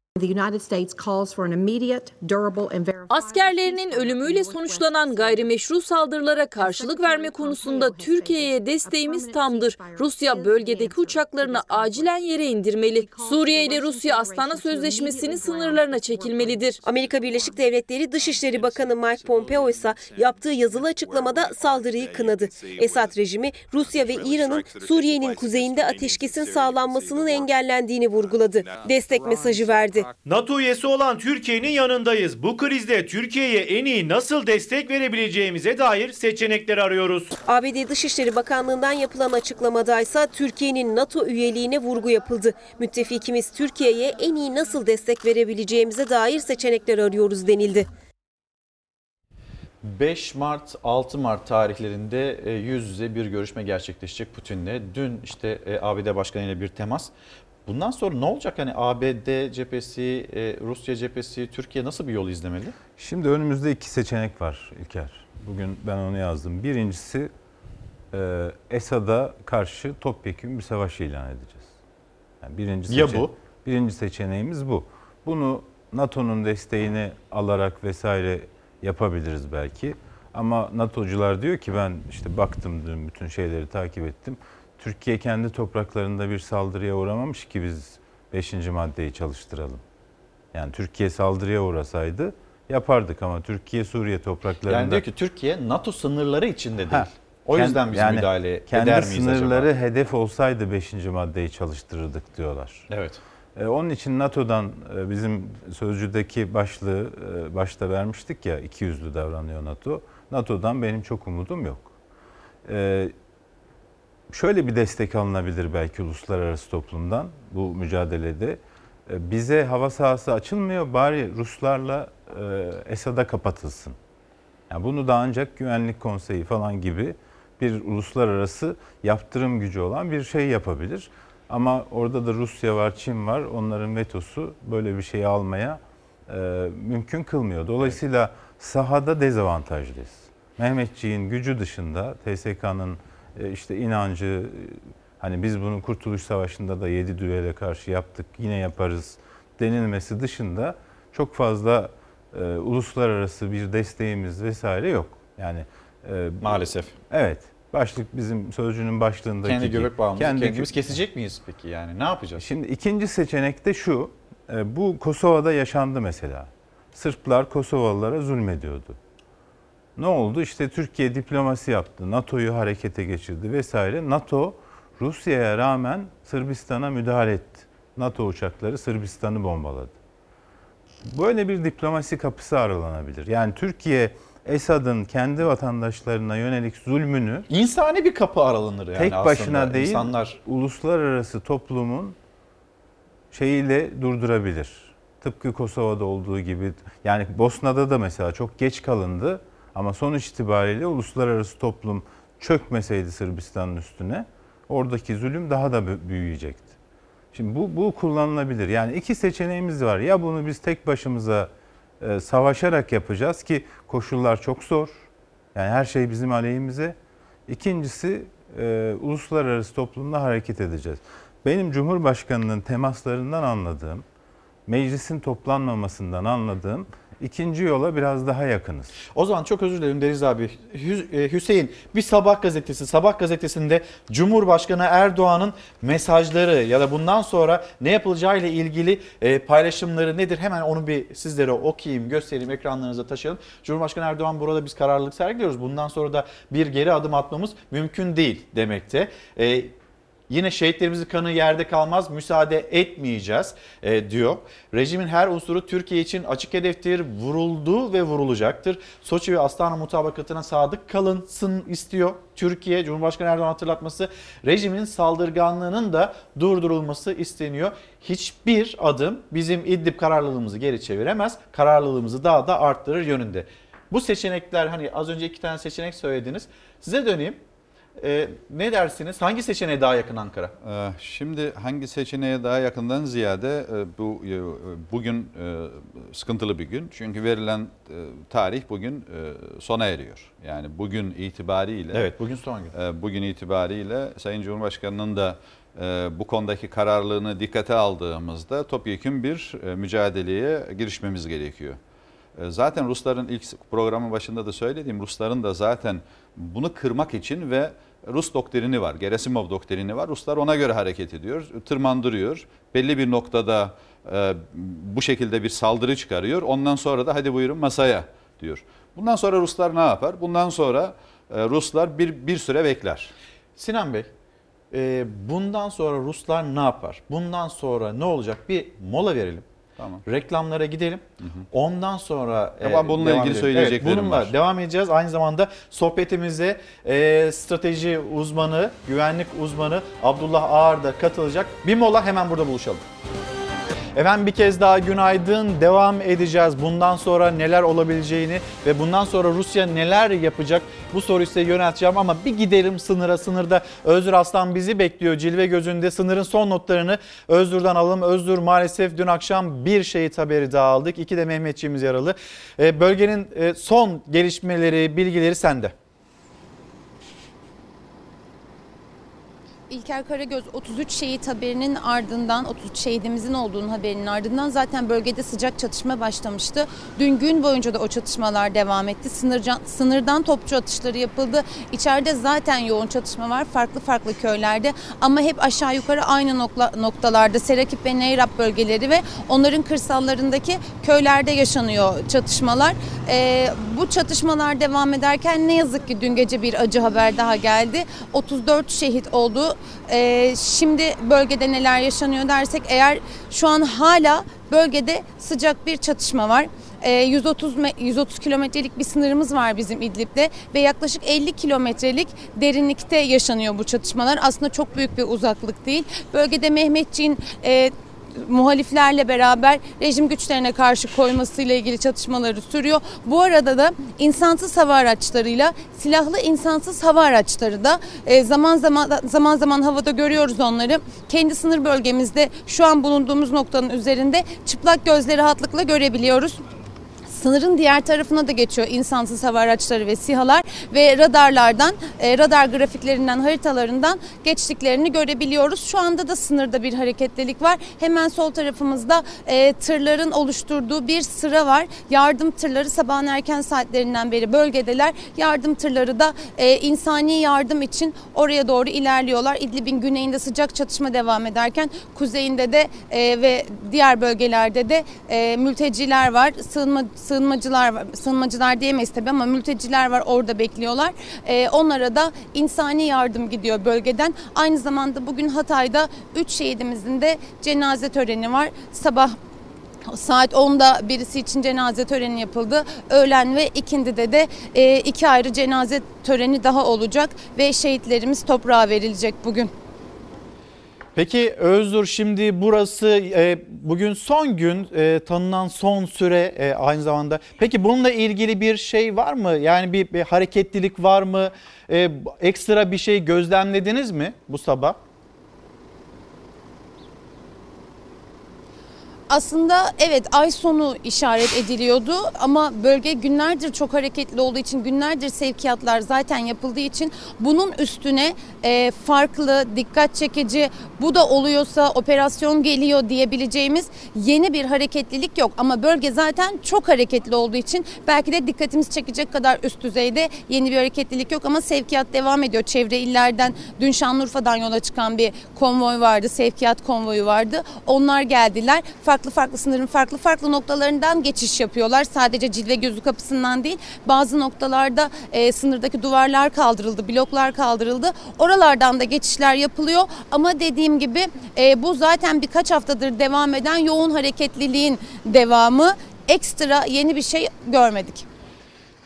Askerlerinin ölümüyle sonuçlanan gayrimeşru saldırılara karşılık verme konusunda Türkiye'ye desteğimiz tamdır. Rusya bölgedeki uçaklarını acilen yere indirmeli. Suriye ile Rusya Astana Sözleşmesi'nin sınırlarına çekilmelidir. Amerika Birleşik Devletleri Dışişleri Bakanı Mike Pompeo ise yaptığı yazılı açıklamada saldırıyı kınadı. Esad rejimi Rusya ve İran'ın Suriye'nin kuzeyinde ateşkesin sağlanmasının engellendiğini vurguladı. Destek mesajı verdi. NATO üyesi olan Türkiye'nin yanındayız. Bu krizde Türkiye'ye en iyi nasıl destek verebileceğimize dair seçenekler arıyoruz. ABD Dışişleri Bakanlığı'ndan yapılan açıklamada ise Türkiye'nin NATO üyeliğine vurgu yapıldı. Müttefikimiz Türkiye'ye en iyi nasıl destek verebileceğimize dair seçenekler arıyoruz denildi. 5 Mart 6 Mart tarihlerinde e, yüz yüze bir görüşme gerçekleşecek Putin'le. Dün işte e, ABD Başkanı ile bir temas. Bundan sonra ne olacak? Hani ABD cephesi, e, Rusya cephesi, Türkiye nasıl bir yol izlemeli? Şimdi önümüzde iki seçenek var İlker. Bugün ben onu yazdım. Birincisi e, Esad'a karşı topyekun bir savaş ilan edeceğiz. Yani birinci Ya seçe- bu? Birinci seçeneğimiz bu. Bunu NATO'nun desteğini alarak vesaire yapabiliriz belki. Ama NATO'cular diyor ki ben işte baktım dün bütün şeyleri takip ettim. Türkiye kendi topraklarında bir saldırıya uğramamış ki biz 5. maddeyi çalıştıralım. Yani Türkiye saldırıya uğrasaydı yapardık ama Türkiye Suriye topraklarında... Yani diyor ki Türkiye NATO sınırları içinde değil. Ha, o kend- yüzden biz yani müdahale kendi eder miyiz sınırları acaba? hedef olsaydı 5. maddeyi çalıştırırdık diyorlar. Evet. E, onun için NATO'dan e, bizim sözcüdeki başlığı e, başta vermiştik ya iki yüzlü davranıyor NATO. NATO'dan benim çok umudum yok. E, şöyle bir destek alınabilir belki uluslararası toplumdan bu mücadelede. E, bize hava sahası açılmıyor bari Ruslarla e, Esad'a kapatılsın. Yani bunu da ancak Güvenlik Konseyi falan gibi bir uluslararası yaptırım gücü olan bir şey yapabilir. Ama orada da Rusya var, Çin var. Onların vetosu böyle bir şeyi almaya e, mümkün kılmıyor. Dolayısıyla sahada dezavantajlıyız. Mehmetçiğin gücü dışında TSK'nın işte inancı e, hani biz bunu Kurtuluş Savaşı'nda da 7 düvele karşı yaptık yine yaparız denilmesi dışında çok fazla e, uluslararası bir desteğimiz vesaire yok. Yani e, Maalesef. Evet. Başlık bizim sözcünün başlığındaki Kendi göbek bağımızı kendi kendimiz kesecek miyiz peki yani? Ne yapacağız? Şimdi ikinci seçenek de şu. e, Bu Kosova'da yaşandı mesela. Sırplar Kosovalılara zulmediyordu. Ne oldu? İşte Türkiye diplomasi yaptı. NATO'yu harekete geçirdi vesaire. NATO Rusya'ya rağmen Sırbistan'a müdahale etti. NATO uçakları Sırbistan'ı bombaladı. Böyle bir diplomasi kapısı aralanabilir. Yani Türkiye Esad'ın kendi vatandaşlarına yönelik zulmünü İnsani bir kapı aralanır yani tek aslında. başına değil İnsanlar uluslararası toplumun şeyiyle durdurabilir. Tıpkı Kosova'da olduğu gibi yani Bosna'da da mesela çok geç kalındı ama sonuç itibariyle uluslararası toplum çökmeseydi Sırbistan'ın üstüne oradaki zulüm daha da bü- büyüyecekti. Şimdi bu, bu kullanılabilir. Yani iki seçeneğimiz var. Ya bunu biz tek başımıza e, savaşarak yapacağız ki koşullar çok zor. Yani her şey bizim aleyhimize. İkincisi e, uluslararası toplumda hareket edeceğiz. Benim Cumhurbaşkanı'nın temaslarından anladığım, meclisin toplanmamasından anladığım ikinci yola biraz daha yakınız. O zaman çok özür dilerim Deniz abi. E, Hüseyin bir sabah gazetesi, sabah gazetesinde Cumhurbaşkanı Erdoğan'ın mesajları ya da bundan sonra ne yapılacağı ile ilgili e, paylaşımları nedir? Hemen onu bir sizlere okuyayım, göstereyim, ekranlarınıza taşıyalım. Cumhurbaşkanı Erdoğan burada biz kararlılık sergiliyoruz. Bundan sonra da bir geri adım atmamız mümkün değil demekte. Yine şehitlerimizin kanı yerde kalmaz, müsaade etmeyeceğiz e, diyor. Rejimin her unsuru Türkiye için açık hedeftir, vuruldu ve vurulacaktır. Soçi ve Astana mutabakatına sadık kalınsın istiyor. Türkiye, Cumhurbaşkanı Erdoğan hatırlatması, rejimin saldırganlığının da durdurulması isteniyor. Hiçbir adım bizim İdlib kararlılığımızı geri çeviremez, kararlılığımızı daha da arttırır yönünde. Bu seçenekler hani az önce iki tane seçenek söylediniz. Size döneyim. Ee, ne dersiniz? Hangi seçeneğe daha yakın Ankara? Ee, Şimdi hangi seçeneğe daha yakından ziyade e, bu e, bugün e, sıkıntılı bir gün. Çünkü verilen tarih bugün sona eriyor. Yani bugün itibariyle Evet, bugün son gün. bugün itibariyle Sayın Cumhurbaşkanı'nın da bu konudaki kararlılığını dikkate aldığımızda topyekun bir mücadeleye girişmemiz gerekiyor. E, Zaten Rusların ilk programın başında da söylediğim Rusların da zaten bunu kırmak için ve Rus doktrini var, Gerasimov doktrini var. Ruslar ona göre hareket ediyor, tırmandırıyor. Belli bir noktada e, bu şekilde bir saldırı çıkarıyor. Ondan sonra da hadi buyurun masaya diyor. Bundan sonra Ruslar ne yapar? Bundan sonra e, Ruslar bir bir süre bekler. Sinan Bey, e, bundan sonra Ruslar ne yapar? Bundan sonra ne olacak? Bir mola verelim. Tamam. Reklamlara gidelim. Ondan sonra e, Ama bununla ilgili edelim. söyleyeceklerim evet, bununla var. devam edeceğiz. Aynı zamanda sohbetimize e, strateji uzmanı, güvenlik uzmanı Abdullah Ağar da katılacak. Bir mola hemen burada buluşalım. Efendim bir kez daha günaydın. Devam edeceğiz. Bundan sonra neler olabileceğini ve bundan sonra Rusya neler yapacak bu soruyu size yönelteceğim ama bir gidelim sınıra. Sınırda Özgür Aslan bizi bekliyor. Cilve gözünde sınırın son notlarını Özgür'den alalım. Özgür maalesef dün akşam bir şehit haberi daha aldık. İki de Mehmetçiğimiz yaralı. E, Bölgenin e, son gelişmeleri, bilgileri sende. İlker Karagöz 33 şehit haberinin ardından 33 şehidimizin olduğunun haberinin ardından zaten bölgede sıcak çatışma başlamıştı. Dün gün boyunca da o çatışmalar devam etti. Sınırcan, sınırdan topçu atışları yapıldı. İçeride zaten yoğun çatışma var farklı farklı köylerde ama hep aşağı yukarı aynı nokla, noktalarda Serakip ve Neyrap bölgeleri ve onların kırsallarındaki köylerde yaşanıyor çatışmalar. Ee, bu çatışmalar devam ederken ne yazık ki dün gece bir acı haber daha geldi. 34 şehit oldu. Ee, şimdi bölgede neler yaşanıyor dersek eğer şu an hala bölgede sıcak bir çatışma var. Ee, 130 me- 130 kilometrelik bir sınırımız var bizim İdlib'de ve yaklaşık 50 kilometrelik derinlikte yaşanıyor bu çatışmalar. Aslında çok büyük bir uzaklık değil. Bölgede Mehmetçiğin e, muhaliflerle beraber rejim güçlerine karşı koymasıyla ilgili çatışmaları sürüyor. Bu arada da insansız hava araçlarıyla silahlı insansız hava araçları da e, zaman zaman zaman zaman havada görüyoruz onları. Kendi sınır bölgemizde şu an bulunduğumuz noktanın üzerinde çıplak gözle rahatlıkla görebiliyoruz. Sınırın diğer tarafına da geçiyor insansız hava araçları ve SİHA'lar ve radarlardan, e, radar grafiklerinden, haritalarından geçtiklerini görebiliyoruz. Şu anda da sınırda bir hareketlilik var. Hemen sol tarafımızda e, tırların oluşturduğu bir sıra var. Yardım tırları sabahın erken saatlerinden beri bölgedeler. Yardım tırları da e, insani yardım için oraya doğru ilerliyorlar. İdlib'in güneyinde sıcak çatışma devam ederken kuzeyinde de ve diğer bölgelerde de mülteciler var. Sığınma sığınmacılar var. Sığınmacılar diyemeyiz tabii ama mülteciler var orada bekliyorlar. Ee, onlara da insani yardım gidiyor bölgeden. Aynı zamanda bugün Hatay'da 3 şehidimizin de cenaze töreni var. Sabah Saat 10'da birisi için cenaze töreni yapıldı. Öğlen ve ikindide de e, iki ayrı cenaze töreni daha olacak ve şehitlerimiz toprağa verilecek bugün. Peki Özgür şimdi burası e, bugün son gün e, tanınan son süre e, aynı zamanda. Peki bununla ilgili bir şey var mı? Yani bir, bir hareketlilik var mı? E, ekstra bir şey gözlemlediniz mi bu sabah? Aslında evet ay sonu işaret ediliyordu ama bölge günlerdir çok hareketli olduğu için günlerdir sevkiyatlar zaten yapıldığı için bunun üstüne e, farklı dikkat çekici bu da oluyorsa operasyon geliyor diyebileceğimiz yeni bir hareketlilik yok ama bölge zaten çok hareketli olduğu için belki de dikkatimizi çekecek kadar üst düzeyde yeni bir hareketlilik yok ama sevkiyat devam ediyor. Çevre illerden dün Şanlıurfa'dan yola çıkan bir konvoy vardı sevkiyat konvoyu vardı onlar geldiler. Farklı farklı farklı sınırın farklı farklı noktalarından geçiş yapıyorlar. Sadece Cilve Gözü kapısından değil bazı noktalarda e, sınırdaki duvarlar kaldırıldı, bloklar kaldırıldı. Oralardan da geçişler yapılıyor ama dediğim gibi e, bu zaten birkaç haftadır devam eden yoğun hareketliliğin devamı. Ekstra yeni bir şey görmedik.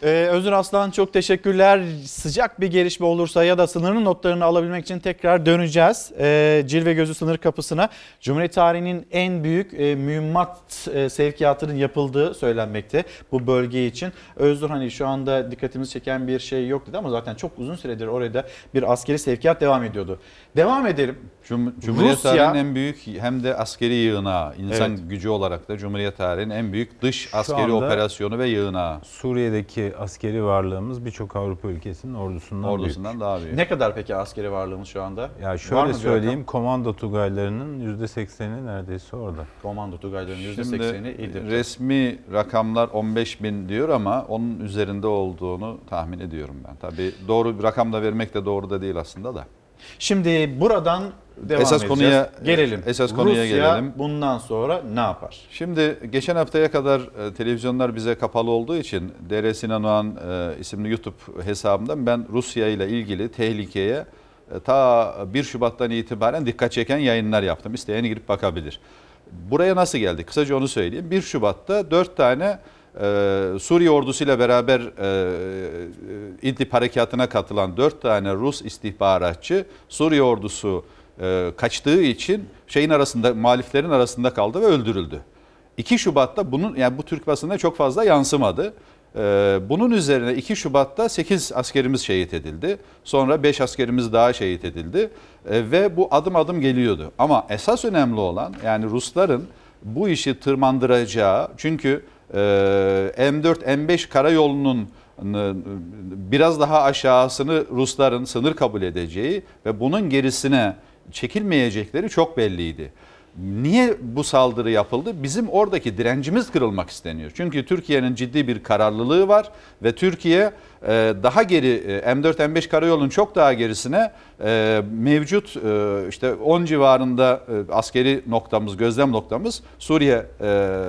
Ee, Özür Aslan çok teşekkürler. Sıcak bir gelişme olursa ya da sınırın notlarını alabilmek için tekrar döneceğiz. Ee, Cilve Gözü sınır kapısına Cumhuriyet tarihinin en büyük e, mühimmat e, sevkiyatının yapıldığı söylenmekte bu bölge için. Özür hani şu anda dikkatimizi çeken bir şey yok dedi ama zaten çok uzun süredir orada bir askeri sevkiyat devam ediyordu. Devam edelim. Cum- Cumhuriyet Rusya- tarihinin en büyük hem de askeri yığınağı, insan Evet. gücü olarak da Cumhuriyet tarihinin en büyük dış askeri operasyonu ve yığınağı. Suriye'deki askeri varlığımız birçok Avrupa ülkesinin ordusundan, Ordusundan büyük. daha büyük. Ne kadar peki askeri varlığımız şu anda? Ya şöyle söyleyeyim, komando tugaylarının %80'i neredeyse orada. Komando tugaylarının Şimdi %80'i İdlib'de. resmi rakamlar 15 bin diyor ama onun üzerinde olduğunu tahmin ediyorum ben. Tabii doğru bir rakam da vermek de doğru da değil aslında da. Şimdi buradan devam Esas edeceğiz. konuya- gelelim. esas konuya Rusya gelelim. bundan sonra ne yapar? Şimdi geçen haftaya kadar e, televizyonlar bize kapalı olduğu için DR Sinan Oğan e, isimli YouTube hesabımdan ben Rusya ile ilgili tehlikeye e, ta 1 Şubat'tan itibaren dikkat çeken yayınlar yaptım. İsteyen girip bakabilir. Buraya nasıl geldik? Kısaca onu söyleyeyim. 1 Şubat'ta 4 tane e, Suriye ordusuyla beraber e, İdlib harekatına katılan 4 tane Rus istihbaratçı Suriye ordusu e, kaçtığı için şeyin arasında muhaliflerin arasında kaldı ve öldürüldü. 2 Şubat'ta bunun yani bu Türk basınına çok fazla yansımadı. Ee, bunun üzerine 2 Şubat'ta 8 askerimiz şehit edildi. Sonra 5 askerimiz daha şehit edildi. Ee, ve bu adım adım geliyordu. Ama esas önemli olan yani Rusların bu işi tırmandıracağı çünkü e, M4 M5 karayolunun biraz daha aşağısını Rusların sınır kabul edeceği ve bunun gerisine çekilmeyecekleri çok belliydi. Niye bu saldırı yapıldı? Bizim oradaki direncimiz kırılmak isteniyor. Çünkü Türkiye'nin ciddi bir kararlılığı var ve Türkiye e, daha geri e, M4 M5 karayolunun çok daha gerisine e, mevcut e, işte 10 civarında e, askeri noktamız, gözlem noktamız Suriye e,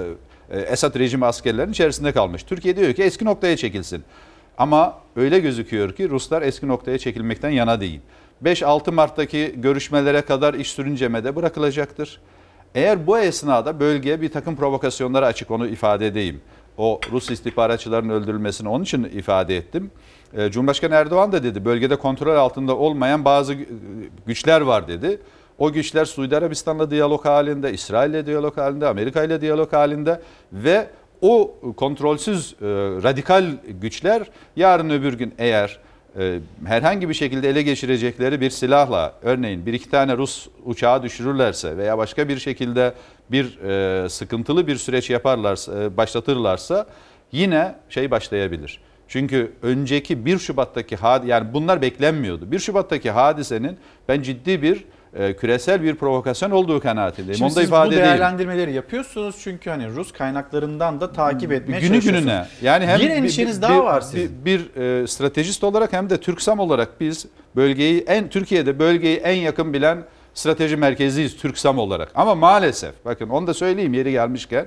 e, Esad rejimi askerlerinin içerisinde kalmış. Türkiye diyor ki eski noktaya çekilsin. Ama öyle gözüküyor ki Ruslar eski noktaya çekilmekten yana değil. 5-6 Mart'taki görüşmelere kadar iş sürüncemede bırakılacaktır. Eğer bu esnada bölgeye bir takım provokasyonlara açık onu ifade edeyim. O Rus istihbaratçıların öldürülmesini onun için ifade ettim. Ee, Cumhurbaşkanı Erdoğan da dedi bölgede kontrol altında olmayan bazı gü- güçler var dedi. O güçler Suudi Arabistan'la diyalog halinde, İsrail'le diyalog halinde, Amerika ile diyalog halinde ve o kontrolsüz e, radikal güçler yarın öbür gün eğer e, herhangi bir şekilde ele geçirecekleri bir silahla örneğin bir iki tane Rus uçağı düşürürlerse veya başka bir şekilde bir e, sıkıntılı bir süreç yaparlarsa e, başlatırlarsa yine şey başlayabilir. Çünkü önceki 1 Şubat'taki had yani bunlar beklenmiyordu. 1 Şubat'taki hadisenin ben ciddi bir e, küresel bir provokasyon olduğu kanaatindeyim. Şimdi Onu da siz ifade bu edeyim. değerlendirmeleri yapıyorsunuz çünkü hani Rus kaynaklarından da takip etmeye günü gününe. Yani hem bir bir- endişeniz bir- daha bir- var sizin. Bir, bir, e, stratejist olarak hem de Türksam olarak biz bölgeyi en Türkiye'de bölgeyi en yakın bilen strateji merkeziyiz Türksam olarak. Ama maalesef bakın onu da söyleyeyim yeri gelmişken.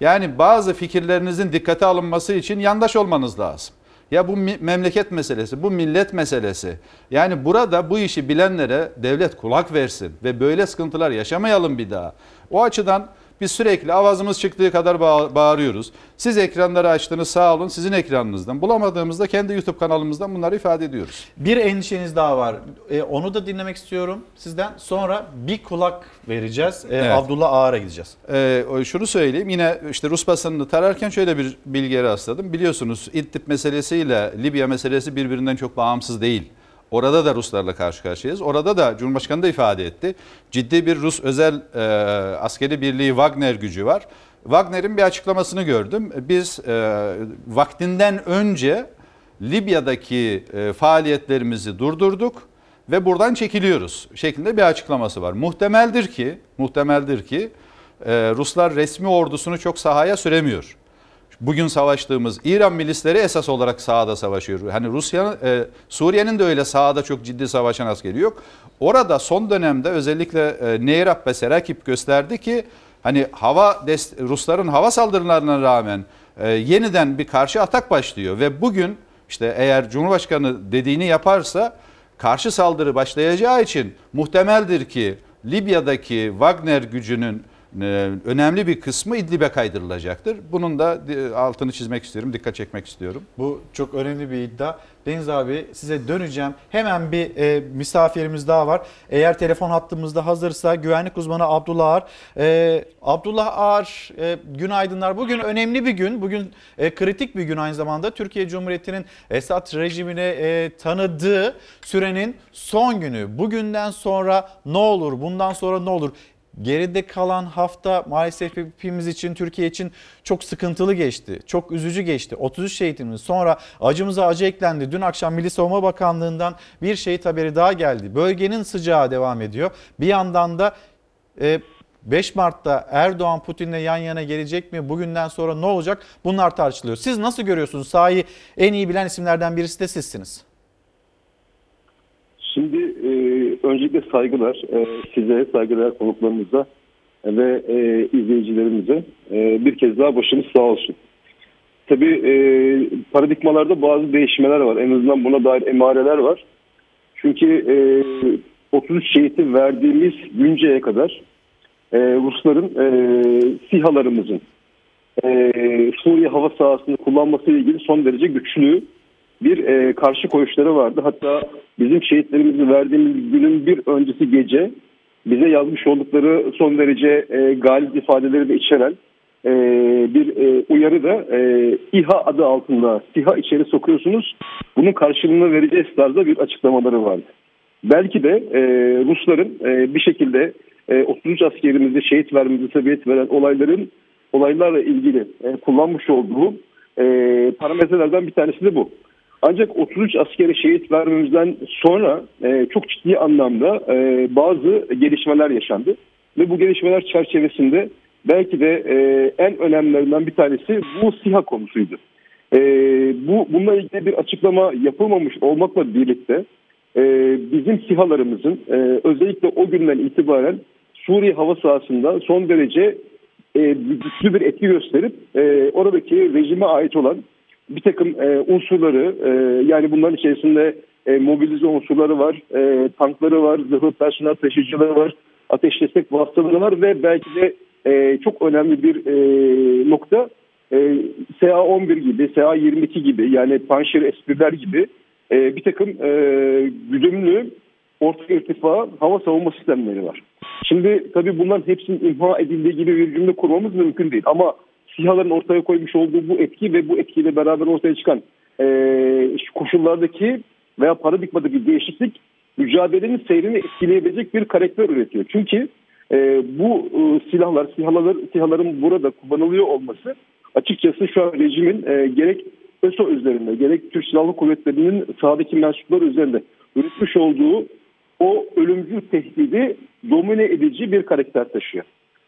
Yani bazı fikirlerinizin dikkate alınması için yandaş olmanız lazım. Ya bu memleket meselesi, bu millet meselesi. Yani burada bu işi bilenlere devlet kulak versin ve böyle sıkıntılar yaşamayalım bir daha. O açıdan biz sürekli avazımız çıktığı kadar bağ- bağırıyoruz. Siz ekranları açtınız sağ olun sizin ekranınızdan. Bulamadığımızda kendi YouTube kanalımızdan bunları ifade ediyoruz. Bir endişeniz daha var. E, onu da dinlemek istiyorum sizden. Sonra bir kulak vereceğiz. E, Evet. Abdullah Ağar'a gideceğiz. O- şunu söyleyeyim yine işte Rus basınını tararken şöyle bir bilgiye rastladım. Biliyorsunuz İdlib meselesiyle Libya meselesi birbirinden çok bağımsız değil. Orada da Ruslarla karşı karşıyayız. Orada da Cumhurbaşkanı da ifade etti. Ciddi bir Rus özel e, askeri birliği Wagner gücü var. Wagner'in bir açıklamasını gördüm. Biz e, vaktinden önce Libya'daki e, faaliyetlerimizi durdurduk ve buradan çekiliyoruz şeklinde bir açıklaması var. Muhtemeldir ki, muhtemeldir ki e, Ruslar resmi ordusunu çok sahaya süremiyor. Bugün savaştığımız İran milisleri esas olarak sahada savaşıyor. Hani Rusya'nın, e, Suriye'nin de öyle sahada çok ciddi savaşan askeri yok. Orada son dönemde özellikle e, Neyrab ve Serakip gösterdi ki Hani hava Rusların hava saldırılarına rağmen e, yeniden bir karşı atak başlıyor ve bugün işte eğer Cumhurbaşkanı dediğini yaparsa karşı saldırı başlayacağı için muhtemeldir ki Libya'daki Wagner gücünün önemli bir kısmı İdlib'e kaydırılacaktır. Bunun da e, altını çizmek istiyorum, dikkat çekmek istiyorum. Bu çok önemli bir iddia. Deniz abi size döneceğim. Hemen bir e, misafirimiz daha var. Eğer telefon hattımızda hazırsa güvenlik uzmanı Abdullah Ağar. E, Abdullah Ağar e, günaydınlar. Bugün önemli bir gün. Bugün e, kritik bir gün aynı zamanda. Türkiye Cumhuriyeti'nin Esad rejimine e, tanıdığı sürenin son günü. Bugünden sonra ne olur? Bundan sonra ne olur? Geride kalan hafta maalesef hepimiz için Türkiye için çok sıkıntılı geçti. Çok üzücü geçti. 33 şehitimiz sonra acımıza acı eklendi. Dün akşam Milli Savunma Bakanlığı'ndan bir şehit haberi daha geldi. Bölgenin sıcağı devam ediyor. Bir yandan da e, 5 Mart'ta Erdoğan Putin'le yan yana gelecek mi? Bugünden sonra ne olacak? Bunlar tartışılıyor. Siz nasıl görüyorsunuz? Sahayı en iyi bilen isimlerden birisi de sizsiniz. Şimdi e, öncelikle saygılar e, size, saygılar konuklarımıza ve e, izleyicilerimize. E, bir kez daha başınız sağ olsun. Tabii e, paradigmalarda bazı değişmeler var. En azından buna dair emareler var. Çünkü e, 33 şehiti verdiğimiz günceye kadar e, Rusların e, SİHA'larımızın e, Suriye hava sahasını kullanması ile ilgili son derece güçlü bir e, karşı koyuşları vardı. Hatta bizim şehitlerimizi verdiğimiz günün bir öncesi gece bize yazmış oldukları son derece e, galip ifadeleri de içeren e, bir e, uyarı da e, İHA adı altında SİHA içeri sokuyorsunuz. Bunun karşılığını vereceğiz tarzda bir açıklamaları vardı. Belki de e, Rusların e, bir şekilde e, 33 askerimizi şehit vermemize sebebiyet veren olayların olaylarla ilgili e, kullanmış olduğu e, parametrelerden bir tanesi de bu. Ancak 33 askeri şehit vermemizden sonra e, çok ciddi anlamda e, bazı gelişmeler yaşandı. Ve bu gelişmeler çerçevesinde belki de e, en önemlilerinden bir tanesi bu SİHA konusuydu. E, bu Bununla ilgili bir açıklama yapılmamış olmakla birlikte e, bizim SİHA'larımızın e, özellikle o günden itibaren Suriye hava sahasında son derece e, güçlü bir etki gösterip e, oradaki rejime ait olan bir takım e, unsurları e, yani bunların içerisinde e, mobilize unsurları var, e, tankları var, zırhlı personel taşıyıcıları var, ateş destek vasıtaları var ve belki de e, çok önemli bir e, nokta e, SA-11 gibi, SA-22 gibi yani Panşir espriler gibi e, bir takım e, güdümlü orta irtifa hava savunma sistemleri var. Şimdi tabii bunların hepsinin imha edildiği gibi bir cümle kurmamız mümkün değil ama SİHA'ların ortaya koymuş olduğu bu etki ve bu etkiyle beraber ortaya çıkan e, koşullardaki veya paradigmadaki değişiklik mücadelenin seyrini etkileyebilecek bir karakter üretiyor. Çünkü e, bu e, silahlar, SİHA'lar, SİHA'ların burada kullanılıyor olması açıkçası şu an rejimin e, gerek ÖSO üzerinde gerek Türk Silahlı Kuvvetleri'nin sahadaki mensupları üzerinde üretmiş olduğu o ölümcül tehdidi domine edici bir karakter taşıyor.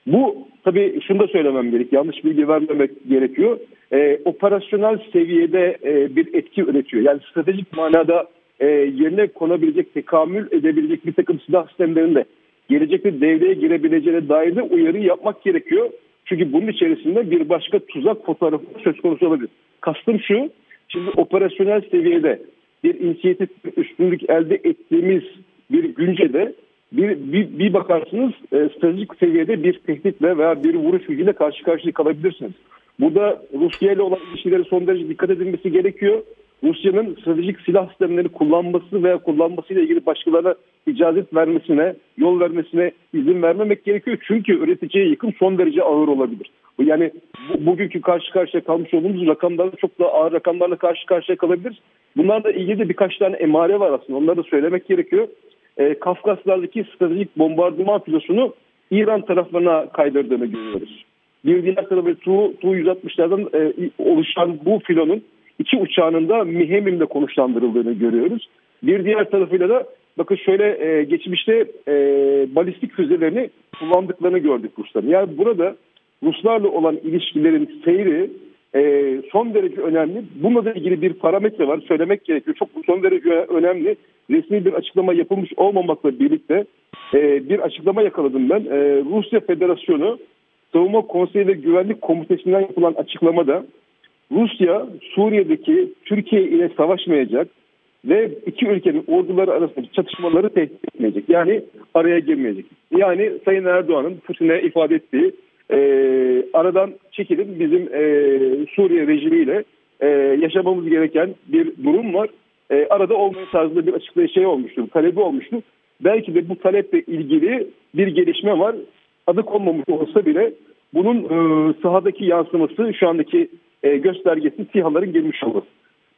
Bu tabii şunu da söylemem gerek, yanlış bilgi vermemek gerekiyor. Ee, operasyonel seviyede e, bir etki üretiyor. Yani stratejik manada e, yerine konabilecek, tekamül edebilecek bir takım silah sistemlerinde gelecekte devreye girebileceğine dair de uyarı yapmak gerekiyor. Çünkü bunun içerisinde bir başka tuzak fotoğrafı söz konusu olabilir. Kastım şu, şimdi operasyonel seviyede bir inisiyatif üstünlük elde ettiğimiz bir güncede bir, bir, bir bakarsınız e, stratejik seviyede bir tehditle veya bir vuruş gücüyle karşı karşıya kalabilirsiniz. Burada Rusya ile olan ilişkileri son derece dikkat edilmesi gerekiyor. Rusya'nın stratejik silah sistemlerini kullanması veya kullanmasıyla ilgili başkalarına icazet vermesine, yol vermesine izin vermemek gerekiyor. Çünkü üreticiye yıkım son derece ağır olabilir. Yani bu, bugünkü karşı karşıya kalmış olduğumuz rakamlarla çok daha ağır rakamlarla karşı karşıya kalabiliriz. Bunlarla ilgili de birkaç tane emare var aslında. Onları da söylemek gerekiyor e, Kafkaslardaki stratejik bombardıman filosunu İran taraflarına kaydırdığını görüyoruz. Bir diğer tarafı Tu, Tu 160'lardan e, oluşan bu filonun iki uçağının da Mihemim'de konuşlandırıldığını görüyoruz. Bir diğer tarafıyla da bakın şöyle e, geçmişte e, balistik füzelerini kullandıklarını gördük Rusların. Yani burada Ruslarla olan ilişkilerin seyri e, son derece önemli. Bununla ilgili bir parametre var. Söylemek gerekiyor. Çok son derece önemli. Resmi bir açıklama yapılmış olmamakla birlikte e, bir açıklama yakaladım ben. E, Rusya Federasyonu Savunma Konseyi ve Güvenlik Komitesi'nden yapılan açıklamada Rusya Suriye'deki Türkiye ile savaşmayacak ve iki ülkenin orduları arasındaki çatışmaları tehdit etmeyecek. Yani araya girmeyecek. Yani Sayın Erdoğan'ın Putin'e ifade ettiği e, aradan çekilip bizim e, Suriye rejimiyle e, yaşamamız gereken bir durum var. E, arada olmaya tarzında bir açıklayış şey olmuştu, talebi olmuştu. Belki de bu taleple ilgili bir gelişme var. Adı konmamış olsa bile bunun e, sahadaki yansıması şu andaki e, göstergesi SİHA'ların girmiş olması.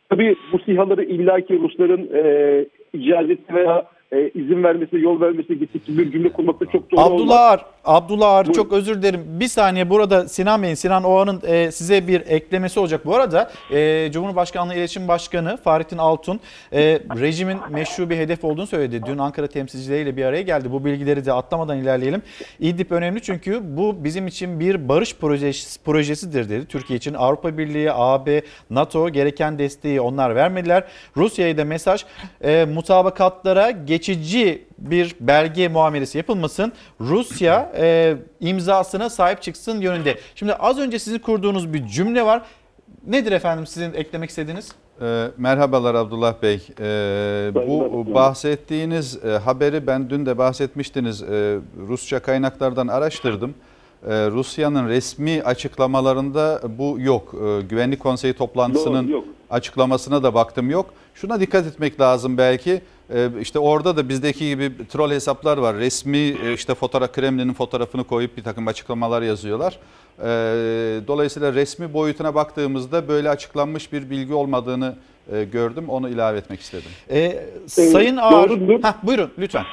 Tabii bu SİHA'ları illaki Rusların e, icazeti veya e, izin vermesi, yol vermesi gibi bir cümle kurmakta çok doğru olmaz. Abdullah Ar, Abdullah Ar çok özür dilerim. Bir saniye burada Sinan Bey'in, Sinan Oğan'ın e, size bir eklemesi olacak. Bu arada e, Cumhurbaşkanlığı İletişim Başkanı Fahrettin Altun e, rejimin meşru bir hedef olduğunu söyledi. Dün Ankara temsilcileriyle bir araya geldi. Bu bilgileri de atlamadan ilerleyelim. İdlib önemli çünkü bu bizim için bir barış projesi, projesidir dedi. Türkiye için Avrupa Birliği, AB, NATO gereken desteği onlar vermediler. Rusya'ya da mesaj e, mutabakatlara geçici bir belge muamelesi yapılmasın. Rusya e, imzasına sahip çıksın yönünde. Şimdi az önce sizin kurduğunuz bir cümle var. Nedir efendim sizin eklemek istediğiniz? E, merhabalar Abdullah Bey. E, bu bahsettiğiniz e, haberi ben dün de bahsetmiştiniz. E, Rusça kaynaklardan araştırdım. E, Rusya'nın resmi açıklamalarında bu yok. E, Güvenlik Konseyi toplantısının Doğru, yok. açıklamasına da baktım yok. Şuna dikkat etmek lazım belki. E, işte orada da bizdeki gibi troll hesaplar var. Resmi e, işte fotoğraf Kremlin'in fotoğrafını koyup bir takım açıklamalar yazıyorlar. E, dolayısıyla resmi boyutuna baktığımızda böyle açıklanmış bir bilgi olmadığını e, gördüm. Onu ilave etmek istedim. E, Sayın Ağar, doğrudur. Heh, buyurun lütfen.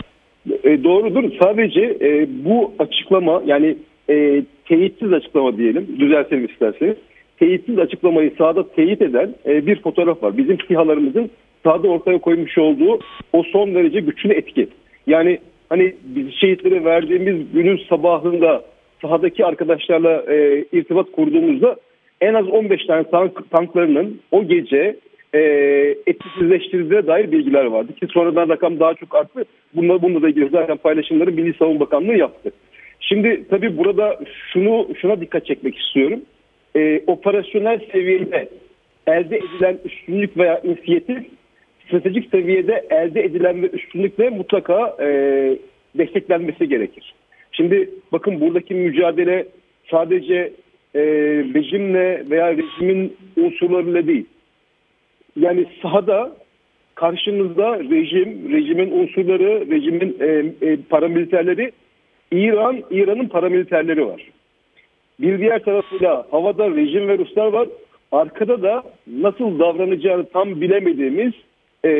E, doğrudur. Sadece e, bu açıklama yani e, teyitsiz açıklama diyelim. Düzeltelim isterseniz. Teyitsiz açıklamayı sahada teyit eden e, bir fotoğraf var. Bizim SİHA'larımızın sahada ortaya koymuş olduğu o son derece güçlü etki. Yani hani biz şehitlere verdiğimiz günün sabahında sahadaki arkadaşlarla e, irtibat kurduğumuzda en az 15 tane tank, tanklarının o gece e, etkisizleştirdiğine dair bilgiler vardı. Ki sonradan rakam daha çok arttı. Bununla, bununla da ilgili zaten paylaşımları Milli Savunma Bakanlığı yaptı. Şimdi tabii burada şunu şuna dikkat çekmek istiyorum. E, operasyonel seviyede elde edilen üstünlük veya inisiyatif stratejik seviyede elde edilen ve üstünlükle mutlaka e, desteklenmesi gerekir. Şimdi bakın buradaki mücadele sadece e, rejimle veya rejimin unsurlarıyla değil. Yani sahada karşımızda rejim, rejimin unsurları, rejimin e, e, paramiliterleri, İran, İran'ın paramiliterleri var. Bir diğer tarafıyla havada rejim ve Ruslar var. Arkada da nasıl davranacağını tam bilemediğimiz e,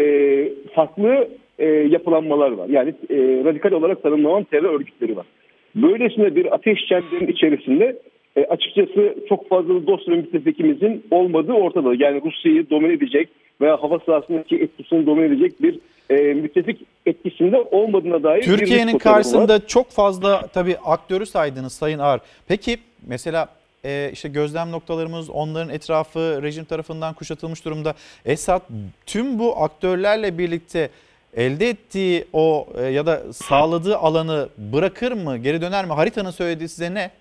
farklı e, yapılanmalar var. Yani e, radikal olarak tanımlanan terör örgütleri var. Böylesine bir ateş çemberinin içerisinde e, açıkçası çok fazla dost ve müttefikimizin olmadığı ortada. Yani Rusya'yı domine edecek veya hava sahasındaki etkisini domine edecek bir e, müttefik etkisinde olmadığına dair Türkiye'nin karşısında var. çok fazla tabii aktörü saydınız Sayın Ağar. Peki mesela e, işte gözlem noktalarımız onların etrafı rejim tarafından kuşatılmış durumda. Esad tüm bu aktörlerle birlikte elde ettiği o e, ya da sağladığı alanı bırakır mı, geri döner mi? Haritanın söylediği size ne?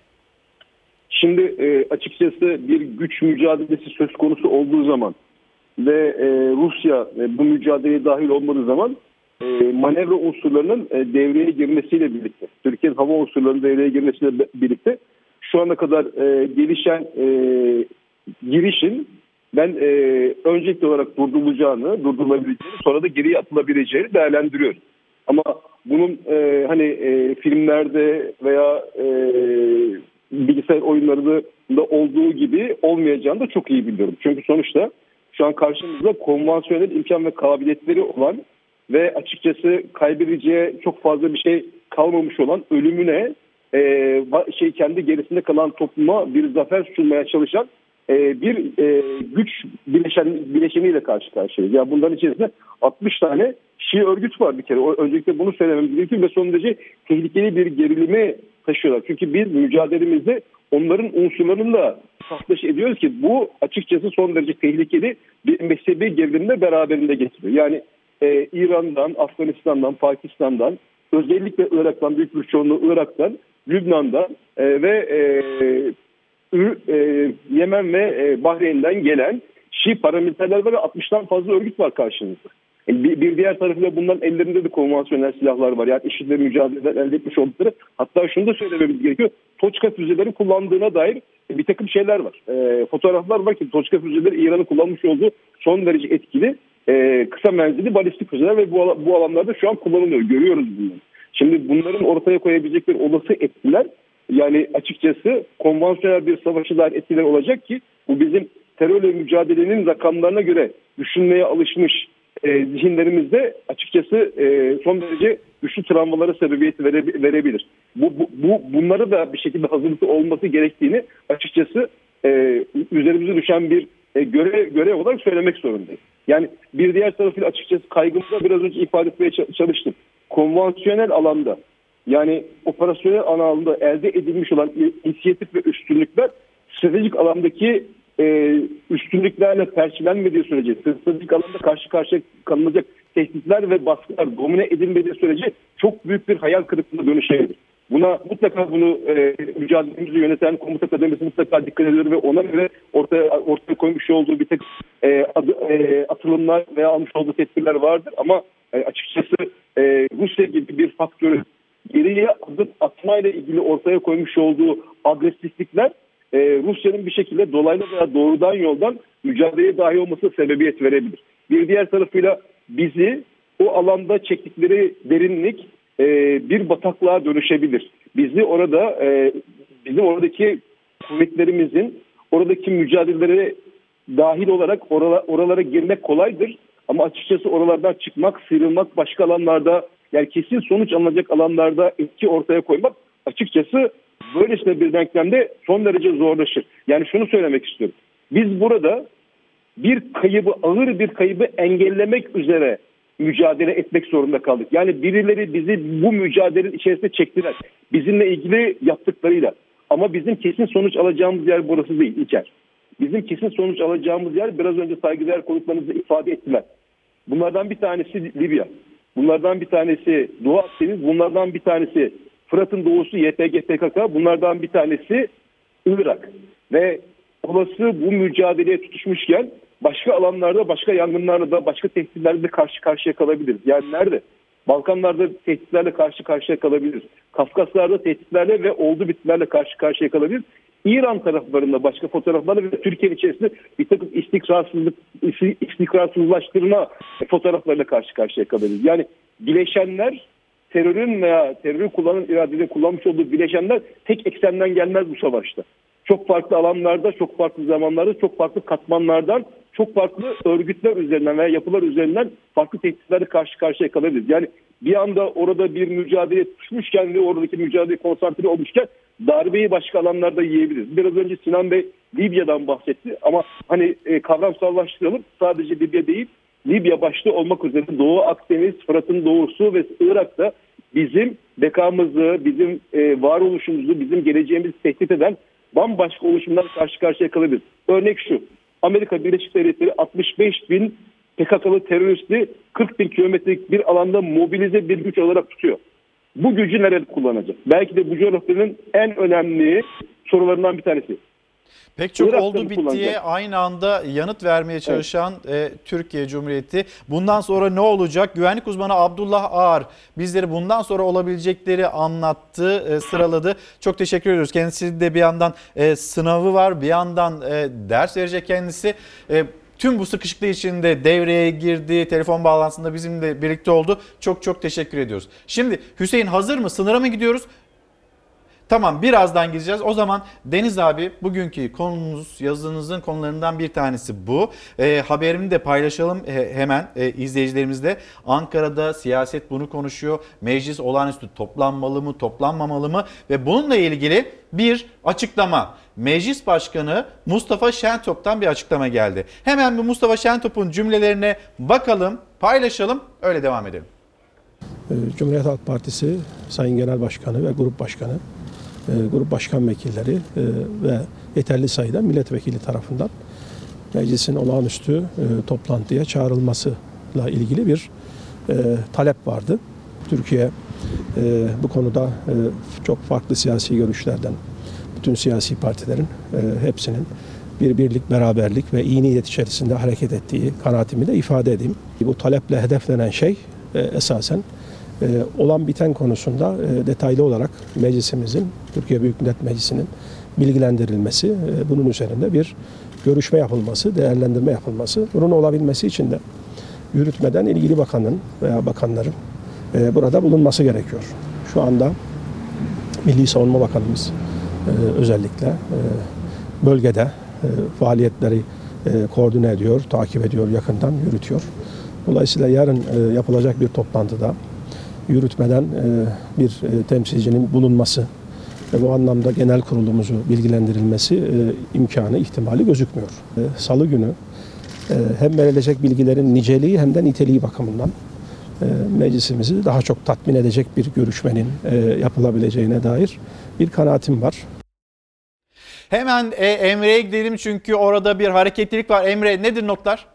Şimdi e, açıkçası bir güç mücadelesi söz konusu olduğu zaman ve e, Rusya e, bu mücadeleye dahil olmadığı zaman e, manevra unsurlarının e, devreye girmesiyle birlikte, Türkiye'nin hava unsurlarının devreye girmesiyle birlikte şu ana kadar e, gelişen e, girişin ben e, öncelikli olarak durdurulacağını, durdurulabileceğini, sonra da geriye atılabileceğini değerlendiriyorum. Ama bunun e, hani e, filmlerde veya e, bilgisayar oyunlarında olduğu gibi olmayacağını da çok iyi biliyorum. Çünkü sonuçta şu an karşımızda konvansiyonel imkan ve kabiliyetleri olan ve açıkçası kaybedeceği çok fazla bir şey kalmamış olan ölümüne e, şey kendi gerisinde kalan topluma bir zafer sunmaya çalışan e, bir e, güç bileşen bileşeniyle karşı karşıyayız. Ya bunların içerisinde 60 tane Şii örgüt var bir kere. O, öncelikle bunu söylememiz gerekiyor ve son derece tehlikeli bir gerilimi taşıyorlar. Çünkü biz mücadelemizde onların unsurlarını da saftaş ediyoruz ki bu açıkçası son derece tehlikeli bir mezhebi gerilim de beraberinde getiriyor. Yani e, İran'dan, Afganistan'dan, Pakistan'dan özellikle Irak'tan büyük bir çoğunluğu Irak'tan Lübnan'dan e, ve e, e, Yemen ve e, Bahreyn'den gelen Şii paramiliterler var ve 60'tan fazla örgüt var karşınızda. E, Bir, diğer tarafıyla bunların ellerinde de konvansiyonel silahlar var. Yani IŞİD'le mücadeleden elde etmiş oldukları. Hatta şunu da söylememiz gerekiyor. Toçka füzeleri kullandığına dair bir takım şeyler var. E, fotoğraflar var ki Toçka füzeleri İran'ın kullanmış olduğu son derece etkili e, kısa menzilli balistik füzeler ve bu, bu alanlarda şu an kullanılıyor. Görüyoruz bunları. Şimdi bunların ortaya koyabilecekleri olası etkiler yani açıkçası konvansiyonel bir savaşı dair etkiler olacak ki bu bizim terörle mücadelenin rakamlarına göre düşünmeye alışmış e, zihinlerimizde açıkçası e, son derece güçlü travmalara sebebiyet vere- verebilir. Bu, bu, bu bunları da bir şekilde hazırlıklı olması gerektiğini açıkçası e, üzerimize düşen bir e, görev, görev olarak söylemek zorundayız. Yani bir diğer tarafıyla açıkçası kaygımda biraz önce ifade etmeye ça- çalıştım. Konvansiyonel alanda yani operasyonel alanda elde edilmiş olan inisiyatif ve üstünlükler stratejik alandaki e, üstünlüklerle perçinlenmediği sürece, stratejik alanda karşı karşıya kalınacak tehditler ve baskılar domine edilmediği sürece çok büyük bir hayal kırıklığına dönüşebilir. Buna mutlaka bunu e, mücadelemizi yöneten komuta kademesi mutlaka dikkat ediyor ve ona göre ortaya ortaya koymuş olduğu bir tek e, adı, e, atılımlar veya almış olduğu tedbirler vardır ama e, açıkçası e, Rusya gibi bir faktörü geriye adım atmayla ilgili ortaya koymuş olduğu agresiflikler e, Rusya'nın bir şekilde dolaylı veya doğrudan yoldan mücadeleye dahi olmasına sebebiyet verebilir. Bir diğer tarafıyla bizi o alanda çektikleri derinlik e, bir bataklığa dönüşebilir. Bizi orada e, bizim oradaki kuvvetlerimizin oradaki mücadelelere dahil olarak orala, oralara girmek kolaydır. Ama açıkçası oralardan çıkmak, sıyrılmak, başka alanlarda yani kesin sonuç alınacak alanlarda etki ortaya koymak açıkçası böylesine bir denklemde son derece zorlaşır. Yani şunu söylemek istiyorum. Biz burada bir kaybı, ağır bir kaybı engellemek üzere mücadele etmek zorunda kaldık. Yani birileri bizi bu mücadelenin içerisine çektiler. Bizimle ilgili yaptıklarıyla. Ama bizim kesin sonuç alacağımız yer burası değil İlker. Bizim kesin sonuç alacağımız yer biraz önce saygıdeğer konuklarınızda ifade ettiler. Bunlardan bir tanesi Libya. Bunlardan bir tanesi Doğu Akdeniz. Bunlardan bir tanesi Fırat'ın doğusu YPG PKK. Bunlardan bir tanesi Irak. Ve olası bu mücadeleye tutuşmuşken başka alanlarda, başka yangınlarla da, başka tehditlerle karşı karşıya kalabiliriz. Yani nerede? Balkanlarda tehditlerle karşı karşıya kalabiliriz. Kafkaslarda tehditlerle ve oldu bittilerle karşı karşıya kalabiliriz. İran taraflarında başka fotoğraflarla ve Türkiye içerisinde bir takım istikrarsızlık, istikrarsızlaştırma fotoğraflarıyla karşı karşıya kalabiliriz. Yani bileşenler terörün veya terörü kullanan iradenin kullanmış olduğu bileşenler tek eksenden gelmez bu savaşta. Çok farklı alanlarda, çok farklı zamanlarda, çok farklı katmanlardan, çok farklı örgütler üzerinden veya yapılar üzerinden farklı tehditlerle karşı karşıya kalabiliriz. Yani bir anda orada bir mücadele tutmuşken ve oradaki mücadele konsantre olmuşken darbeyi başka alanlarda yiyebiliriz. Biraz önce Sinan Bey Libya'dan bahsetti ama hani e, kavramsallaştıralım sadece Libya değil Libya başta olmak üzere Doğu Akdeniz, Fırat'ın doğusu ve Irak'ta bizim bekamızı, bizim e, varoluşumuzu, bizim geleceğimizi tehdit eden bambaşka oluşumlar karşı karşıya kalabiliriz. Örnek şu, Amerika Birleşik Devletleri 65 bin PKK'lı teröristi 40 bin kilometrelik bir alanda mobilize bir güç olarak tutuyor. Bu gücü nerede kullanacak? Belki de bu coğrafyanın en önemli sorularından bir tanesi. Pek çok Irak'ta oldu bittiye kullanacak? aynı anda yanıt vermeye çalışan e, Türkiye Cumhuriyeti. Bundan sonra ne olacak? Güvenlik uzmanı Abdullah Ağar bizleri bundan sonra olabilecekleri anlattı, e, sıraladı. Çok teşekkür ediyoruz. Kendisi de bir yandan e, sınavı var, bir yandan e, ders verecek kendisi. E, Tüm bu sıkışıklığı içinde devreye girdi, telefon bağlantısında bizimle birlikte oldu. Çok çok teşekkür ediyoruz. Şimdi Hüseyin hazır mı? Sınıra mı gidiyoruz? Tamam birazdan gideceğiz. O zaman Deniz abi bugünkü konumuz yazınızın konularından bir tanesi bu. E, haberimi de paylaşalım e, hemen e, izleyicilerimizle. Ankara'da siyaset bunu konuşuyor. Meclis olağanüstü toplanmalı mı toplanmamalı mı? Ve bununla ilgili bir açıklama. Meclis Başkanı Mustafa Şentop'tan bir açıklama geldi. Hemen bir Mustafa Şentop'un cümlelerine bakalım, paylaşalım, öyle devam edelim. Ee, Cumhuriyet Halk Partisi Sayın Genel Başkanı ve Grup Başkanı, e, Grup Başkan Vekilleri e, ve yeterli sayıda milletvekili tarafından meclisin olağanüstü e, toplantıya çağrılmasıyla ilgili bir talep vardı. Türkiye e, bu konuda e, çok farklı siyasi görüşlerden bütün siyasi partilerin e, hepsinin bir birlik, beraberlik ve iyi niyet içerisinde hareket ettiği kanaatimi de ifade edeyim. Bu taleple hedeflenen şey e, esasen e, olan biten konusunda e, detaylı olarak meclisimizin, Türkiye Büyük Millet Meclisi'nin bilgilendirilmesi, e, bunun üzerinde bir görüşme yapılması, değerlendirme yapılması. Bunun olabilmesi için de yürütmeden ilgili bakanın veya bakanların e, burada bulunması gerekiyor. Şu anda Milli Savunma Bakanımız özellikle bölgede faaliyetleri koordine ediyor, takip ediyor, yakından yürütüyor. Dolayısıyla yarın yapılacak bir toplantıda yürütmeden e, bir e, temsilcinin bulunması ve bu anlamda genel kurulumuzu bilgilendirilmesi e, imkanı, ihtimali gözükmüyor. Salı günü hem verilecek bilgilerin niceliği hem de niteliği bakımından meclisimizi daha çok tatmin edecek bir görüşmenin yapılabileceğine dair bir kanaatim var. Hemen Emre'ye gidelim çünkü orada bir hareketlilik var. Emre nedir notlar?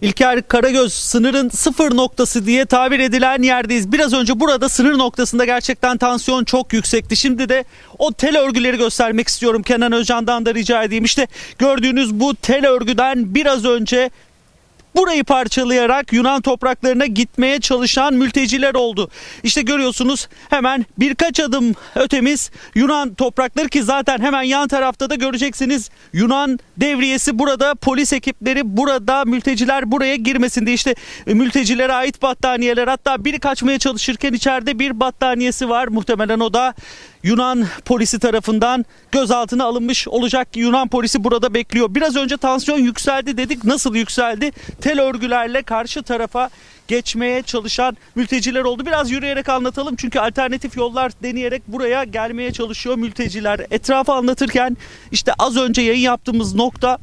İlker Karagöz sınırın sıfır noktası diye tabir edilen yerdeyiz. Biraz önce burada sınır noktasında gerçekten tansiyon çok yüksekti. Şimdi de o tel örgüleri göstermek istiyorum. Kenan Özcan'dan da rica edeyim. İşte gördüğünüz bu tel örgüden biraz önce burayı parçalayarak Yunan topraklarına gitmeye çalışan mülteciler oldu. İşte görüyorsunuz hemen birkaç adım ötemiz Yunan toprakları ki zaten hemen yan tarafta da göreceksiniz. Yunan devriyesi burada polis ekipleri burada mülteciler buraya girmesin diye işte e, mültecilere ait battaniyeler. Hatta biri kaçmaya çalışırken içeride bir battaniyesi var. Muhtemelen o da Yunan polisi tarafından gözaltına alınmış olacak. Yunan polisi burada bekliyor. Biraz önce tansiyon yükseldi dedik. Nasıl yükseldi? Tel örgülerle karşı tarafa geçmeye çalışan mülteciler oldu. Biraz yürüyerek anlatalım çünkü alternatif yollar deneyerek buraya gelmeye çalışıyor mülteciler. Etrafı anlatırken işte az önce yayın yaptığımız nokta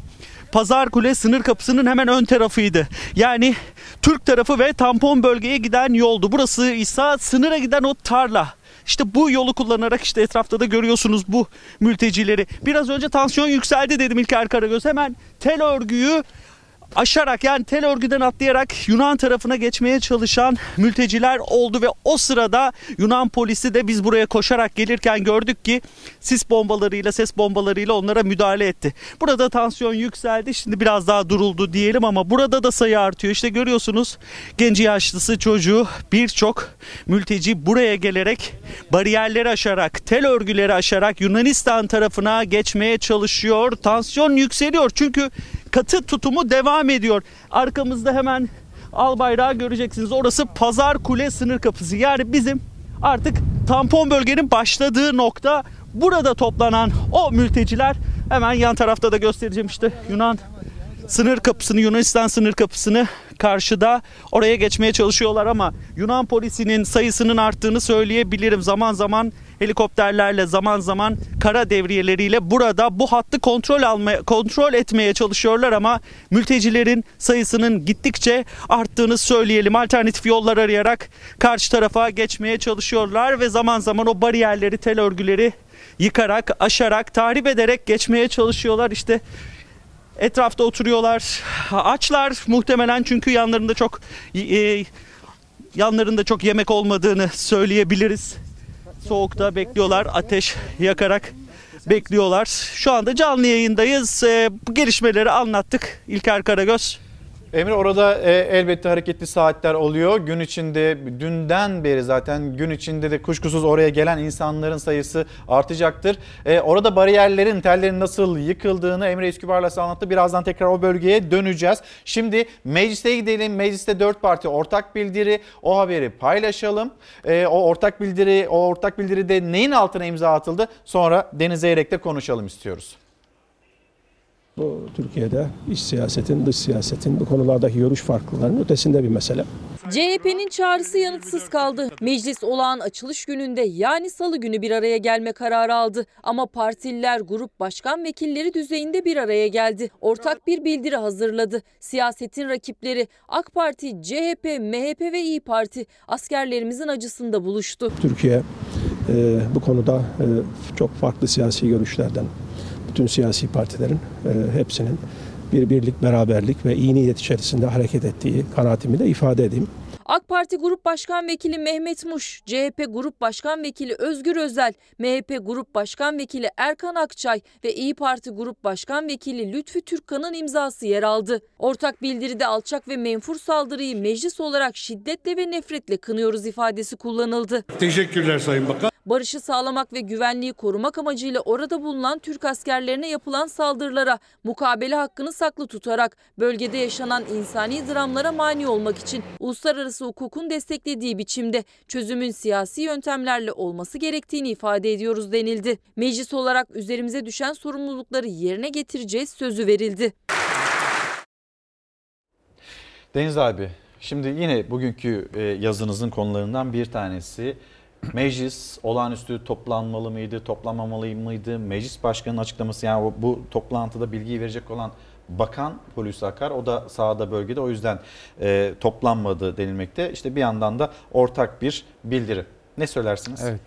Pazar Kule sınır kapısının hemen ön tarafıydı. Yani Türk tarafı ve tampon bölgeye giden yoldu. Burası ise sınıra giden o tarla. İşte bu yolu kullanarak işte etrafta da görüyorsunuz bu mültecileri. Biraz önce tansiyon yükseldi dedim İlker Karagöz. Hemen tel örgüyü aşarak yani tel örgüden atlayarak Yunan tarafına geçmeye çalışan mülteciler oldu ve o sırada Yunan polisi de biz buraya koşarak gelirken gördük ki sis bombalarıyla ses bombalarıyla onlara müdahale etti. Burada tansiyon yükseldi şimdi biraz daha duruldu diyelim ama burada da sayı artıyor. İşte görüyorsunuz genci yaşlısı çocuğu birçok mülteci buraya gelerek bariyerleri aşarak tel örgüleri aşarak Yunanistan tarafına geçmeye çalışıyor. Tansiyon yükseliyor çünkü katı tutumu devam ediyor. Arkamızda hemen al bayrağı göreceksiniz. Orası Pazar Kule sınır kapısı. Yani bizim artık tampon bölgenin başladığı nokta burada toplanan o mülteciler hemen yan tarafta da göstereceğim işte Yunan sınır kapısını Yunanistan sınır kapısını karşıda oraya geçmeye çalışıyorlar ama Yunan polisinin sayısının arttığını söyleyebilirim. Zaman zaman helikopterlerle zaman zaman kara devriyeleriyle burada bu hattı kontrol almaya kontrol etmeye çalışıyorlar ama mültecilerin sayısının gittikçe arttığını söyleyelim. Alternatif yollar arayarak karşı tarafa geçmeye çalışıyorlar ve zaman zaman o bariyerleri, tel örgüleri yıkarak, aşarak, tahrip ederek geçmeye çalışıyorlar. İşte etrafta oturuyorlar. Açlar muhtemelen çünkü yanlarında çok e, yanlarında çok yemek olmadığını söyleyebiliriz. Soğukta bekliyorlar. Ateş yakarak bekliyorlar. Şu anda canlı yayındayız. E, bu gelişmeleri anlattık. İlker Karagöz. Emre orada e, elbette hareketli saatler oluyor. Gün içinde dünden beri zaten gün içinde de kuşkusuz oraya gelen insanların sayısı artacaktır. E, orada bariyerlerin, tellerin nasıl yıkıldığını Emre Üskübar'la anlattı. Birazdan tekrar o bölgeye döneceğiz. Şimdi meclise gidelim. Mecliste dört parti ortak bildiri. O haberi paylaşalım. E, o ortak bildiri, o ortak bildiride neyin altına imza atıldı? Sonra Deniz Zeyrek'te konuşalım istiyoruz. Bu Türkiye'de iç siyasetin, dış siyasetin bu konulardaki görüş farklılıklarının ötesinde bir mesele. CHP'nin çağrısı yanıtsız kaldı. Meclis olağan açılış gününde yani salı günü bir araya gelme kararı aldı. Ama partililer grup başkan vekilleri düzeyinde bir araya geldi. Ortak bir bildiri hazırladı. Siyasetin rakipleri AK Parti, CHP, MHP ve İyi Parti askerlerimizin acısında buluştu. Türkiye e, bu konuda e, çok farklı siyasi görüşlerden bütün siyasi partilerin e, hepsinin bir birlik, beraberlik ve iyi niyet içerisinde hareket ettiği kanaatimi de ifade edeyim. AK Parti Grup Başkan Vekili Mehmet Muş, CHP Grup Başkan Vekili Özgür Özel, MHP Grup Başkan Vekili Erkan Akçay ve İyi Parti Grup Başkan Vekili Lütfü Türkkan'ın imzası yer aldı. Ortak bildiride alçak ve menfur saldırıyı meclis olarak şiddetle ve nefretle kınıyoruz ifadesi kullanıldı. Teşekkürler Sayın Bakan. Barışı sağlamak ve güvenliği korumak amacıyla orada bulunan Türk askerlerine yapılan saldırılara mukabele hakkını saklı tutarak bölgede yaşanan insani dramlara mani olmak için uluslararası hukukun desteklediği biçimde çözümün siyasi yöntemlerle olması gerektiğini ifade ediyoruz denildi. Meclis olarak üzerimize düşen sorumlulukları yerine getireceğiz sözü verildi. Deniz abi şimdi yine bugünkü e, yazınızın konularından bir tanesi meclis olağanüstü toplanmalı mıydı, toplanmamalı mıydı? Meclis başkanının açıklaması yani bu toplantıda bilgiyi verecek olan bakan Hulusi Akar o da sahada bölgede o yüzden e, toplanmadı denilmekte. İşte bir yandan da ortak bir bildiri. Ne söylersiniz? Evet.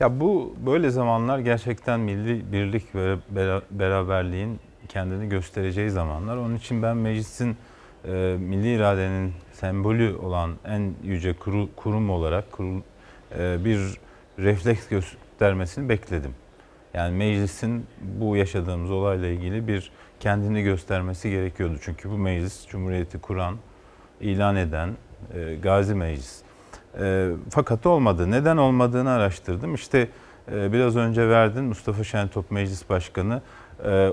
Ya bu böyle zamanlar gerçekten milli birlik ve bera- beraberliğin kendini göstereceği zamanlar. Onun için ben meclisin e, milli iradenin sembolü olan en yüce kuru- kurum olarak kurul, e, bir refleks göstermesini bekledim. Yani meclisin bu yaşadığımız olayla ilgili bir kendini göstermesi gerekiyordu. Çünkü bu meclis Cumhuriyeti kuran, ilan eden e, gazi meclis. E, fakat olmadı. Neden olmadığını araştırdım. İşte e, biraz önce verdin Mustafa Şentop Meclis Başkanı. E,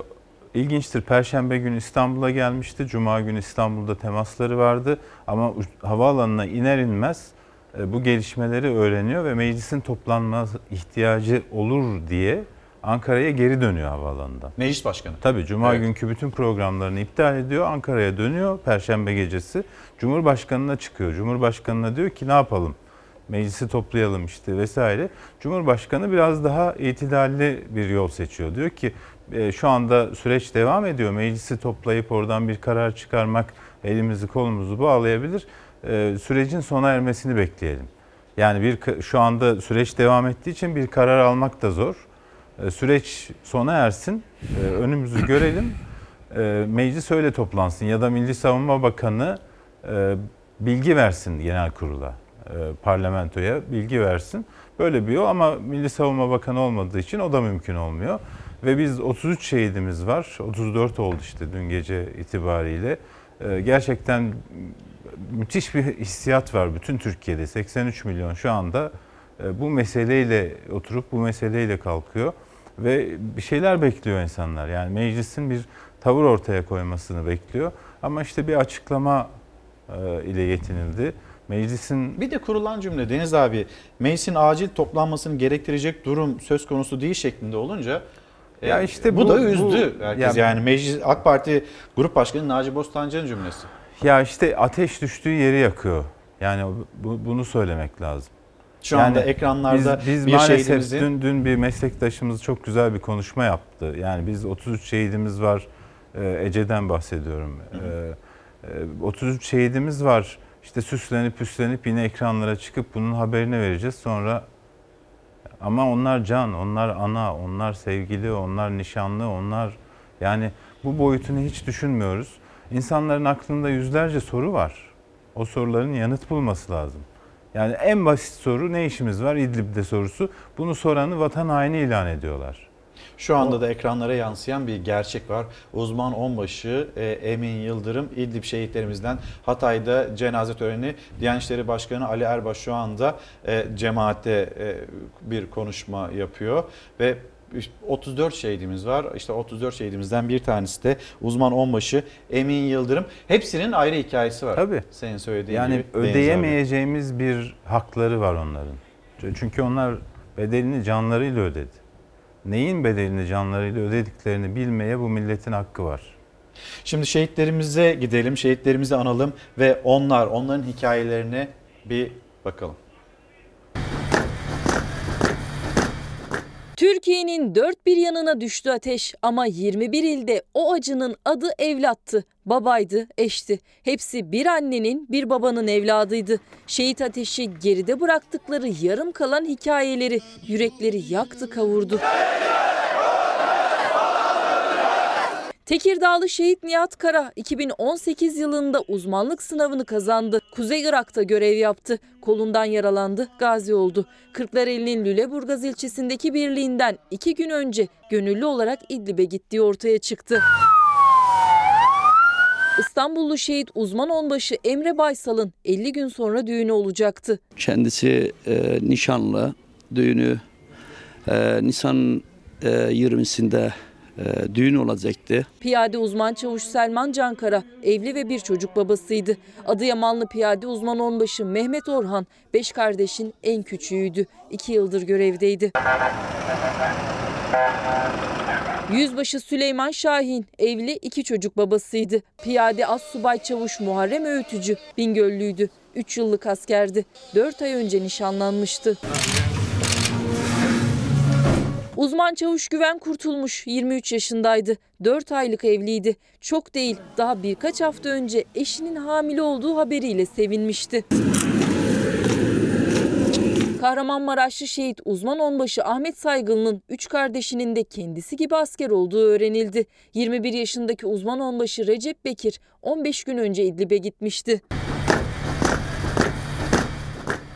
ilginçtir. Perşembe günü İstanbul'a gelmişti. Cuma günü İstanbul'da temasları vardı. Ama havaalanına iner inmez e, bu gelişmeleri öğreniyor ve meclisin toplanma ihtiyacı olur diye Ankara'ya geri dönüyor havaalanından. Meclis başkanı. Tabii Cuma Evet. günkü bütün programlarını iptal ediyor. Ankara'ya dönüyor Perşembe gecesi. Cumhurbaşkanına çıkıyor. Cumhurbaşkanına diyor ki ne yapalım? Meclisi toplayalım işte vesaire. Cumhurbaşkanı biraz daha itidalli bir yol seçiyor. Diyor ki e, şu anda süreç devam ediyor. Meclisi toplayıp oradan bir karar çıkarmak elimizi kolumuzu bağlayabilir. E, sürecin sona ermesini bekleyelim. Yani bir şu anda süreç devam ettiği için bir karar almak da zor. E, Süreç sona ersin, e, önümüzü görelim. E, Meclis öyle toplansın ya da Milli Savunma Bakanı bilgi versin genel kurula, parlamentoya bilgi versin. Böyle bir yol ama Milli Savunma Bakanı olmadığı için o da mümkün olmuyor. Ve biz 33 şehidimiz var, 34 oldu işte dün gece itibariyle. Gerçekten müthiş bir hissiyat var bütün Türkiye'de. 83 milyon şu anda bu meseleyle oturup bu meseleyle kalkıyor ve bir şeyler bekliyor insanlar. Yani meclisin bir tavır ortaya koymasını bekliyor. Ama işte bir açıklama e, ile yetinildi. Meclisin Bir de kurulan cümle Deniz abi meclisin acil toplanmasını gerektirecek durum söz konusu değil şeklinde olunca e, Ya işte bu, bu- da üzdü bu- herkes. ya- yani Meclis AK Parti Grup Başkanı Naci Bostancı'nın cümlesi. ya işte ateş düştüğü yeri yakıyor. Yani bu- bunu söylemek lazım. Şu anda ekranlarda biz, biz bir maalesef şehidimizin- dün, dün bir meslektaşımız çok güzel bir konuşma yaptı. Yani biz 33 şehidimiz var. Ee, Ece'den bahsediyorum. Ee, e, 33 şehidimiz var. İşte süslenip püslenip yine ekranlara çıkıp bunun haberini vereceğiz. Sonra ama onlar can, onlar ana, onlar sevgili, onlar nişanlı, onlar yani bu boyutunu hiç düşünmüyoruz. İnsanların aklında yüzlerce soru var. O soruların yanıt bulması lazım. Yani en basit soru ne işimiz var İdlib'de sorusu. Bunu soranı vatan haini ilan ediyorlar. Şu anda da ekranlara yansıyan bir gerçek var. Uzman onbaşı e, Emin Yıldırım İdlib şehitlerimizden Hatay'da cenaze töreni Diyanet İşleri Başkanı Ali Erbaş şu anda e, cemaate e, bir konuşma yapıyor ve 34 şehidimiz var. İşte 34 şehidimizden bir tanesi de uzman onbaşı Emin Yıldırım. Hepsinin ayrı hikayesi var. Tabii. Senin söylediğin Yani gibi. Abi. ödeyemeyeceğimiz bir hakları var onların. Çünkü onlar bedelini canlarıyla ödedi. Neyin bedelini canlarıyla ödediklerini bilmeye bu milletin hakkı var. Şimdi şehitlerimize gidelim, şehitlerimizi analım ve onlar, onların hikayelerine bir bakalım. Türkiye'nin dört bir yanına düştü ateş ama 21 ilde o acının adı evlattı. Babaydı, eşti. Hepsi bir annenin, bir babanın evladıydı. Şehit ateşi geride bıraktıkları yarım kalan hikayeleri yürekleri yaktı, kavurdu. Tekirdağlı şehit Nihat Kara 2018 yılında uzmanlık sınavını kazandı. Kuzey Irak'ta görev yaptı. Kolundan yaralandı, gazi oldu. Kırklareli'nin Lüleburgaz ilçesindeki birliğinden iki gün önce gönüllü olarak İdlib'e gittiği ortaya çıktı. İstanbullu şehit uzman onbaşı Emre Baysal'ın 50 gün sonra düğünü olacaktı. Kendisi e, nişanlı. Düğünü e, Nisan e, 20'sinde e, düğün olacaktı. Piyade uzman çavuş Selman Cankara evli ve bir çocuk babasıydı. Adıyamanlı piyade uzman onbaşı Mehmet Orhan beş kardeşin en küçüğüydü. İki yıldır görevdeydi. Yüzbaşı Süleyman Şahin evli iki çocuk babasıydı. Piyade Assubay Çavuş Muharrem Öğütücü Bingöllüydü. 3 yıllık askerdi. 4 ay önce nişanlanmıştı. Uzman çavuş Güven Kurtulmuş 23 yaşındaydı. 4 aylık evliydi. Çok değil daha birkaç hafta önce eşinin hamile olduğu haberiyle sevinmişti. Kahramanmaraşlı şehit uzman onbaşı Ahmet Saygılı'nın 3 kardeşinin de kendisi gibi asker olduğu öğrenildi. 21 yaşındaki uzman onbaşı Recep Bekir 15 gün önce İdlib'e gitmişti.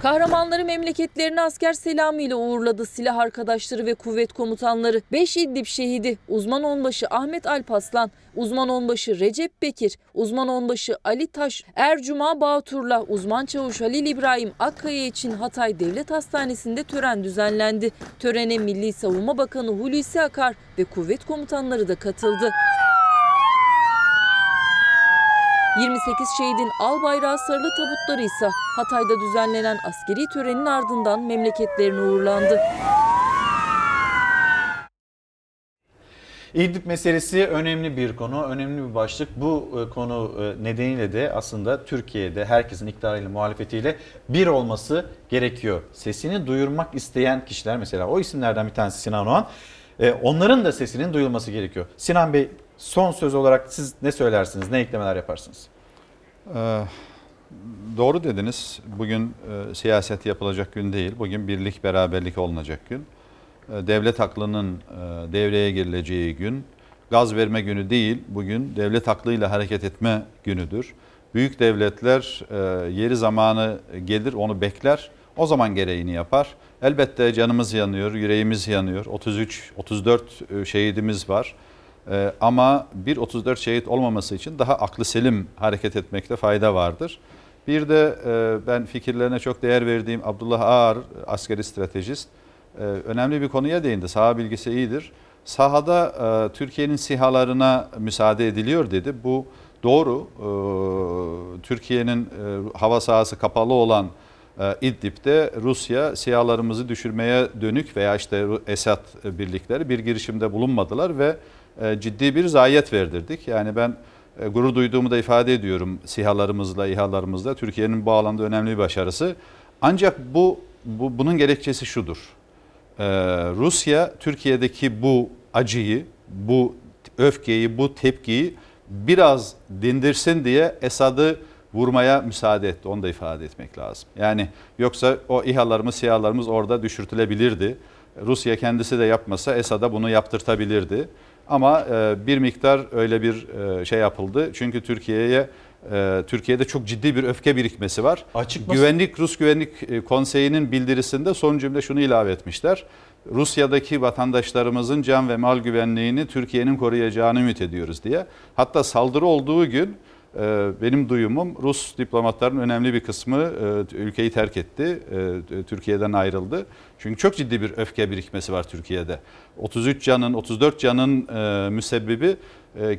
Kahramanları memleketlerine asker selamıyla uğurladı silah arkadaşları ve kuvvet komutanları. 5 İdlib şehidi uzman onbaşı Ahmet Alpaslan, uzman onbaşı Recep Bekir, uzman onbaşı Ali Taş, Ercuma Bağtur'la uzman çavuş Halil İbrahim Akkaya için Hatay Devlet Hastanesi'nde tören düzenlendi. Törene Milli Savunma Bakanı Hulusi Akar ve kuvvet komutanları da katıldı. 28 şehidin al bayrağı sarılı tabutları ise Hatay'da düzenlenen askeri törenin ardından memleketlerine uğurlandı. İdlib meselesi önemli bir konu, önemli bir başlık. Bu e, konu e, nedeniyle de aslında Türkiye'de herkesin iktidarıyla muhalefetiyle bir olması gerekiyor. Sesini duyurmak isteyen kişiler mesela o isimlerden bir tanesi Sinan Oğan. E, Onların da sesinin duyulması gerekiyor. Sinan Bey son söz olarak siz ne söylersiniz, ne eklemeler yaparsınız? Ee, doğru dediniz. Bugün e, siyaset yapılacak gün değil. Bugün birlik, beraberlik olunacak gün. E, devlet aklının e, devreye girileceği gün. Gaz verme günü değil, bugün devlet aklıyla hareket etme günüdür. Büyük devletler e, yeri zamanı gelir, onu bekler. O zaman gereğini yapar. Elbette canımız yanıyor, yüreğimiz yanıyor. 33, 34 e, şehidimiz var. Ee, ama bir 34 şehit olmaması için daha aklı selim hareket etmekte fayda vardır. Bir de e, ben fikirlerine çok değer verdiğim Abdullah Ağar askeri stratejist e, önemli bir konuya değindi. Saha bilgisi iyidir. Sahada e, Türkiye'nin sihalarına müsaade ediliyor dedi. Bu doğru. E, Türkiye'nin e, hava sahası kapalı olan e, İdlib'de Rusya sihalarımızı düşürmeye dönük veya işte Esad birlikleri bir girişimde bulunmadılar ve e, ciddi bir zayiat verdirdik. Yani ben e, gurur duyduğumu da ifade ediyorum sihalarımızla, İHA'larımızla. Türkiye'nin bu alanda önemli bir başarısı. Ancak bu, bu bunun gerekçesi şudur. Ee, Rusya Türkiye'deki bu acıyı, bu öfkeyi, bu tepkiyi biraz dindirsin diye Esad'ı vurmaya müsaade etti. Onu da ifade etmek lazım. Yani yoksa o İHA'larımız, SİHA'larımız orada düşürtülebilirdi. Rusya kendisi de yapmasa Esad'a bunu yaptırtabilirdi. Ama e, bir miktar öyle bir e, şey yapıldı. Çünkü Türkiye'ye e, Türkiye'de çok ciddi bir öfke birikmesi var. Açık Güvenlik Rus Güvenlik Konseyi'nin bildirisinde son cümle şunu ilave etmişler. Rusya'daki vatandaşlarımızın can ve mal güvenliğini Türkiye'nin koruyacağını ümit ediyoruz diye. Hatta saldırı olduğu gün benim duyumum Rus diplomatların önemli bir kısmı e, ülkeyi terk etti. E, Türkiye'den ayrıldı. Çünkü çok ciddi bir öfke birikmesi var Türkiye'de. 33 canın, 34 canın e, müsebbibi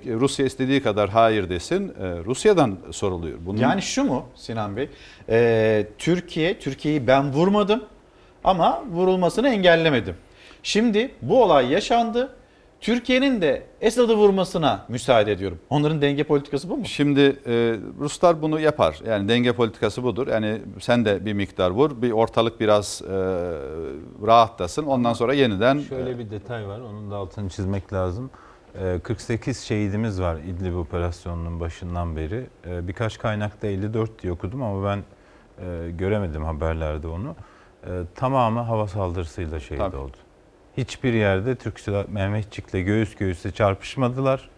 Rusya istediği kadar hayır desin. Rusya'dan soruluyor. Bunun... Yani şu mu Sinan Bey? Ee, Türkiye, Türkiye'yi ben vurmadım ama vurulmasını engellemedim. Şimdi bu olay yaşandı. Türkiye'nin de Esad'ı vurmasına müsaade ediyorum. Onların denge politikası bu mu? Şimdi e, Ruslar bunu yapar. Yani denge politikası budur. Yani sen de bir miktar vur, bir ortalık biraz e, rahatlasın. Ondan sonra yeniden... Şöyle bir detay var, onun da altını çizmek lazım. 48 şehidimiz var İdlib operasyonunun başından beri. Birkaç kaynakta 54 diye okudum ama ben göremedim haberlerde onu. Tamamı hava saldırısıyla şehit Tabii. oldu. Hiçbir yerde Türk Silahlı Mehmetçik'le göğüs göğüse çarpışmadılar.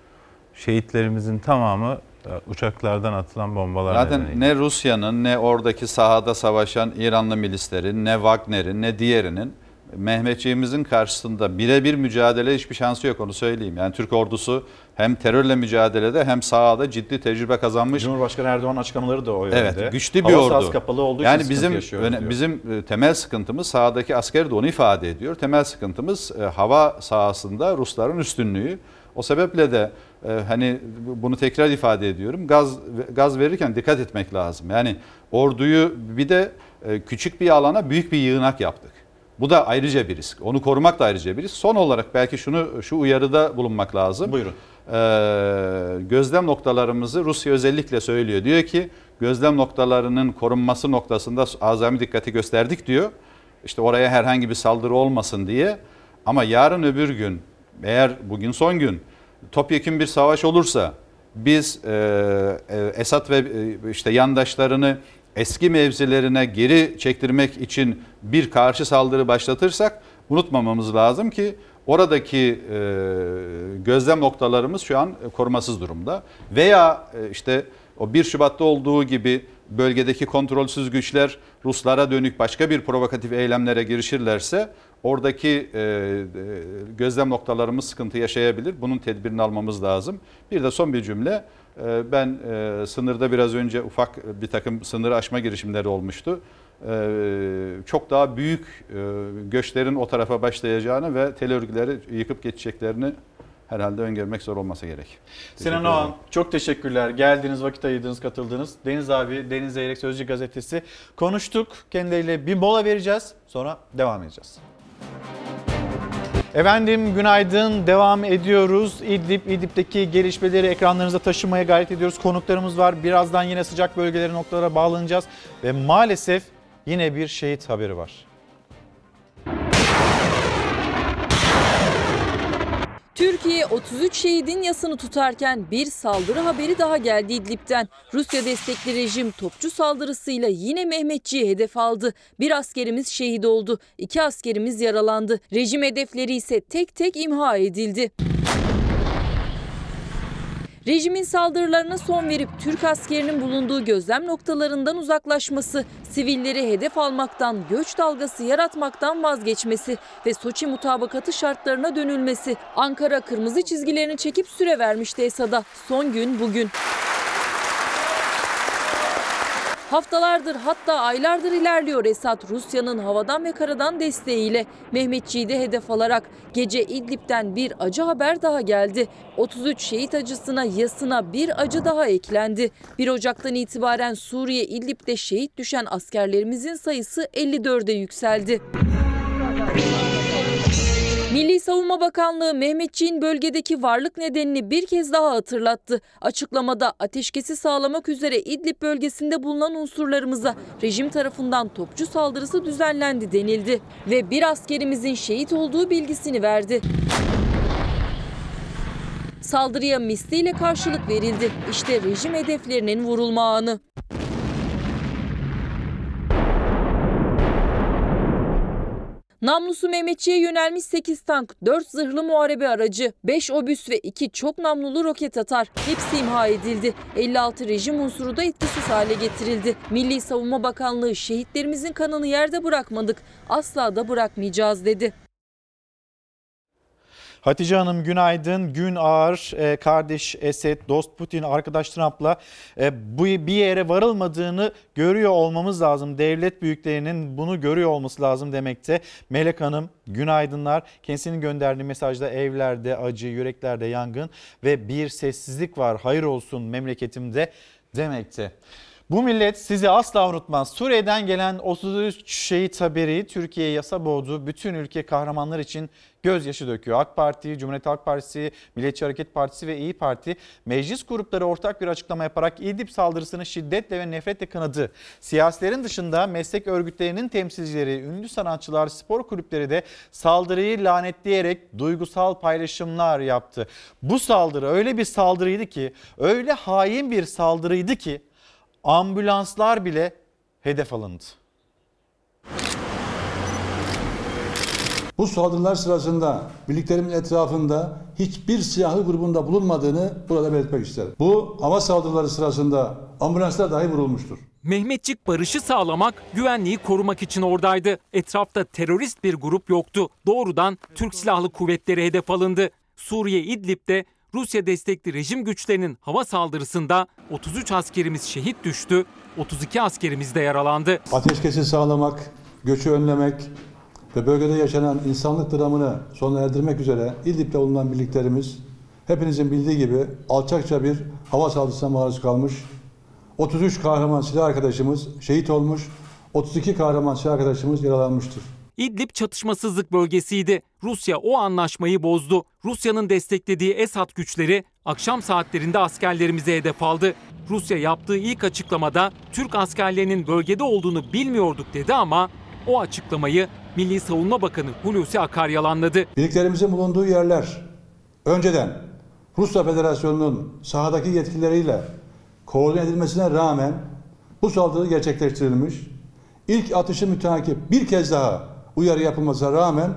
şehitlerimizin tamamı e, uçaklardan atılan bombalar Zaten nedeniyle. ne Rusya'nın ne oradaki sahada savaşan İranlı milislerin ne Wagner'in ne diğerinin Mehmetçiğimizin karşısında birebir mücadele hiçbir şansı yok onu söyleyeyim. Yani Türk ordusu hem terörle mücadelede hem sahada ciddi tecrübe kazanmış. Cumhurbaşkanı Erdoğan açıklamaları da o yönde. Evet, güçlü bir Hava ordu. kapalı olduğu için yani sıkıntı bizim öne- diyor. bizim e, temel sıkıntımız sahadaki asker de onu ifade ediyor. Temel sıkıntımız e, hava sahasında Rusların üstünlüğü. O sebeple de e, hani bunu tekrar ifade ediyorum. Gaz gaz verirken dikkat etmek lazım. Yani orduyu bir de e, küçük bir alana büyük bir yığınak yaptık. Bu da ayrıca bir risk. Onu korumak da ayrıca bir risk. Son olarak belki şunu şu uyarıda bulunmak lazım. Buyurun. Ee, gözlem noktalarımızı Rusya özellikle söylüyor. Diyor ki gözlem noktalarının korunması noktasında azami dikkati gösterdik diyor. İşte oraya herhangi bir saldırı olmasın diye. Ama yarın öbür gün eğer bugün son gün topyekun bir savaş olursa biz e, e, Esad ve e, işte yandaşlarını eski mevzilerine geri çektirmek için bir karşı saldırı başlatırsak unutmamamız lazım ki oradaki e, gözlem noktalarımız şu an korumasız durumda. Veya e, işte o 1 Şubat'ta olduğu gibi bölgedeki kontrolsüz güçler Ruslara dönük başka bir provokatif eylemlere girişirlerse oradaki e, e, gözlem noktalarımız sıkıntı yaşayabilir. Bunun tedbirini almamız lazım. Bir de son bir cümle. E, ben e, sınırda biraz önce ufak bir takım sınır aşma girişimleri olmuştu. E, çok daha büyük e, göçlerin o tarafa başlayacağını ve tel örgüleri yıkıp geçeceklerini herhalde öngörmek zor olmasa gerek. Sinan Oğan çok teşekkürler. Geldiğiniz vakit ayırdınız, katıldınız. Deniz abi, Deniz Zeyrek Sözcü Gazetesi konuştuk. Kendileriyle bir mola vereceğiz. Sonra devam edeceğiz. Efendim günaydın. Devam ediyoruz. İdlib, İdlib'deki gelişmeleri ekranlarınıza taşımaya gayret ediyoruz. Konuklarımız var. Birazdan yine sıcak bölgeleri noktalara bağlanacağız. Ve maalesef yine bir şehit haberi var. Türkiye 33 şehidin yasını tutarken bir saldırı haberi daha geldi İdlib'den. Rusya destekli rejim topçu saldırısıyla yine Mehmetçi'yi hedef aldı. Bir askerimiz şehit oldu, iki askerimiz yaralandı. Rejim hedefleri ise tek tek imha edildi. Rejimin saldırılarına son verip Türk askerinin bulunduğu gözlem noktalarından uzaklaşması, sivilleri hedef almaktan, göç dalgası yaratmaktan vazgeçmesi ve Soçi mutabakatı şartlarına dönülmesi. Ankara kırmızı çizgilerini çekip süre vermişti Esad'a. Son gün bugün. Haftalardır hatta aylardır ilerliyor Esad Rusya'nın havadan ve karadan desteğiyle Mehmetçiği de hedef alarak gece İdlib'den bir acı haber daha geldi. 33 şehit acısına yasına bir acı daha eklendi. 1 Ocak'tan itibaren Suriye İdlib'de şehit düşen askerlerimizin sayısı 54'e yükseldi. Milli Savunma Bakanlığı Mehmetçiğin bölgedeki varlık nedenini bir kez daha hatırlattı. Açıklamada ateşkesi sağlamak üzere İdlib bölgesinde bulunan unsurlarımıza rejim tarafından topçu saldırısı düzenlendi denildi ve bir askerimizin şehit olduğu bilgisini verdi. Saldırıya misliyle karşılık verildi. İşte rejim hedeflerinin vurulma anı. Namlusu Mehmetçi'ye yönelmiş 8 tank, 4 zırhlı muharebe aracı, 5 obüs ve 2 çok namlulu roket atar. Hepsi imha edildi. 56 rejim unsuru da etkisiz hale getirildi. Milli Savunma Bakanlığı şehitlerimizin kanını yerde bırakmadık. Asla da bırakmayacağız dedi. Hatice Hanım günaydın. Gün ağır. Ee, kardeş Esed, dost Putin, arkadaş Trump'la e, bu bir yere varılmadığını görüyor olmamız lazım. Devlet büyüklerinin bunu görüyor olması lazım demekte. Melek Hanım günaydınlar. Kendisinin gönderdiği mesajda evlerde acı, yüreklerde yangın ve bir sessizlik var. Hayır olsun memleketimde demekte. Bu millet sizi asla unutmaz. Suriye'den gelen 33 şehit haberi Türkiye'ye yasa boğdu. Bütün ülke kahramanlar için gözyaşı döküyor. AK Parti, Cumhuriyet Halk Partisi, Milliyetçi Hareket Partisi ve İyi Parti meclis grupları ortak bir açıklama yaparak İdlib saldırısını şiddetle ve nefretle kınadı. Siyasilerin dışında meslek örgütlerinin temsilcileri, ünlü sanatçılar, spor kulüpleri de saldırıyı lanetleyerek duygusal paylaşımlar yaptı. Bu saldırı öyle bir saldırıydı ki, öyle hain bir saldırıydı ki ambulanslar bile hedef alındı. Bu saldırılar sırasında birliklerimin etrafında hiçbir silahlı grubunda bulunmadığını burada belirtmek isterim. Bu hava saldırıları sırasında ambulanslar dahi vurulmuştur. Mehmetçik barışı sağlamak, güvenliği korumak için oradaydı. Etrafta terörist bir grup yoktu. Doğrudan Türk Silahlı Kuvvetleri hedef alındı. Suriye İdlib'de Rusya destekli rejim güçlerinin hava saldırısında 33 askerimiz şehit düştü, 32 askerimiz de yaralandı. Ateşkesi sağlamak, göçü önlemek ve bölgede yaşanan insanlık dramını sona erdirmek üzere İdlib'de bulunan birliklerimiz hepinizin bildiği gibi alçakça bir hava saldırısına maruz kalmış. 33 kahraman silah arkadaşımız şehit olmuş, 32 kahraman silah arkadaşımız yaralanmıştır. İdlib çatışmasızlık bölgesiydi. Rusya o anlaşmayı bozdu. Rusya'nın desteklediği Esad güçleri akşam saatlerinde askerlerimize hedef aldı. Rusya yaptığı ilk açıklamada Türk askerlerinin bölgede olduğunu bilmiyorduk dedi ama o açıklamayı Milli Savunma Bakanı Hulusi Akar yalanladı. Birliklerimizin bulunduğu yerler önceden Rusya Federasyonu'nun sahadaki yetkilileriyle koordine edilmesine rağmen bu saldırı gerçekleştirilmiş. İlk atışı müteakip bir kez daha uyarı yapılmasına rağmen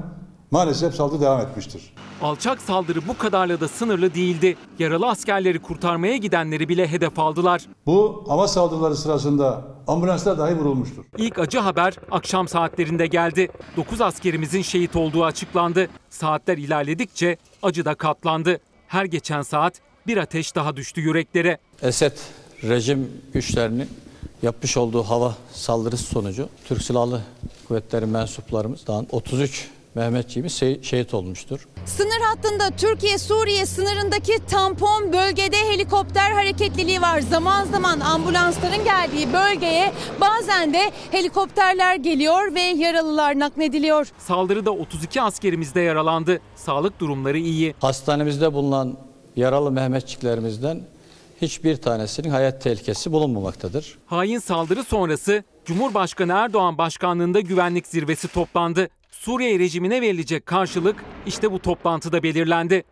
maalesef saldırı devam etmiştir. Alçak saldırı bu kadarla da sınırlı değildi. Yaralı askerleri kurtarmaya gidenleri bile hedef aldılar. Bu hava saldırıları sırasında ambulanslar dahi vurulmuştur. İlk acı haber akşam saatlerinde geldi. 9 askerimizin şehit olduğu açıklandı. Saatler ilerledikçe acı da katlandı. Her geçen saat bir ateş daha düştü yüreklere. Esed rejim güçlerinin yapmış olduğu hava saldırısı sonucu Türk Silahlı Kuvvetleri mensuplarımızdan 33 Mehmetçiğimiz şehit olmuştur. Sınır hattında Türkiye-Suriye sınırındaki tampon bölgede helikopter hareketliliği var. Zaman zaman ambulansların geldiği bölgeye bazen de helikopterler geliyor ve yaralılar naklediliyor. Saldırıda 32 askerimiz de yaralandı. Sağlık durumları iyi. Hastanemizde bulunan yaralı Mehmetçiklerimizden hiçbir tanesinin hayat tehlikesi bulunmamaktadır. Hain saldırı sonrası Cumhurbaşkanı Erdoğan başkanlığında güvenlik zirvesi toplandı. Suriye rejimine verilecek karşılık işte bu toplantıda belirlendi.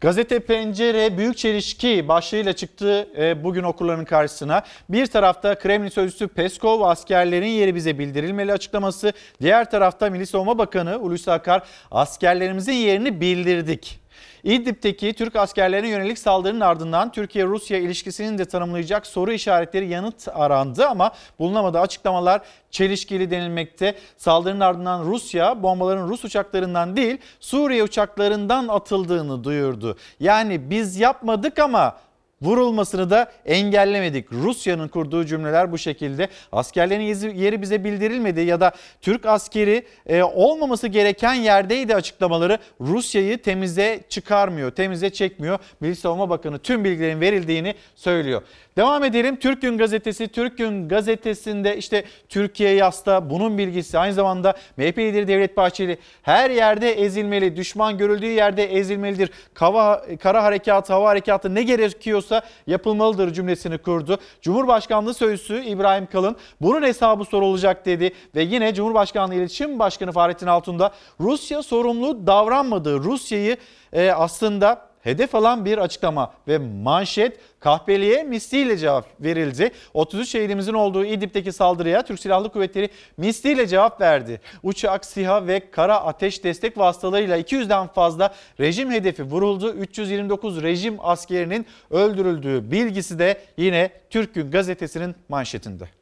Gazete Pencere büyük çelişki başlığıyla çıktı e, bugün okurların karşısına. Bir tarafta Kremlin sözcüsü Peskov askerlerin yeri bize bildirilmeli açıklaması. Diğer tarafta Milli Savunma Bakanı Hulusi Akar askerlerimizin yerini bildirdik İdlib'deki Türk askerlerine yönelik saldırının ardından Türkiye-Rusya ilişkisinin de tanımlayacak soru işaretleri yanıt arandı ama bulunamadı. Açıklamalar çelişkili denilmekte. Saldırının ardından Rusya bombaların Rus uçaklarından değil Suriye uçaklarından atıldığını duyurdu. Yani biz yapmadık ama vurulmasını da engellemedik. Rusya'nın kurduğu cümleler bu şekilde. Askerlerin yeri bize bildirilmedi ya da Türk askeri e, olmaması gereken yerdeydi açıklamaları Rusya'yı temize çıkarmıyor, temize çekmiyor. Milli Savunma Bakanı tüm bilgilerin verildiğini söylüyor. Devam edelim. Türk Gün Gazetesi, Türk Gün Gazetesi'nde işte Türkiye yasta bunun bilgisi. Aynı zamanda MHP lideri Devlet Bahçeli her yerde ezilmeli, düşman görüldüğü yerde ezilmelidir. Kava, kara harekatı, hava harekatı ne gerekiyorsa yapılmalıdır cümlesini kurdu. Cumhurbaşkanlığı Sözcüsü İbrahim Kalın bunun hesabı sorulacak dedi ve yine Cumhurbaşkanlığı İletişim Başkanı Fahrettin Altun'da Rusya sorumlu davranmadığı Rusya'yı e, aslında hedef alan bir açıklama ve manşet kahpeliğe misliyle cevap verildi. 33 şehidimizin olduğu İdlib'deki saldırıya Türk Silahlı Kuvvetleri misliyle cevap verdi. Uçak, SİHA ve kara ateş destek vasıtalarıyla 200'den fazla rejim hedefi vuruldu. 329 rejim askerinin öldürüldüğü bilgisi de yine Türk Gün gazetesinin manşetinde.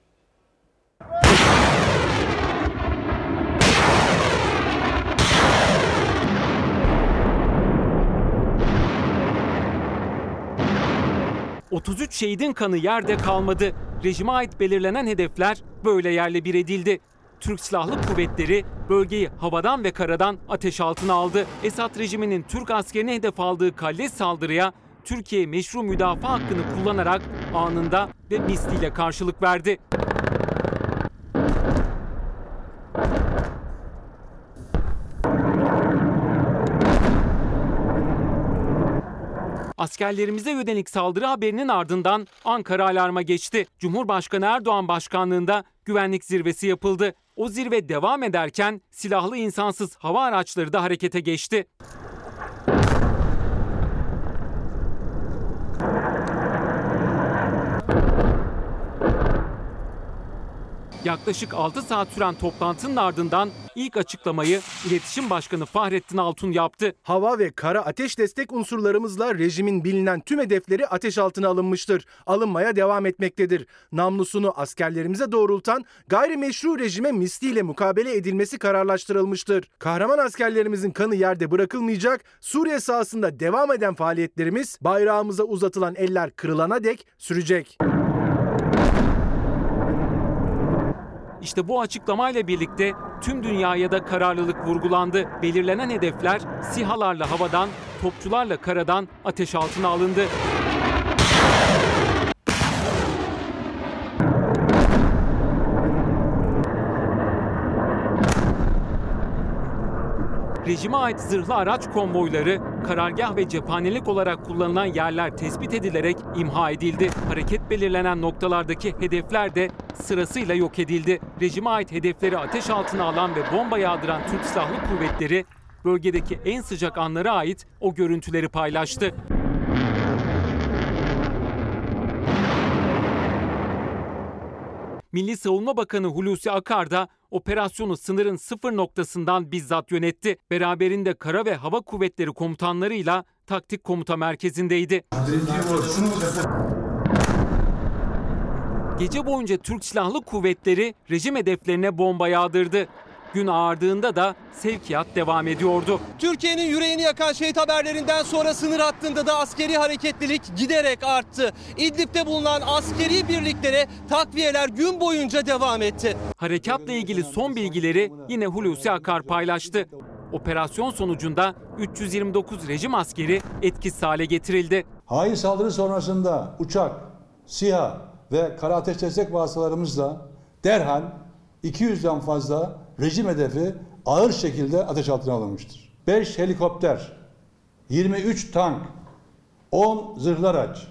33 şehidin kanı yerde kalmadı. Rejime ait belirlenen hedefler böyle yerle bir edildi. Türk Silahlı Kuvvetleri bölgeyi havadan ve karadan ateş altına aldı. Esad rejiminin Türk askerine hedef aldığı kalleş saldırıya Türkiye meşru müdafaa hakkını kullanarak anında ve misliyle karşılık verdi. Askerlerimize yönelik saldırı haberinin ardından Ankara alarma geçti. Cumhurbaşkanı Erdoğan başkanlığında güvenlik zirvesi yapıldı. O zirve devam ederken silahlı insansız hava araçları da harekete geçti. Yaklaşık 6 saat süren toplantının ardından ilk açıklamayı İletişim Başkanı Fahrettin Altun yaptı. Hava ve kara ateş destek unsurlarımızla rejimin bilinen tüm hedefleri ateş altına alınmıştır. Alınmaya devam etmektedir. Namlusunu askerlerimize doğrultan gayrimeşru rejime misliyle mukabele edilmesi kararlaştırılmıştır. Kahraman askerlerimizin kanı yerde bırakılmayacak. Suriye sahasında devam eden faaliyetlerimiz bayrağımıza uzatılan eller kırılana dek sürecek. İşte bu açıklamayla birlikte tüm dünyaya da kararlılık vurgulandı. Belirlenen hedefler SİHA'larla havadan, topçularla karadan ateş altına alındı. Rejime ait zırhlı araç konvoyları, karargah ve cephanelik olarak kullanılan yerler tespit edilerek imha edildi. Hareket belirlenen noktalardaki hedefler de sırasıyla yok edildi. Rejime ait hedefleri ateş altına alan ve bomba yağdıran Türk Silahlı Kuvvetleri bölgedeki en sıcak anlara ait o görüntüleri paylaştı. Milli Savunma Bakanı Hulusi Akar da operasyonu sınırın sıfır noktasından bizzat yönetti. Beraberinde kara ve hava kuvvetleri komutanlarıyla taktik komuta merkezindeydi. Gece boyunca Türk Silahlı Kuvvetleri rejim hedeflerine bomba yağdırdı. Gün ağardığında da sevkiyat devam ediyordu. Türkiye'nin yüreğini yakan şehit haberlerinden sonra sınır hattında da askeri hareketlilik giderek arttı. İdlib'de bulunan askeri birliklere takviyeler gün boyunca devam etti. Harekatla ilgili son bilgileri yine Hulusi Akar paylaştı. Operasyon sonucunda 329 rejim askeri etkisiz hale getirildi. Hain saldırı sonrasında uçak, SİHA ve kara ateş destek vasıtalarımızla derhal 200'den fazla rejim hedefi ağır şekilde ateş altına alınmıştır. 5 helikopter, 23 tank, 10 zırhlı araç,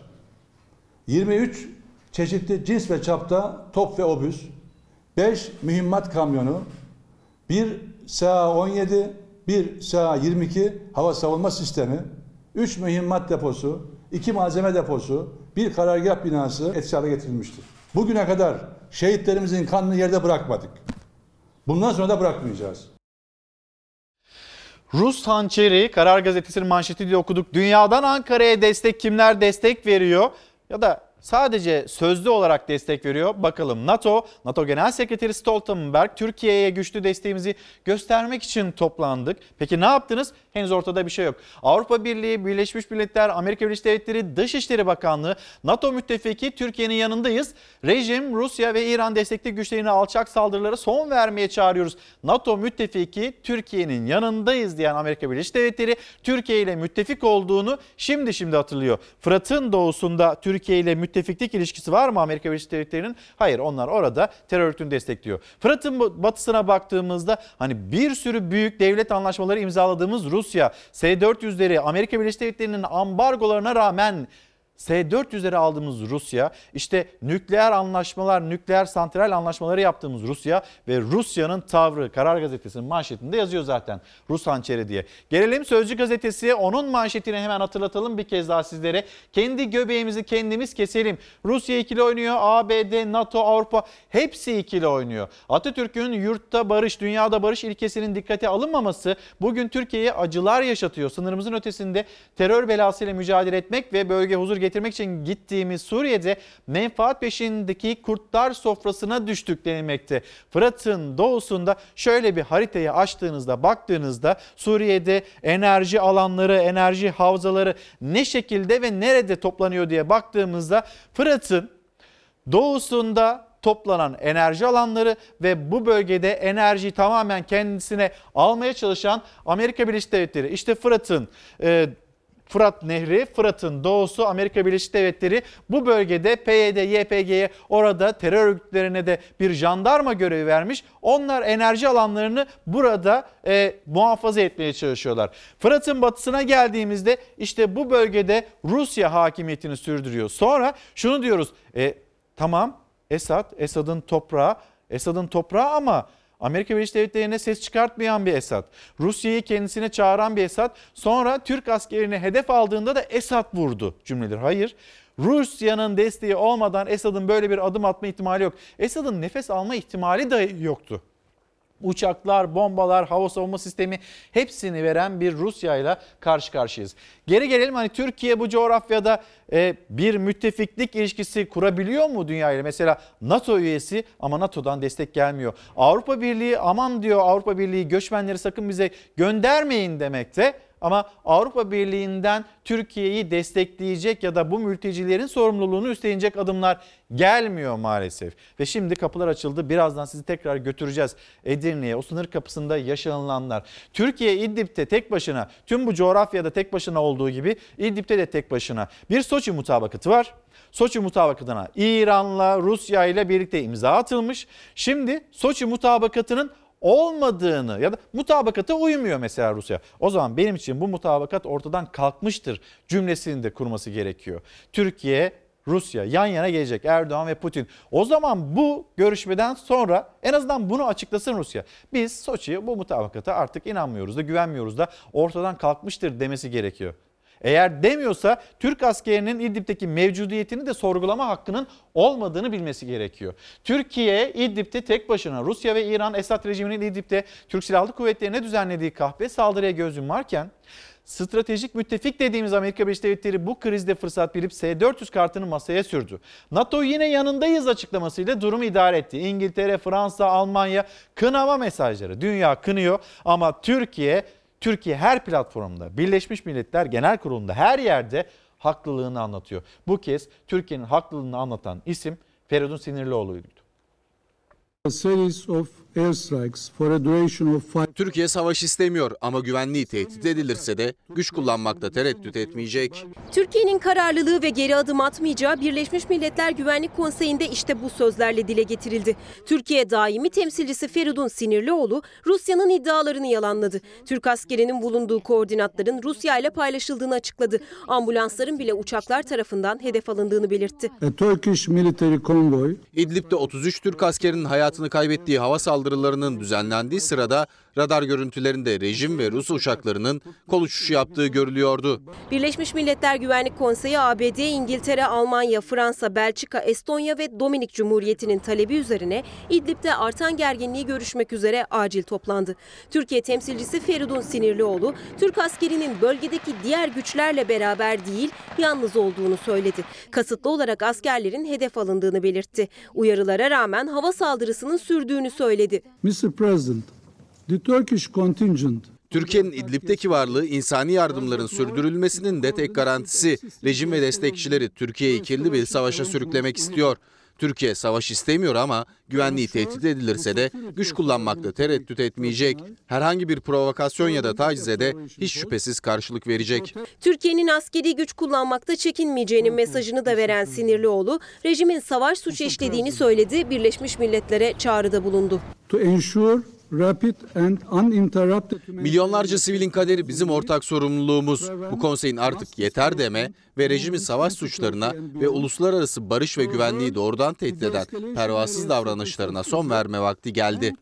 23 çeşitli cins ve çapta top ve obüs, 5 mühimmat kamyonu, 1 SA-17, 1 SA-22 hava savunma sistemi, 3 mühimmat deposu, 2 malzeme deposu, bir karargah binası etkisiz hale getirilmiştir. Bugüne kadar şehitlerimizin kanını yerde bırakmadık. Bundan sonra da bırakmayacağız. Rus hançeri Karar Gazetesi'nin manşeti diye okuduk. Dünyadan Ankara'ya destek kimler destek veriyor ya da sadece sözlü olarak destek veriyor. Bakalım NATO, NATO Genel Sekreteri Stoltenberg Türkiye'ye güçlü desteğimizi göstermek için toplandık. Peki ne yaptınız? Henüz ortada bir şey yok. Avrupa Birliği, Birleşmiş Milletler, Amerika Birleşik Devletleri Dışişleri Bakanlığı, NATO müttefiki Türkiye'nin yanındayız. Rejim, Rusya ve İran destekli güçlerine alçak saldırılara son vermeye çağırıyoruz. NATO müttefiki Türkiye'nin yanındayız diyen Amerika Birleşik Devletleri Türkiye ile müttefik olduğunu şimdi şimdi hatırlıyor. Fırat'ın doğusunda Türkiye ile müttefiklik ilişkisi var mı Amerika Birleşik Devletleri'nin? Hayır onlar orada terör örgütünü destekliyor. Fırat'ın batısına baktığımızda hani bir sürü büyük devlet anlaşmaları imzaladığımız Rusya, S-400'leri Amerika Birleşik Devletleri'nin ambargolarına rağmen S-400'leri aldığımız Rusya, işte nükleer anlaşmalar, nükleer santral anlaşmaları yaptığımız Rusya ve Rusya'nın tavrı Karar Gazetesi'nin manşetinde yazıyor zaten Rus hançeri diye. Gelelim Sözcü Gazetesi onun manşetini hemen hatırlatalım bir kez daha sizlere. Kendi göbeğimizi kendimiz keselim. Rusya ikili oynuyor, ABD, NATO, Avrupa hepsi ikili oynuyor. Atatürk'ün yurtta barış, dünyada barış ilkesinin dikkate alınmaması bugün Türkiye'ye acılar yaşatıyor. Sınırımızın ötesinde terör belasıyla mücadele etmek ve bölge huzur getirmek için gittiğimiz Suriye'de menfaat peşindeki kurtlar sofrasına düştük denilmekte. Fırat'ın doğusunda şöyle bir haritayı açtığınızda baktığınızda Suriye'de enerji alanları, enerji havzaları ne şekilde ve nerede toplanıyor diye baktığımızda Fırat'ın doğusunda toplanan enerji alanları ve bu bölgede enerjiyi tamamen kendisine almaya çalışan Amerika Birleşik Devletleri. İşte Fırat'ın e, Fırat Nehri, Fırat'ın doğusu Amerika Birleşik Devletleri bu bölgede PYD, YPG'ye orada terör örgütlerine de bir jandarma görevi vermiş. Onlar enerji alanlarını burada e, muhafaza etmeye çalışıyorlar. Fırat'ın batısına geldiğimizde işte bu bölgede Rusya hakimiyetini sürdürüyor. Sonra şunu diyoruz, e, tamam Esad, Esad'ın toprağı, Esad'ın toprağı ama Amerika Birleşik Devletleri'ne ses çıkartmayan bir Esad. Rusya'yı kendisine çağıran bir Esad. Sonra Türk askerini hedef aldığında da Esad vurdu cümledir. Hayır. Rusya'nın desteği olmadan Esad'ın böyle bir adım atma ihtimali yok. Esad'ın nefes alma ihtimali de yoktu uçaklar, bombalar, hava savunma sistemi hepsini veren bir Rusya ile karşı karşıyayız. Geri gelelim hani Türkiye bu coğrafyada e, bir müttefiklik ilişkisi kurabiliyor mu dünya ile? Mesela NATO üyesi ama NATO'dan destek gelmiyor. Avrupa Birliği aman diyor Avrupa Birliği göçmenleri sakın bize göndermeyin demekte. Ama Avrupa Birliği'nden Türkiye'yi destekleyecek ya da bu mültecilerin sorumluluğunu üstlenecek adımlar gelmiyor maalesef. Ve şimdi kapılar açıldı. Birazdan sizi tekrar götüreceğiz Edirne'ye. O sınır kapısında yaşanılanlar. Türkiye İdlib'te tek başına, tüm bu coğrafyada tek başına olduğu gibi İdlib'te de tek başına. Bir Soçi mutabakatı var. Soçi mutabakatına İran'la Rusya ile birlikte imza atılmış. Şimdi Soçi mutabakatının olmadığını ya da mutabakata uymuyor mesela Rusya. O zaman benim için bu mutabakat ortadan kalkmıştır cümlesini de kurması gerekiyor. Türkiye Rusya yan yana gelecek Erdoğan ve Putin. O zaman bu görüşmeden sonra en azından bunu açıklasın Rusya. Biz Soçi'ye bu mutabakata artık inanmıyoruz da güvenmiyoruz da ortadan kalkmıştır demesi gerekiyor. Eğer demiyorsa Türk askerinin İdlib'deki mevcudiyetini de sorgulama hakkının olmadığını bilmesi gerekiyor. Türkiye İdlib'te tek başına Rusya ve İran Esad rejiminin İdlib'te Türk Silahlı Kuvvetleri'ne düzenlediği kahve saldırıya göz yumarken stratejik müttefik dediğimiz Amerika Birleşik Devletleri bu krizde fırsat bilip S-400 kartını masaya sürdü. NATO yine yanındayız açıklamasıyla durumu idare etti. İngiltere, Fransa, Almanya kınama mesajları. Dünya kınıyor ama Türkiye Türkiye her platformda, Birleşmiş Milletler Genel Kurulu'nda her yerde haklılığını anlatıyor. Bu kez Türkiye'nin haklılığını anlatan isim Feridun Sinirlioğlu'ydu. Türkiye savaş istemiyor ama güvenliği tehdit edilirse de güç kullanmakta tereddüt etmeyecek. Türkiye'nin kararlılığı ve geri adım atmayacağı Birleşmiş Milletler Güvenlik Konseyi'nde işte bu sözlerle dile getirildi. Türkiye daimi temsilcisi Feridun Sinirlioğlu Rusya'nın iddialarını yalanladı. Türk askerinin bulunduğu koordinatların Rusya ile paylaşıldığını açıkladı. Ambulansların bile uçaklar tarafından hedef alındığını belirtti. İdlib'de 33 Türk askerinin hayatını kaybettiği hava saldırılarının düzenlendiği sırada radar görüntülerinde rejim ve Rus uçaklarının kol uçuşu yaptığı görülüyordu. Birleşmiş Milletler Güvenlik Konseyi ABD, İngiltere, Almanya, Fransa, Belçika, Estonya ve Dominik Cumhuriyeti'nin talebi üzerine İdlib'de artan gerginliği görüşmek üzere acil toplandı. Türkiye temsilcisi Feridun Sinirlioğlu, Türk askerinin bölgedeki diğer güçlerle beraber değil, yalnız olduğunu söyledi. Kasıtlı olarak askerlerin hedef alındığını belirtti. Uyarılara rağmen hava saldırısının sürdüğünü söyledi. Mr. President, the Turkish contingent Türkiye'nin İdlib'deki varlığı insani yardımların sürdürülmesinin de tek garantisi. Rejim ve destekçileri Türkiye'yi kirli bir savaşa sürüklemek istiyor. Türkiye savaş istemiyor ama güvenliği tehdit edilirse de güç kullanmakta tereddüt etmeyecek. Herhangi bir provokasyon ya da tacize de hiç şüphesiz karşılık verecek. Türkiye'nin askeri güç kullanmakta çekinmeyeceğinin mesajını da veren Sinirlioğlu, rejimin savaş suçu işlediğini söyledi, Birleşmiş Milletler'e çağrıda bulundu. to ensure Milyonlarca sivilin kaderi bizim ortak sorumluluğumuz. Bu konseyin artık yeter deme ve rejimin savaş suçlarına ve uluslararası barış ve güvenliği doğrudan tehdit eden pervasız davranışlarına son verme vakti geldi.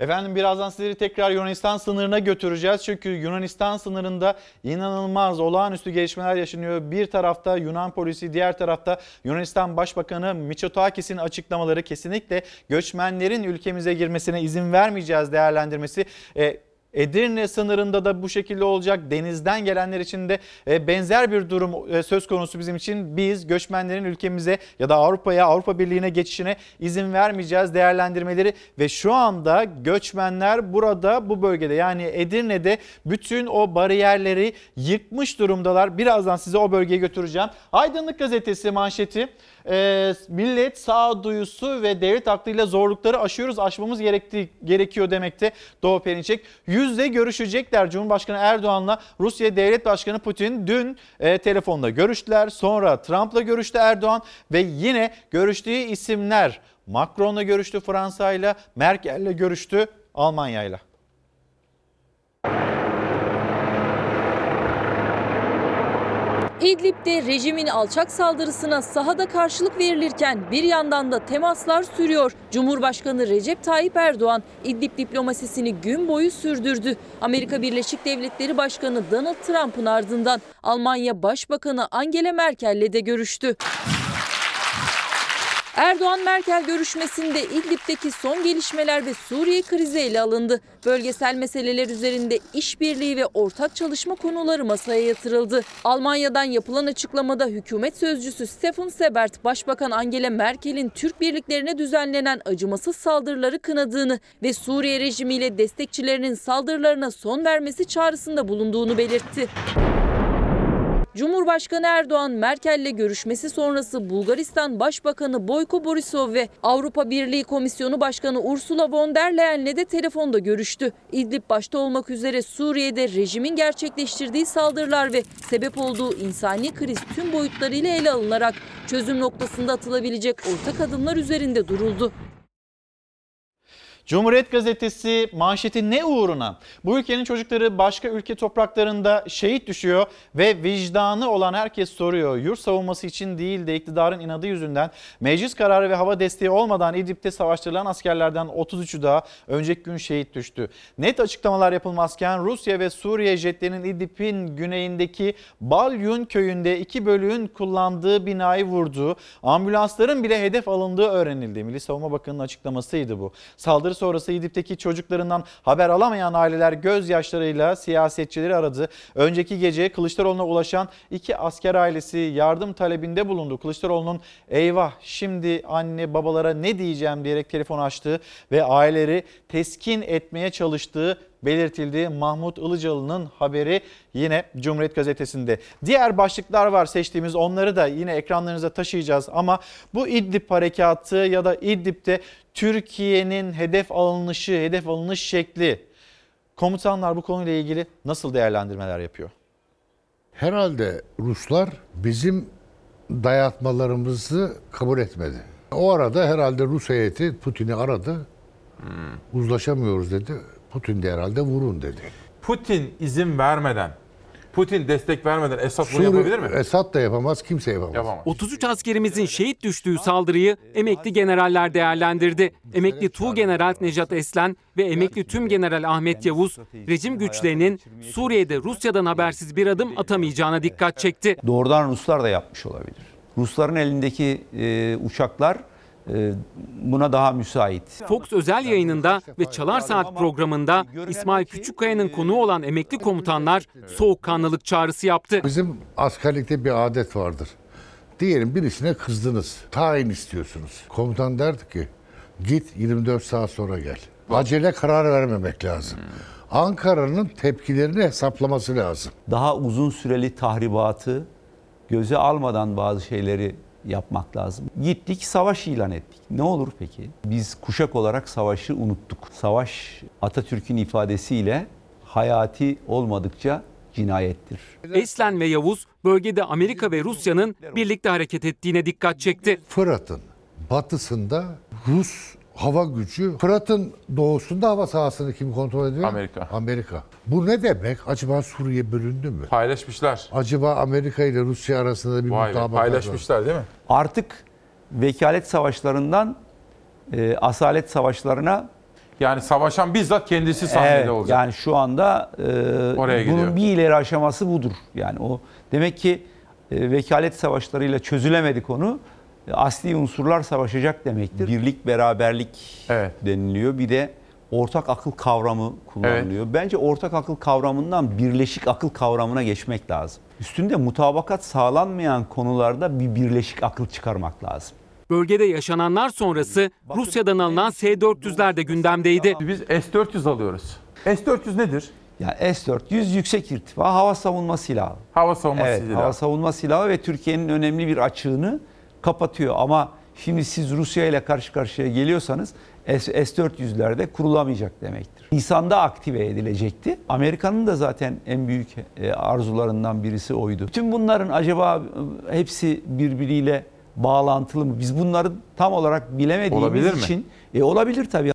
Efendim birazdan sizleri tekrar Yunanistan sınırına götüreceğiz. Çünkü Yunanistan sınırında inanılmaz olağanüstü gelişmeler yaşanıyor. Bir tarafta Yunan polisi, diğer tarafta Yunanistan Başbakanı Mitsotakis'in açıklamaları kesinlikle göçmenlerin ülkemize girmesine izin vermeyeceğiz değerlendirmesi. E, Edirne sınırında da bu şekilde olacak. Denizden gelenler için de e, benzer bir durum e, söz konusu bizim için. Biz göçmenlerin ülkemize ya da Avrupa'ya, Avrupa Birliği'ne geçişine izin vermeyeceğiz değerlendirmeleri ve şu anda göçmenler burada bu bölgede yani Edirne'de bütün o bariyerleri yıkmış durumdalar. Birazdan size o bölgeye götüreceğim. Aydınlık Gazetesi manşeti e, millet sağduyusu ve devlet aklıyla zorlukları aşıyoruz, aşmamız gerektiği, gerekiyor demekte Doğu Perinçek. Yüzde görüşecekler Cumhurbaşkanı Erdoğan'la Rusya Devlet Başkanı Putin dün e, telefonda görüştüler. Sonra Trump'la görüştü Erdoğan ve yine görüştüğü isimler Macron'la görüştü Fransa'yla, Merkel'le görüştü Almanya'yla. İdlib'de rejimin alçak saldırısına sahada karşılık verilirken bir yandan da temaslar sürüyor. Cumhurbaşkanı Recep Tayyip Erdoğan İdlib diplomasisini gün boyu sürdürdü. Amerika Birleşik Devletleri Başkanı Donald Trump'ın ardından Almanya Başbakanı Angela Merkel'le de görüştü. Erdoğan-Merkel görüşmesinde İdlib'deki son gelişmeler ve Suriye krizi ele alındı. Bölgesel meseleler üzerinde işbirliği ve ortak çalışma konuları masaya yatırıldı. Almanya'dan yapılan açıklamada hükümet sözcüsü Stefan Sebert, Başbakan Angela Merkel'in Türk birliklerine düzenlenen acımasız saldırıları kınadığını ve Suriye rejimiyle destekçilerinin saldırılarına son vermesi çağrısında bulunduğunu belirtti. Cumhurbaşkanı Erdoğan Merkel'le görüşmesi sonrası Bulgaristan Başbakanı Boyko Borisov ve Avrupa Birliği Komisyonu Başkanı Ursula von der Leyen'le de telefonda görüştü. İdlib başta olmak üzere Suriye'de rejimin gerçekleştirdiği saldırılar ve sebep olduğu insani kriz tüm boyutlarıyla ele alınarak çözüm noktasında atılabilecek ortak adımlar üzerinde duruldu. Cumhuriyet Gazetesi manşeti ne uğruna? Bu ülkenin çocukları başka ülke topraklarında şehit düşüyor ve vicdanı olan herkes soruyor. Yurt savunması için değil de iktidarın inadı yüzünden meclis kararı ve hava desteği olmadan İdlib'de savaştırılan askerlerden 33'ü daha önceki gün şehit düştü. Net açıklamalar yapılmazken Rusya ve Suriye jetlerinin İdlib'in güneyindeki Balyun köyünde iki bölüğün kullandığı binayı vurduğu, ambulansların bile hedef alındığı öğrenildi. Milli Savunma Bakanı'nın açıklamasıydı bu. Saldırı sonrası İdlib'deki çocuklarından haber alamayan aileler gözyaşlarıyla siyasetçileri aradı. Önceki gece Kılıçdaroğlu'na ulaşan iki asker ailesi yardım talebinde bulundu. Kılıçdaroğlu'nun eyvah şimdi anne babalara ne diyeceğim diyerek telefon açtığı ve aileleri teskin etmeye çalıştığı belirtildi. Mahmut Ilıcalı'nın haberi yine Cumhuriyet Gazetesi'nde. Diğer başlıklar var seçtiğimiz onları da yine ekranlarınıza taşıyacağız ama bu İdlib harekatı ya da İdlib'de Türkiye'nin hedef alınışı, hedef alınış şekli komutanlar bu konuyla ilgili nasıl değerlendirmeler yapıyor? Herhalde Ruslar bizim dayatmalarımızı kabul etmedi. O arada herhalde Rus heyeti Putin'i aradı. Uzlaşamıyoruz dedi. Putin de herhalde vurun dedi. Putin izin vermeden, Putin destek vermeden Esad bunu yapabilir mi? Esad da yapamaz, kimse yapamaz. Yapamaz. 33 askerimizin şehit düştüğü saldırıyı emekli generaller değerlendirdi. Emekli Tuğ General Nejat Eslen ve emekli Tüm General Ahmet Yavuz, rejim güçlerinin Suriye'de Rusya'dan habersiz bir adım atamayacağına dikkat çekti. Doğrudan Ruslar da yapmış olabilir. Rusların elindeki e, uçaklar buna daha müsait. Fox özel yayınında ve Çalar Saat programında İsmail Küçükkaya'nın konuğu olan emekli komutanlar soğukkanlılık çağrısı yaptı. Bizim askerlikte bir adet vardır. Diyelim birisine kızdınız. Tayin istiyorsunuz. Komutan derdi ki git 24 saat sonra gel. Acele karar vermemek lazım. Ankara'nın tepkilerini hesaplaması lazım. Daha uzun süreli tahribatı göze almadan bazı şeyleri yapmak lazım. Gittik savaş ilan ettik. Ne olur peki? Biz kuşak olarak savaşı unuttuk. Savaş Atatürk'ün ifadesiyle hayati olmadıkça cinayettir. Eslen ve Yavuz bölgede Amerika ve Rusya'nın birlikte hareket ettiğine dikkat çekti. Fırat'ın batısında Rus hava gücü, Fırat'ın doğusunda hava sahasını kim kontrol ediyor? Amerika. Amerika. Bu ne demek? Acaba Suriye bölündü mü? Paylaşmışlar. Acaba Amerika ile Rusya arasında bir Vay mutabakat var. paylaşmışlar değil mi? Artık vekalet savaşlarından e, asalet savaşlarına Yani savaşan bizzat kendisi sahnede Evet, olacak. Yani şu anda e, Oraya gidiyor. bunun bir ileri aşaması budur. Yani o demek ki e, vekalet savaşlarıyla çözülemedi konu. Asli unsurlar savaşacak demektir. Birlik, beraberlik deniliyor. Bir de ortak akıl kavramı kullanılıyor. Bence ortak akıl kavramından birleşik akıl kavramına geçmek lazım. Üstünde mutabakat sağlanmayan konularda bir birleşik akıl çıkarmak lazım. Bölgede yaşananlar sonrası Rusya'dan alınan S-400'ler de gündemdeydi. Biz S-400 alıyoruz. S-400 nedir? Yani S-400 yüksek irtifa hava savunma silahı. Hava savunma evet, silahı. Hava savunma silahı ve Türkiye'nin önemli bir açığını kapatıyor. Ama şimdi siz Rusya ile karşı karşıya geliyorsanız S-400'lerde kurulamayacak demektir. Nisan'da aktive edilecekti. Amerika'nın da zaten en büyük e, arzularından birisi oydu. Bütün bunların acaba e, hepsi birbiriyle bağlantılı mı? Biz bunları tam olarak bilemediğimiz Olabilir mi? için e, olabilir tabii.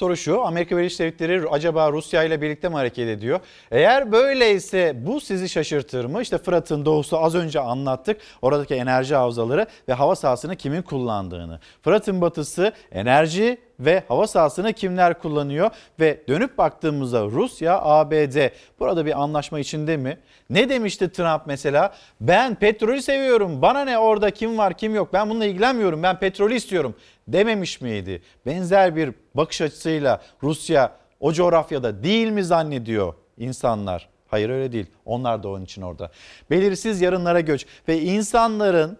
Soru şu Amerika Birleşik Devletleri acaba Rusya ile birlikte mi hareket ediyor? Eğer böyleyse bu sizi şaşırtır mı? İşte Fırat'ın doğusu az önce anlattık. Oradaki enerji havzaları ve hava sahasını kimin kullandığını. Fırat'ın batısı enerji ve hava sahasını kimler kullanıyor ve dönüp baktığımızda Rusya, ABD burada bir anlaşma içinde mi? Ne demişti Trump mesela? Ben petrolü seviyorum. Bana ne orada kim var kim yok. Ben bununla ilgilenmiyorum. Ben petrolü istiyorum dememiş miydi? Benzer bir bakış açısıyla Rusya o coğrafyada değil mi zannediyor insanlar? Hayır öyle değil. Onlar da onun için orada. Belirsiz yarınlara göç ve insanların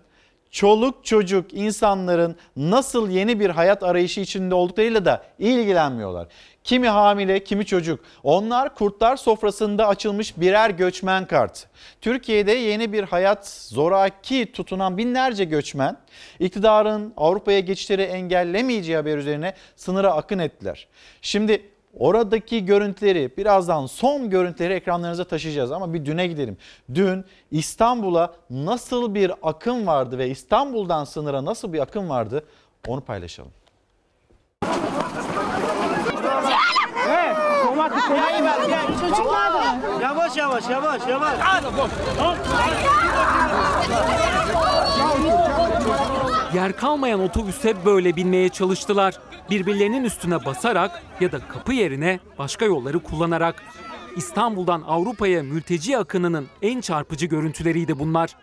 çoluk çocuk insanların nasıl yeni bir hayat arayışı içinde olduklarıyla da ilgilenmiyorlar. Kimi hamile, kimi çocuk. Onlar kurtlar sofrasında açılmış birer göçmen kart. Türkiye'de yeni bir hayat zoraki tutunan binlerce göçmen iktidarın Avrupa'ya geçişleri engellemeyeceği haber üzerine sınıra akın ettiler. Şimdi Oradaki görüntüleri birazdan son görüntüleri ekranlarınıza taşıyacağız ama bir düne gidelim. Dün İstanbul'a nasıl bir akım vardı ve İstanbul'dan sınıra nasıl bir akım vardı onu paylaşalım. Çocuklar da. Yavaş yavaş yavaş yavaş. Yer kalmayan otobüse böyle binmeye çalıştılar. Birbirlerinin üstüne basarak ya da kapı yerine başka yolları kullanarak. İstanbul'dan Avrupa'ya mülteci akınının en çarpıcı görüntüleriydi bunlar.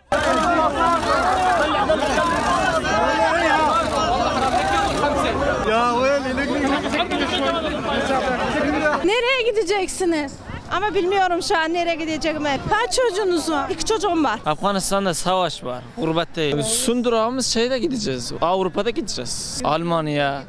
Nereye gideceksiniz? Ama bilmiyorum şu an nereye gideceğimi. Kaç çocuğunuz var? İki çocuğum var. Afganistan'da savaş var. Gurbetteyim. Son durağımız şeyde gideceğiz. Avrupa'da gideceğiz. Almanya,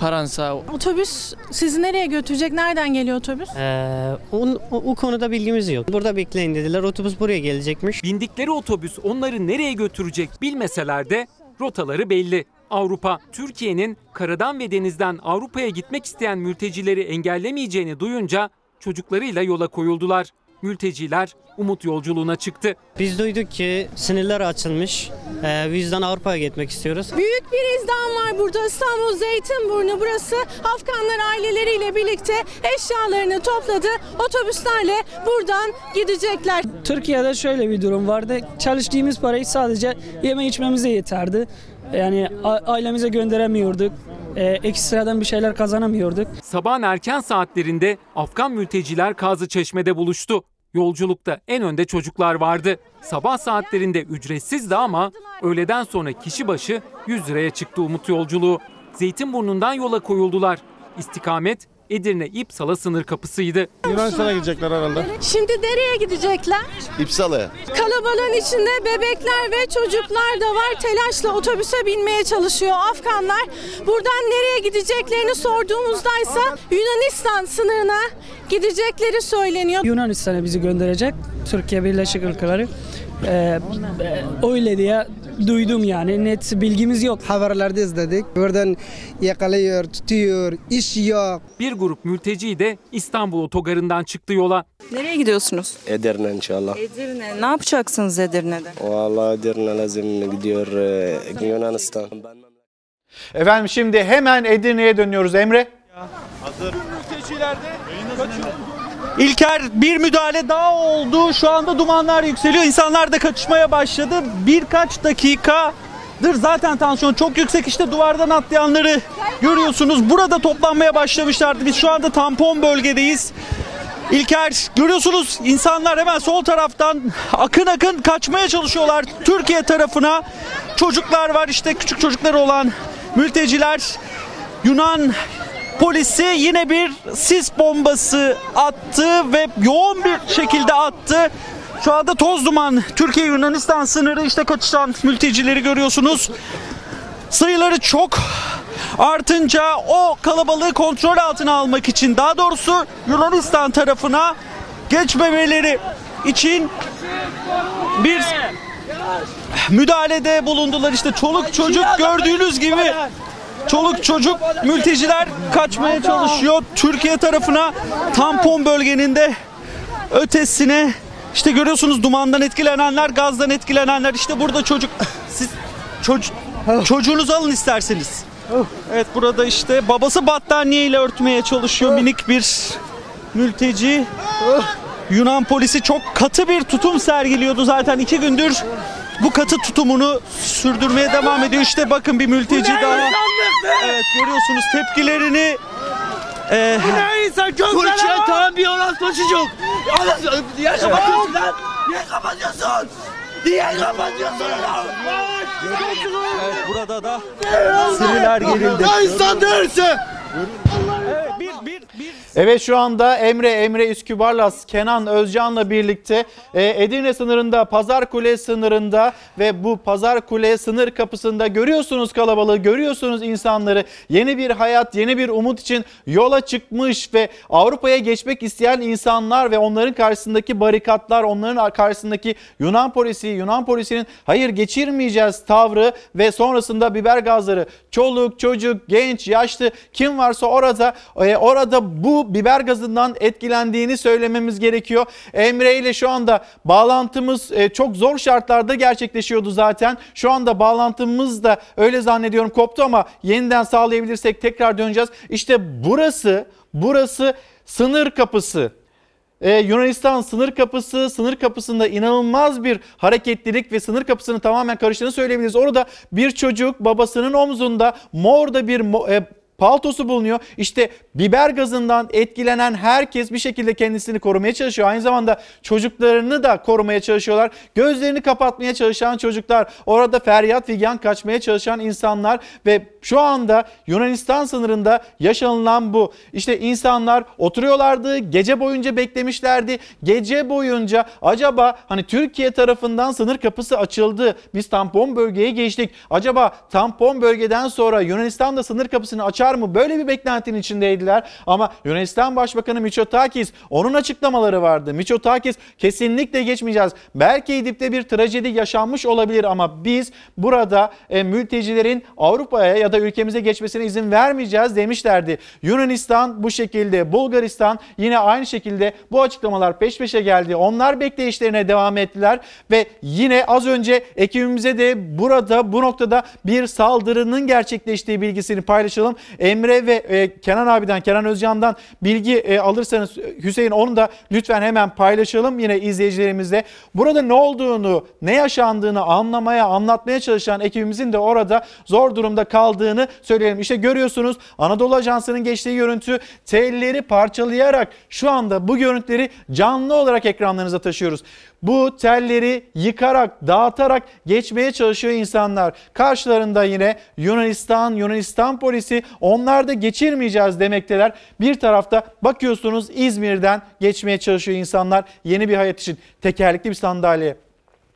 Fransa. Otobüs sizi nereye götürecek? Nereden geliyor otobüs? Ee, o, o, o konuda bilgimiz yok. Burada bekleyin dediler. Otobüs buraya gelecekmiş. Bindikleri otobüs onları nereye götürecek bilmeseler de rotaları belli. Avrupa, Türkiye'nin karadan ve denizden Avrupa'ya gitmek isteyen mültecileri engellemeyeceğini duyunca çocuklarıyla yola koyuldular. Mülteciler umut yolculuğuna çıktı. Biz duyduk ki sınırlar açılmış. Ee, biz yüzden Avrupa'ya gitmek istiyoruz. Büyük bir izdam var burada. İstanbul Zeytinburnu burası. Afganlar aileleriyle birlikte eşyalarını topladı. Otobüslerle buradan gidecekler. Türkiye'de şöyle bir durum vardı. Çalıştığımız parayı sadece yeme içmemize yeterdi. Yani ailemize gönderemiyorduk. Ee, ekstradan bir şeyler kazanamıyorduk. Sabahın erken saatlerinde Afgan mülteciler Kazı Çeşme'de buluştu. Yolculukta en önde çocuklar vardı. Sabah saatlerinde ücretsizdi ama öğleden sonra kişi başı 100 liraya çıktı umut yolculuğu. Zeytinburnu'ndan yola koyuldular. İstikamet Edirne İpsala sınır kapısıydı. Yunanistan'a gidecekler herhalde. Şimdi nereye gidecekler? İpsala'ya. Kalabalığın içinde bebekler ve çocuklar da var. Telaşla otobüse binmeye çalışıyor Afganlar. Buradan nereye gideceklerini sorduğumuzda ise Yunanistan sınırına gidecekleri söyleniyor. Yunanistan'a bizi gönderecek. Türkiye Birleşik Ülkeleri. Ee, öyle diye duydum yani net bilgimiz yok. Haberlerde izledik. Buradan yakalıyor, tutuyor, iş yok. Bir grup mülteci de İstanbul otogarından çıktı yola. Nereye gidiyorsunuz? Edirne inşallah. Edirne. Ne yapacaksınız Edirne'de? Vallahi Edirne lazım gidiyor e, Yunanistan. Efendim şimdi hemen Edirne'ye dönüyoruz Emre. Hazır. Mültecilerde İlker bir müdahale daha oldu. Şu anda dumanlar yükseliyor. İnsanlar da kaçışmaya başladı. Birkaç dakikadır zaten tansiyon çok yüksek. İşte duvardan atlayanları görüyorsunuz. Burada toplanmaya başlamışlardı. Biz şu anda tampon bölgedeyiz. İlker görüyorsunuz insanlar hemen sol taraftan akın akın kaçmaya çalışıyorlar Türkiye tarafına. Çocuklar var işte küçük çocukları olan mülteciler. Yunan polisi yine bir sis bombası attı ve yoğun bir şekilde attı. Şu anda toz duman Türkiye Yunanistan sınırı işte kaçışan mültecileri görüyorsunuz. Sayıları çok artınca o kalabalığı kontrol altına almak için daha doğrusu Yunanistan tarafına geçmemeleri için bir müdahalede bulundular. İşte çoluk çocuk gördüğünüz gibi çoluk çocuk mülteciler kaçmaya çalışıyor. Türkiye tarafına tampon bölgenin de ötesine işte görüyorsunuz dumandan etkilenenler, gazdan etkilenenler. İşte burada çocuk siz çocuk çocuğunuzu alın isterseniz. Evet burada işte babası battaniye ile örtmeye çalışıyor minik bir mülteci. Yunan polisi çok katı bir tutum sergiliyordu zaten iki gündür. Bu katı tutumunu sürdürmeye devam ediyor. İşte bakın bir mülteci daha. Evet görüyorsunuz tepkilerini. Ee, Ne insan Türkiye tam bir orospu çocuk. Niye kapatıyorsun lan? Niye kapatıyorsun? Niye kapatıyorsun lan? Evet burada da sinirler gerildi. Ya insan değilsin. Evet şu anda Emre Emre Üskübarlas Kenan Özcan'la birlikte e, Edirne sınırında Pazar Kule sınırında ve bu Pazar Kule sınır kapısında görüyorsunuz kalabalığı görüyorsunuz insanları. Yeni bir hayat yeni bir umut için yola çıkmış ve Avrupa'ya geçmek isteyen insanlar ve onların karşısındaki barikatlar onların karşısındaki Yunan polisi Yunan polisinin hayır geçirmeyeceğiz tavrı ve sonrasında biber gazları çoluk çocuk genç yaşlı kim varsa orada e, orada bu biber gazından etkilendiğini söylememiz gerekiyor. Emre ile şu anda bağlantımız e, çok zor şartlarda gerçekleşiyordu zaten. Şu anda bağlantımız da öyle zannediyorum koptu ama yeniden sağlayabilirsek tekrar döneceğiz. İşte burası burası sınır kapısı. Ee, Yunanistan sınır kapısı, sınır kapısında inanılmaz bir hareketlilik ve sınır kapısını tamamen karıştığını söyleyebiliriz. Orada bir çocuk babasının omzunda mor da bir e, paltosu bulunuyor. İşte biber gazından etkilenen herkes bir şekilde kendisini korumaya çalışıyor. Aynı zamanda çocuklarını da korumaya çalışıyorlar. Gözlerini kapatmaya çalışan çocuklar, orada feryat figan kaçmaya çalışan insanlar ve şu anda Yunanistan sınırında yaşanılan bu. İşte insanlar oturuyorlardı, gece boyunca beklemişlerdi. Gece boyunca acaba hani Türkiye tarafından sınır kapısı açıldı. Biz tampon bölgeye geçtik. Acaba tampon bölgeden sonra Yunanistan da sınır kapısını açar mı? Böyle bir beklentinin içindeydiler. Ama Yunanistan Başbakanı Mitsotakis onun açıklamaları vardı. Mitsotakis kesinlikle geçmeyeceğiz. Belki İdlib'de bir trajedi yaşanmış olabilir ama biz burada e, mültecilerin Avrupa'ya ya da ülkemize geçmesine izin vermeyeceğiz demişlerdi. Yunanistan bu şekilde, Bulgaristan yine aynı şekilde bu açıklamalar peş peşe geldi. Onlar bekleyişlerine devam ettiler ve yine az önce ekibimize de burada bu noktada bir saldırının gerçekleştiği bilgisini paylaşalım. Emre ve e, Kenan abiden, Kenan Özcan'dan bilgi e, alırsanız Hüseyin onu da lütfen hemen paylaşalım yine izleyicilerimizle. Burada ne olduğunu, ne yaşandığını anlamaya, anlatmaya çalışan ekibimizin de orada zor durumda kaldığını söyleyelim. İşte görüyorsunuz Anadolu Ajansı'nın geçtiği görüntü telleri parçalayarak şu anda bu görüntüleri canlı olarak ekranlarınıza taşıyoruz. Bu telleri yıkarak, dağıtarak geçmeye çalışıyor insanlar. Karşılarında yine Yunanistan, Yunanistan polisi onlar da geçirmeyeceğiz demekteler. Bir tarafta bakıyorsunuz İzmir'den geçmeye çalışıyor insanlar yeni bir hayat için. Tekerlekli bir sandalye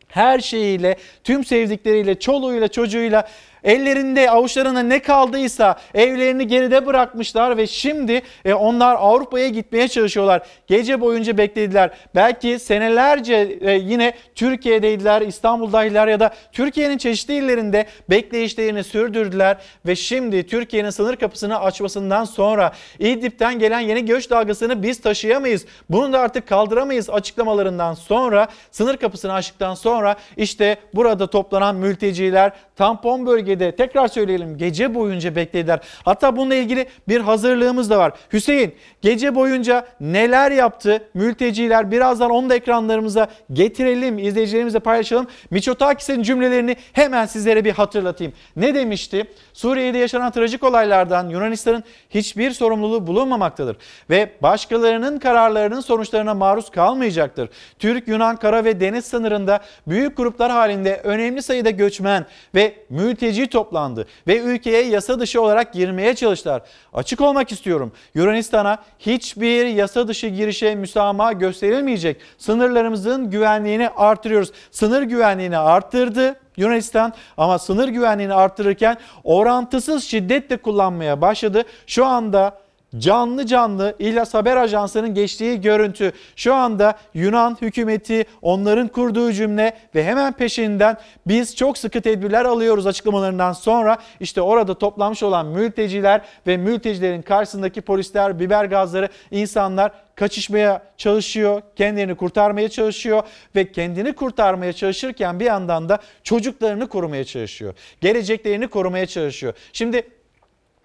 her şeyiyle, tüm sevdikleriyle, çoluğuyla, çocuğuyla ellerinde avuçlarına ne kaldıysa evlerini geride bırakmışlar ve şimdi e, onlar Avrupa'ya gitmeye çalışıyorlar. Gece boyunca beklediler. Belki senelerce e, yine Türkiye'deydiler, İstanbul'daydılar ya da Türkiye'nin çeşitli illerinde bekleyişlerini sürdürdüler ve şimdi Türkiye'nin sınır kapısını açmasından sonra İdlib'den gelen yeni göç dalgasını biz taşıyamayız. Bunu da artık kaldıramayız açıklamalarından sonra sınır kapısını açtıktan sonra işte burada toplanan mülteciler tampon bölgede tekrar söyleyelim gece boyunca beklediler. Hatta bununla ilgili bir hazırlığımız da var. Hüseyin gece boyunca neler yaptı mülteciler birazdan onu da ekranlarımıza getirelim izleyicilerimizle paylaşalım. Miçotakis'in cümlelerini hemen sizlere bir hatırlatayım. Ne demişti? Suriye'de yaşanan trajik olaylardan Yunanistan'ın hiçbir sorumluluğu bulunmamaktadır ve başkalarının kararlarının sonuçlarına maruz kalmayacaktır. Türk-Yunan kara ve deniz sınırında büyük gruplar halinde önemli sayıda göçmen ve mülteci toplandı ve ülkeye yasa dışı olarak girmeye çalıştılar. Açık olmak istiyorum. Yunanistan'a hiçbir yasa dışı girişe müsamaha gösterilmeyecek. Sınırlarımızın güvenliğini artırıyoruz. Sınır güvenliğini arttırdı. Yunanistan ama sınır güvenliğini arttırırken orantısız şiddetle kullanmaya başladı. Şu anda canlı canlı İhlas Haber Ajansı'nın geçtiği görüntü. Şu anda Yunan hükümeti onların kurduğu cümle ve hemen peşinden biz çok sıkı tedbirler alıyoruz açıklamalarından sonra işte orada toplanmış olan mülteciler ve mültecilerin karşısındaki polisler, biber gazları, insanlar kaçışmaya çalışıyor, kendilerini kurtarmaya çalışıyor ve kendini kurtarmaya çalışırken bir yandan da çocuklarını korumaya çalışıyor. Geleceklerini korumaya çalışıyor. Şimdi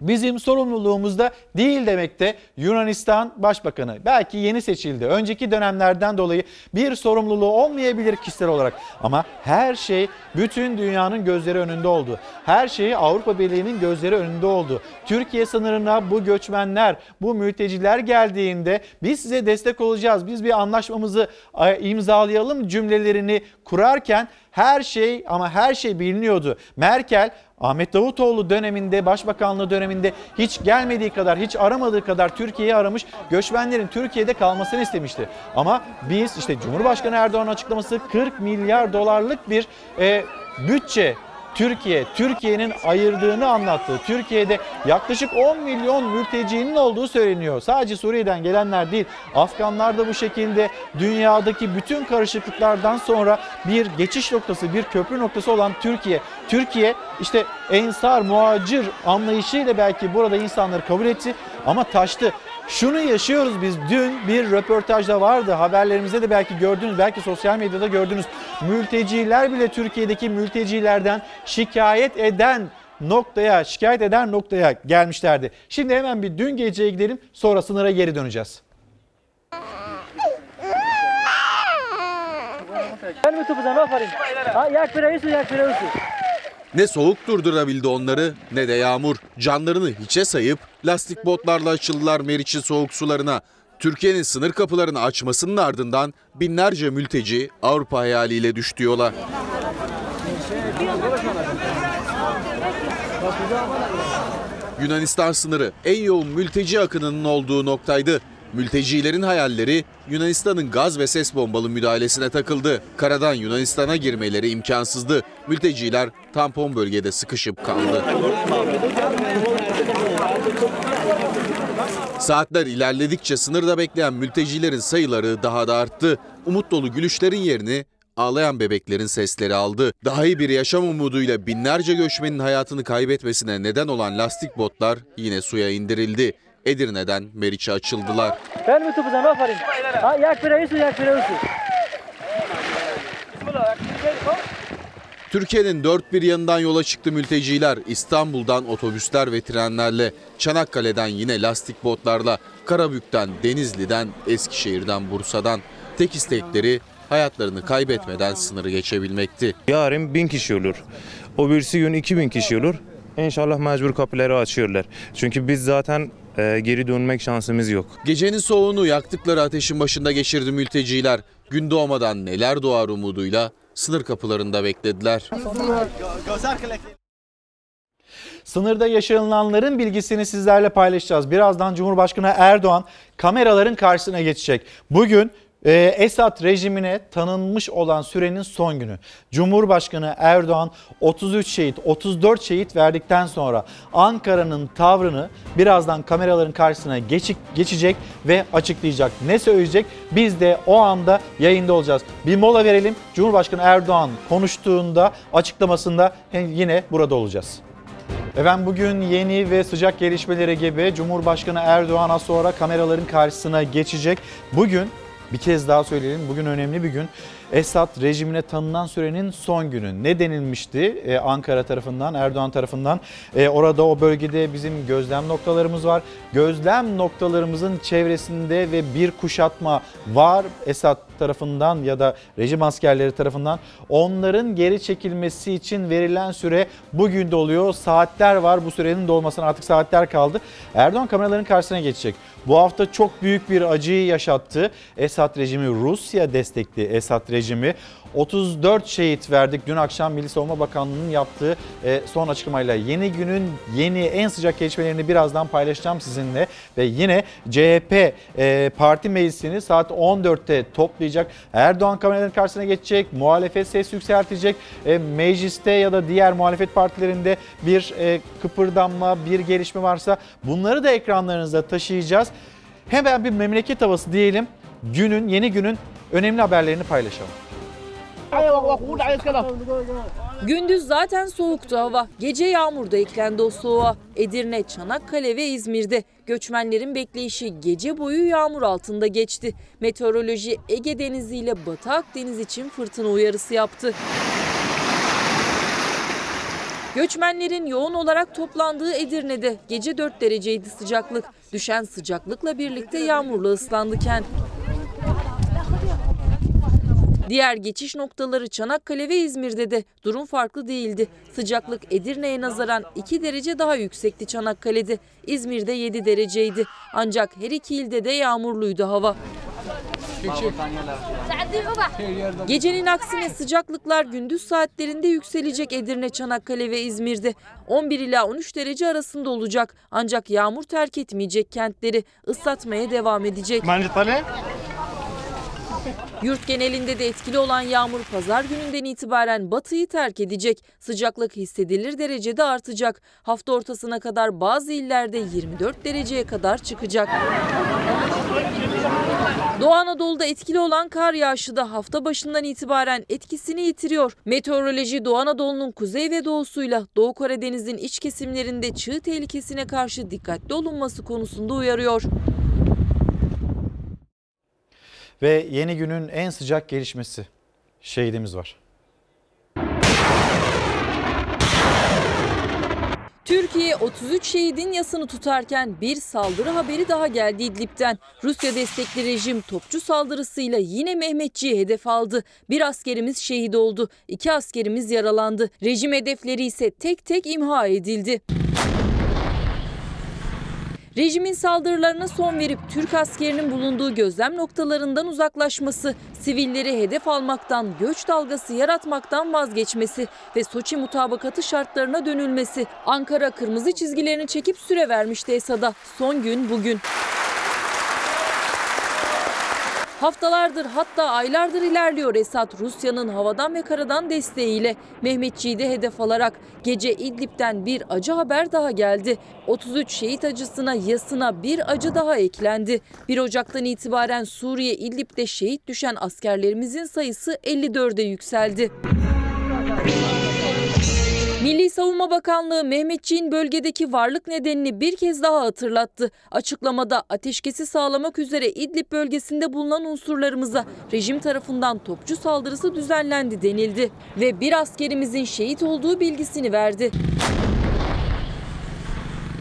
bizim sorumluluğumuzda değil demekte Yunanistan Başbakanı. Belki yeni seçildi. Önceki dönemlerden dolayı bir sorumluluğu olmayabilir kişisel olarak. Ama her şey bütün dünyanın gözleri önünde oldu. Her şey Avrupa Birliği'nin gözleri önünde oldu. Türkiye sınırına bu göçmenler, bu mülteciler geldiğinde biz size destek olacağız. Biz bir anlaşmamızı e, imzalayalım cümlelerini kurarken her şey ama her şey biliniyordu. Merkel Ahmet Davutoğlu döneminde, başbakanlığı döneminde hiç gelmediği kadar, hiç aramadığı kadar Türkiye'yi aramış, göçmenlerin Türkiye'de kalmasını istemişti. Ama biz işte Cumhurbaşkanı Erdoğan açıklaması 40 milyar dolarlık bir e, bütçe Türkiye, Türkiye'nin ayırdığını anlattı. Türkiye'de yaklaşık 10 milyon mültecinin olduğu söyleniyor. Sadece Suriye'den gelenler değil, Afganlar da bu şekilde dünyadaki bütün karışıklıklardan sonra bir geçiş noktası, bir köprü noktası olan Türkiye. Türkiye işte ensar, muacir anlayışıyla belki burada insanları kabul etti ama taştı. Şunu yaşıyoruz biz. Dün bir röportajda vardı. Haberlerimizde de belki gördünüz, belki sosyal medyada gördünüz. Mülteciler bile Türkiye'deki mültecilerden şikayet eden noktaya, şikayet eden noktaya gelmişlerdi. Şimdi hemen bir dün geceye gidelim, sonra sınıra geri döneceğiz. Ne soğuk durdurabildi onları ne de yağmur. Canlarını hiçe sayıp lastik botlarla açıldılar Meriç'in soğuk sularına. Türkiye'nin sınır kapılarını açmasının ardından binlerce mülteci Avrupa hayaliyle düştü yola. Yunanistan sınırı en yoğun mülteci akınının olduğu noktaydı. Mültecilerin hayalleri Yunanistan'ın gaz ve ses bombalı müdahalesine takıldı. Karadan Yunanistan'a girmeleri imkansızdı. Mülteciler tampon bölgede sıkışıp kaldı. Saatler ilerledikçe sınırda bekleyen mültecilerin sayıları daha da arttı. Umut dolu gülüşlerin yerini ağlayan bebeklerin sesleri aldı. Daha iyi bir yaşam umuduyla binlerce göçmenin hayatını kaybetmesine neden olan lastik botlar yine suya indirildi. Edirne'den Meriç'e açıldılar. Türkiye'nin dört bir yanından yola çıktı mülteciler. İstanbul'dan otobüsler ve trenlerle, Çanakkale'den yine lastik botlarla, Karabük'ten, Denizli'den, Eskişehir'den, Bursa'dan. Tek istekleri hayatlarını kaybetmeden sınırı geçebilmekti. Yarın bin kişi olur. O birisi gün 2000 kişi olur. İnşallah mecbur kapıları açıyorlar. Çünkü biz zaten e, geri dönmek şansımız yok. Gecenin soğuğunu yaktıkları ateşin başında geçirdi mülteciler. Gün doğmadan neler doğar umuduyla sınır kapılarında beklediler. Sınırda yaşanılanların bilgisini sizlerle paylaşacağız. Birazdan Cumhurbaşkanı Erdoğan kameraların karşısına geçecek. Bugün e, Esad rejimine tanınmış olan sürenin son günü. Cumhurbaşkanı Erdoğan 33 şehit, 34 şehit verdikten sonra Ankara'nın tavrını birazdan kameraların karşısına geçik, geçecek ve açıklayacak. Ne söyleyecek? Biz de o anda yayında olacağız. Bir mola verelim. Cumhurbaşkanı Erdoğan konuştuğunda, açıklamasında yine burada olacağız. Efendim bugün yeni ve sıcak gelişmeleri gibi Cumhurbaşkanı Erdoğan sonra kameraların karşısına geçecek. Bugün bir kez daha söyleyelim bugün önemli bir gün. Esad rejimine tanınan sürenin son günü. Ne denilmişti ee, Ankara tarafından, Erdoğan tarafından? Ee, orada o bölgede bizim gözlem noktalarımız var. Gözlem noktalarımızın çevresinde ve bir kuşatma var Esad tarafından ya da rejim askerleri tarafından. Onların geri çekilmesi için verilen süre bugün de oluyor. Saatler var bu sürenin dolmasına artık saatler kaldı. Erdoğan kameraların karşısına geçecek. Bu hafta çok büyük bir acıyı yaşattı. Esad rejimi Rusya destekli Esad rejimi 34 şehit verdik. Dün akşam Milli Savunma Bakanlığı'nın yaptığı e, son açıklamayla yeni günün yeni en sıcak gelişmelerini birazdan paylaşacağım sizinle. Ve yine CHP e, parti meclisini saat 14'te toplayacak. Erdoğan kameraların karşısına geçecek. Muhalefet ses yükseltecek. E, mecliste ya da diğer muhalefet partilerinde bir kıpırdanma, bir gelişme varsa bunları da ekranlarınızda taşıyacağız. Hemen bir memleket havası diyelim. Günün, yeni günün önemli haberlerini paylaşalım. Gündüz zaten soğuktu hava. Gece yağmur da eklendi o soğuğa. Edirne, Çanakkale ve İzmir'de göçmenlerin bekleyişi gece boyu yağmur altında geçti. Meteoroloji Ege Denizi ile Batı Akdeniz için fırtına uyarısı yaptı. Göçmenlerin yoğun olarak toplandığı Edirne'de gece 4 dereceydi sıcaklık. Düşen sıcaklıkla birlikte yağmurla ıslandı kent. Diğer geçiş noktaları Çanakkale ve İzmir'de de durum farklı değildi. Sıcaklık Edirne'ye nazaran 2 derece daha yüksekti Çanakkale'de. İzmir'de 7 dereceydi. Ancak her iki ilde de yağmurluydu hava. Gecenin aksine sıcaklıklar gündüz saatlerinde yükselecek Edirne, Çanakkale ve İzmir'de. 11 ila 13 derece arasında olacak. Ancak yağmur terk etmeyecek kentleri. ıslatmaya devam edecek. Yurt genelinde de etkili olan yağmur pazar gününden itibaren batıyı terk edecek. Sıcaklık hissedilir derecede artacak. Hafta ortasına kadar bazı illerde 24 dereceye kadar çıkacak. Doğu Anadolu'da etkili olan kar yağışı da hafta başından itibaren etkisini yitiriyor. Meteoroloji Doğu Anadolu'nun kuzey ve doğusuyla Doğu Karadeniz'in iç kesimlerinde çığ tehlikesine karşı dikkatli olunması konusunda uyarıyor. Ve yeni günün en sıcak gelişmesi. Şehidimiz var. Türkiye 33 şehidin yasını tutarken bir saldırı haberi daha geldi İdlib'den. Rusya destekli rejim topçu saldırısıyla yine Mehmetçi'yi hedef aldı. Bir askerimiz şehit oldu, iki askerimiz yaralandı. Rejim hedefleri ise tek tek imha edildi. Rejimin saldırılarına son verip Türk askerinin bulunduğu gözlem noktalarından uzaklaşması, sivilleri hedef almaktan, göç dalgası yaratmaktan vazgeçmesi ve Soçi mutabakatı şartlarına dönülmesi. Ankara kırmızı çizgilerini çekip süre vermişti Esad'a. Son gün bugün. Haftalardır hatta aylardır ilerliyor Esad Rusya'nın havadan ve karadan desteğiyle Mehmetçiği de hedef alarak gece İdlib'den bir acı haber daha geldi. 33 şehit acısına yasına bir acı daha eklendi. 1 Ocak'tan itibaren Suriye İdlib'de şehit düşen askerlerimizin sayısı 54'e yükseldi. Milli Savunma Bakanlığı Mehmetçiğin bölgedeki varlık nedenini bir kez daha hatırlattı. Açıklamada ateşkesi sağlamak üzere İdlib bölgesinde bulunan unsurlarımıza rejim tarafından topçu saldırısı düzenlendi denildi ve bir askerimizin şehit olduğu bilgisini verdi.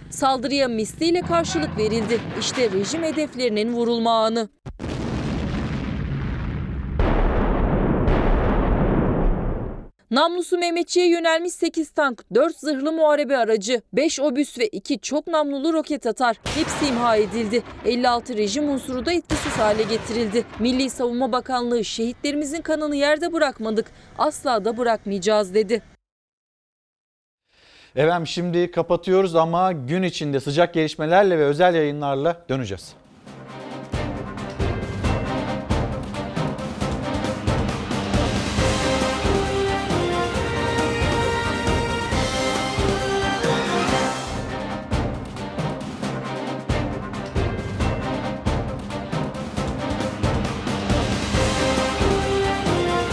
Saldırıya misliyle karşılık verildi. İşte rejim hedeflerinin vurulma anı. Namlusu Mehmetçi'ye yönelmiş 8 tank, 4 zırhlı muharebe aracı, 5 obüs ve 2 çok namlulu roket atar. Hepsi imha edildi. 56 rejim unsuru da etkisiz hale getirildi. Milli Savunma Bakanlığı şehitlerimizin kanını yerde bırakmadık, asla da bırakmayacağız dedi. Efendim şimdi kapatıyoruz ama gün içinde sıcak gelişmelerle ve özel yayınlarla döneceğiz.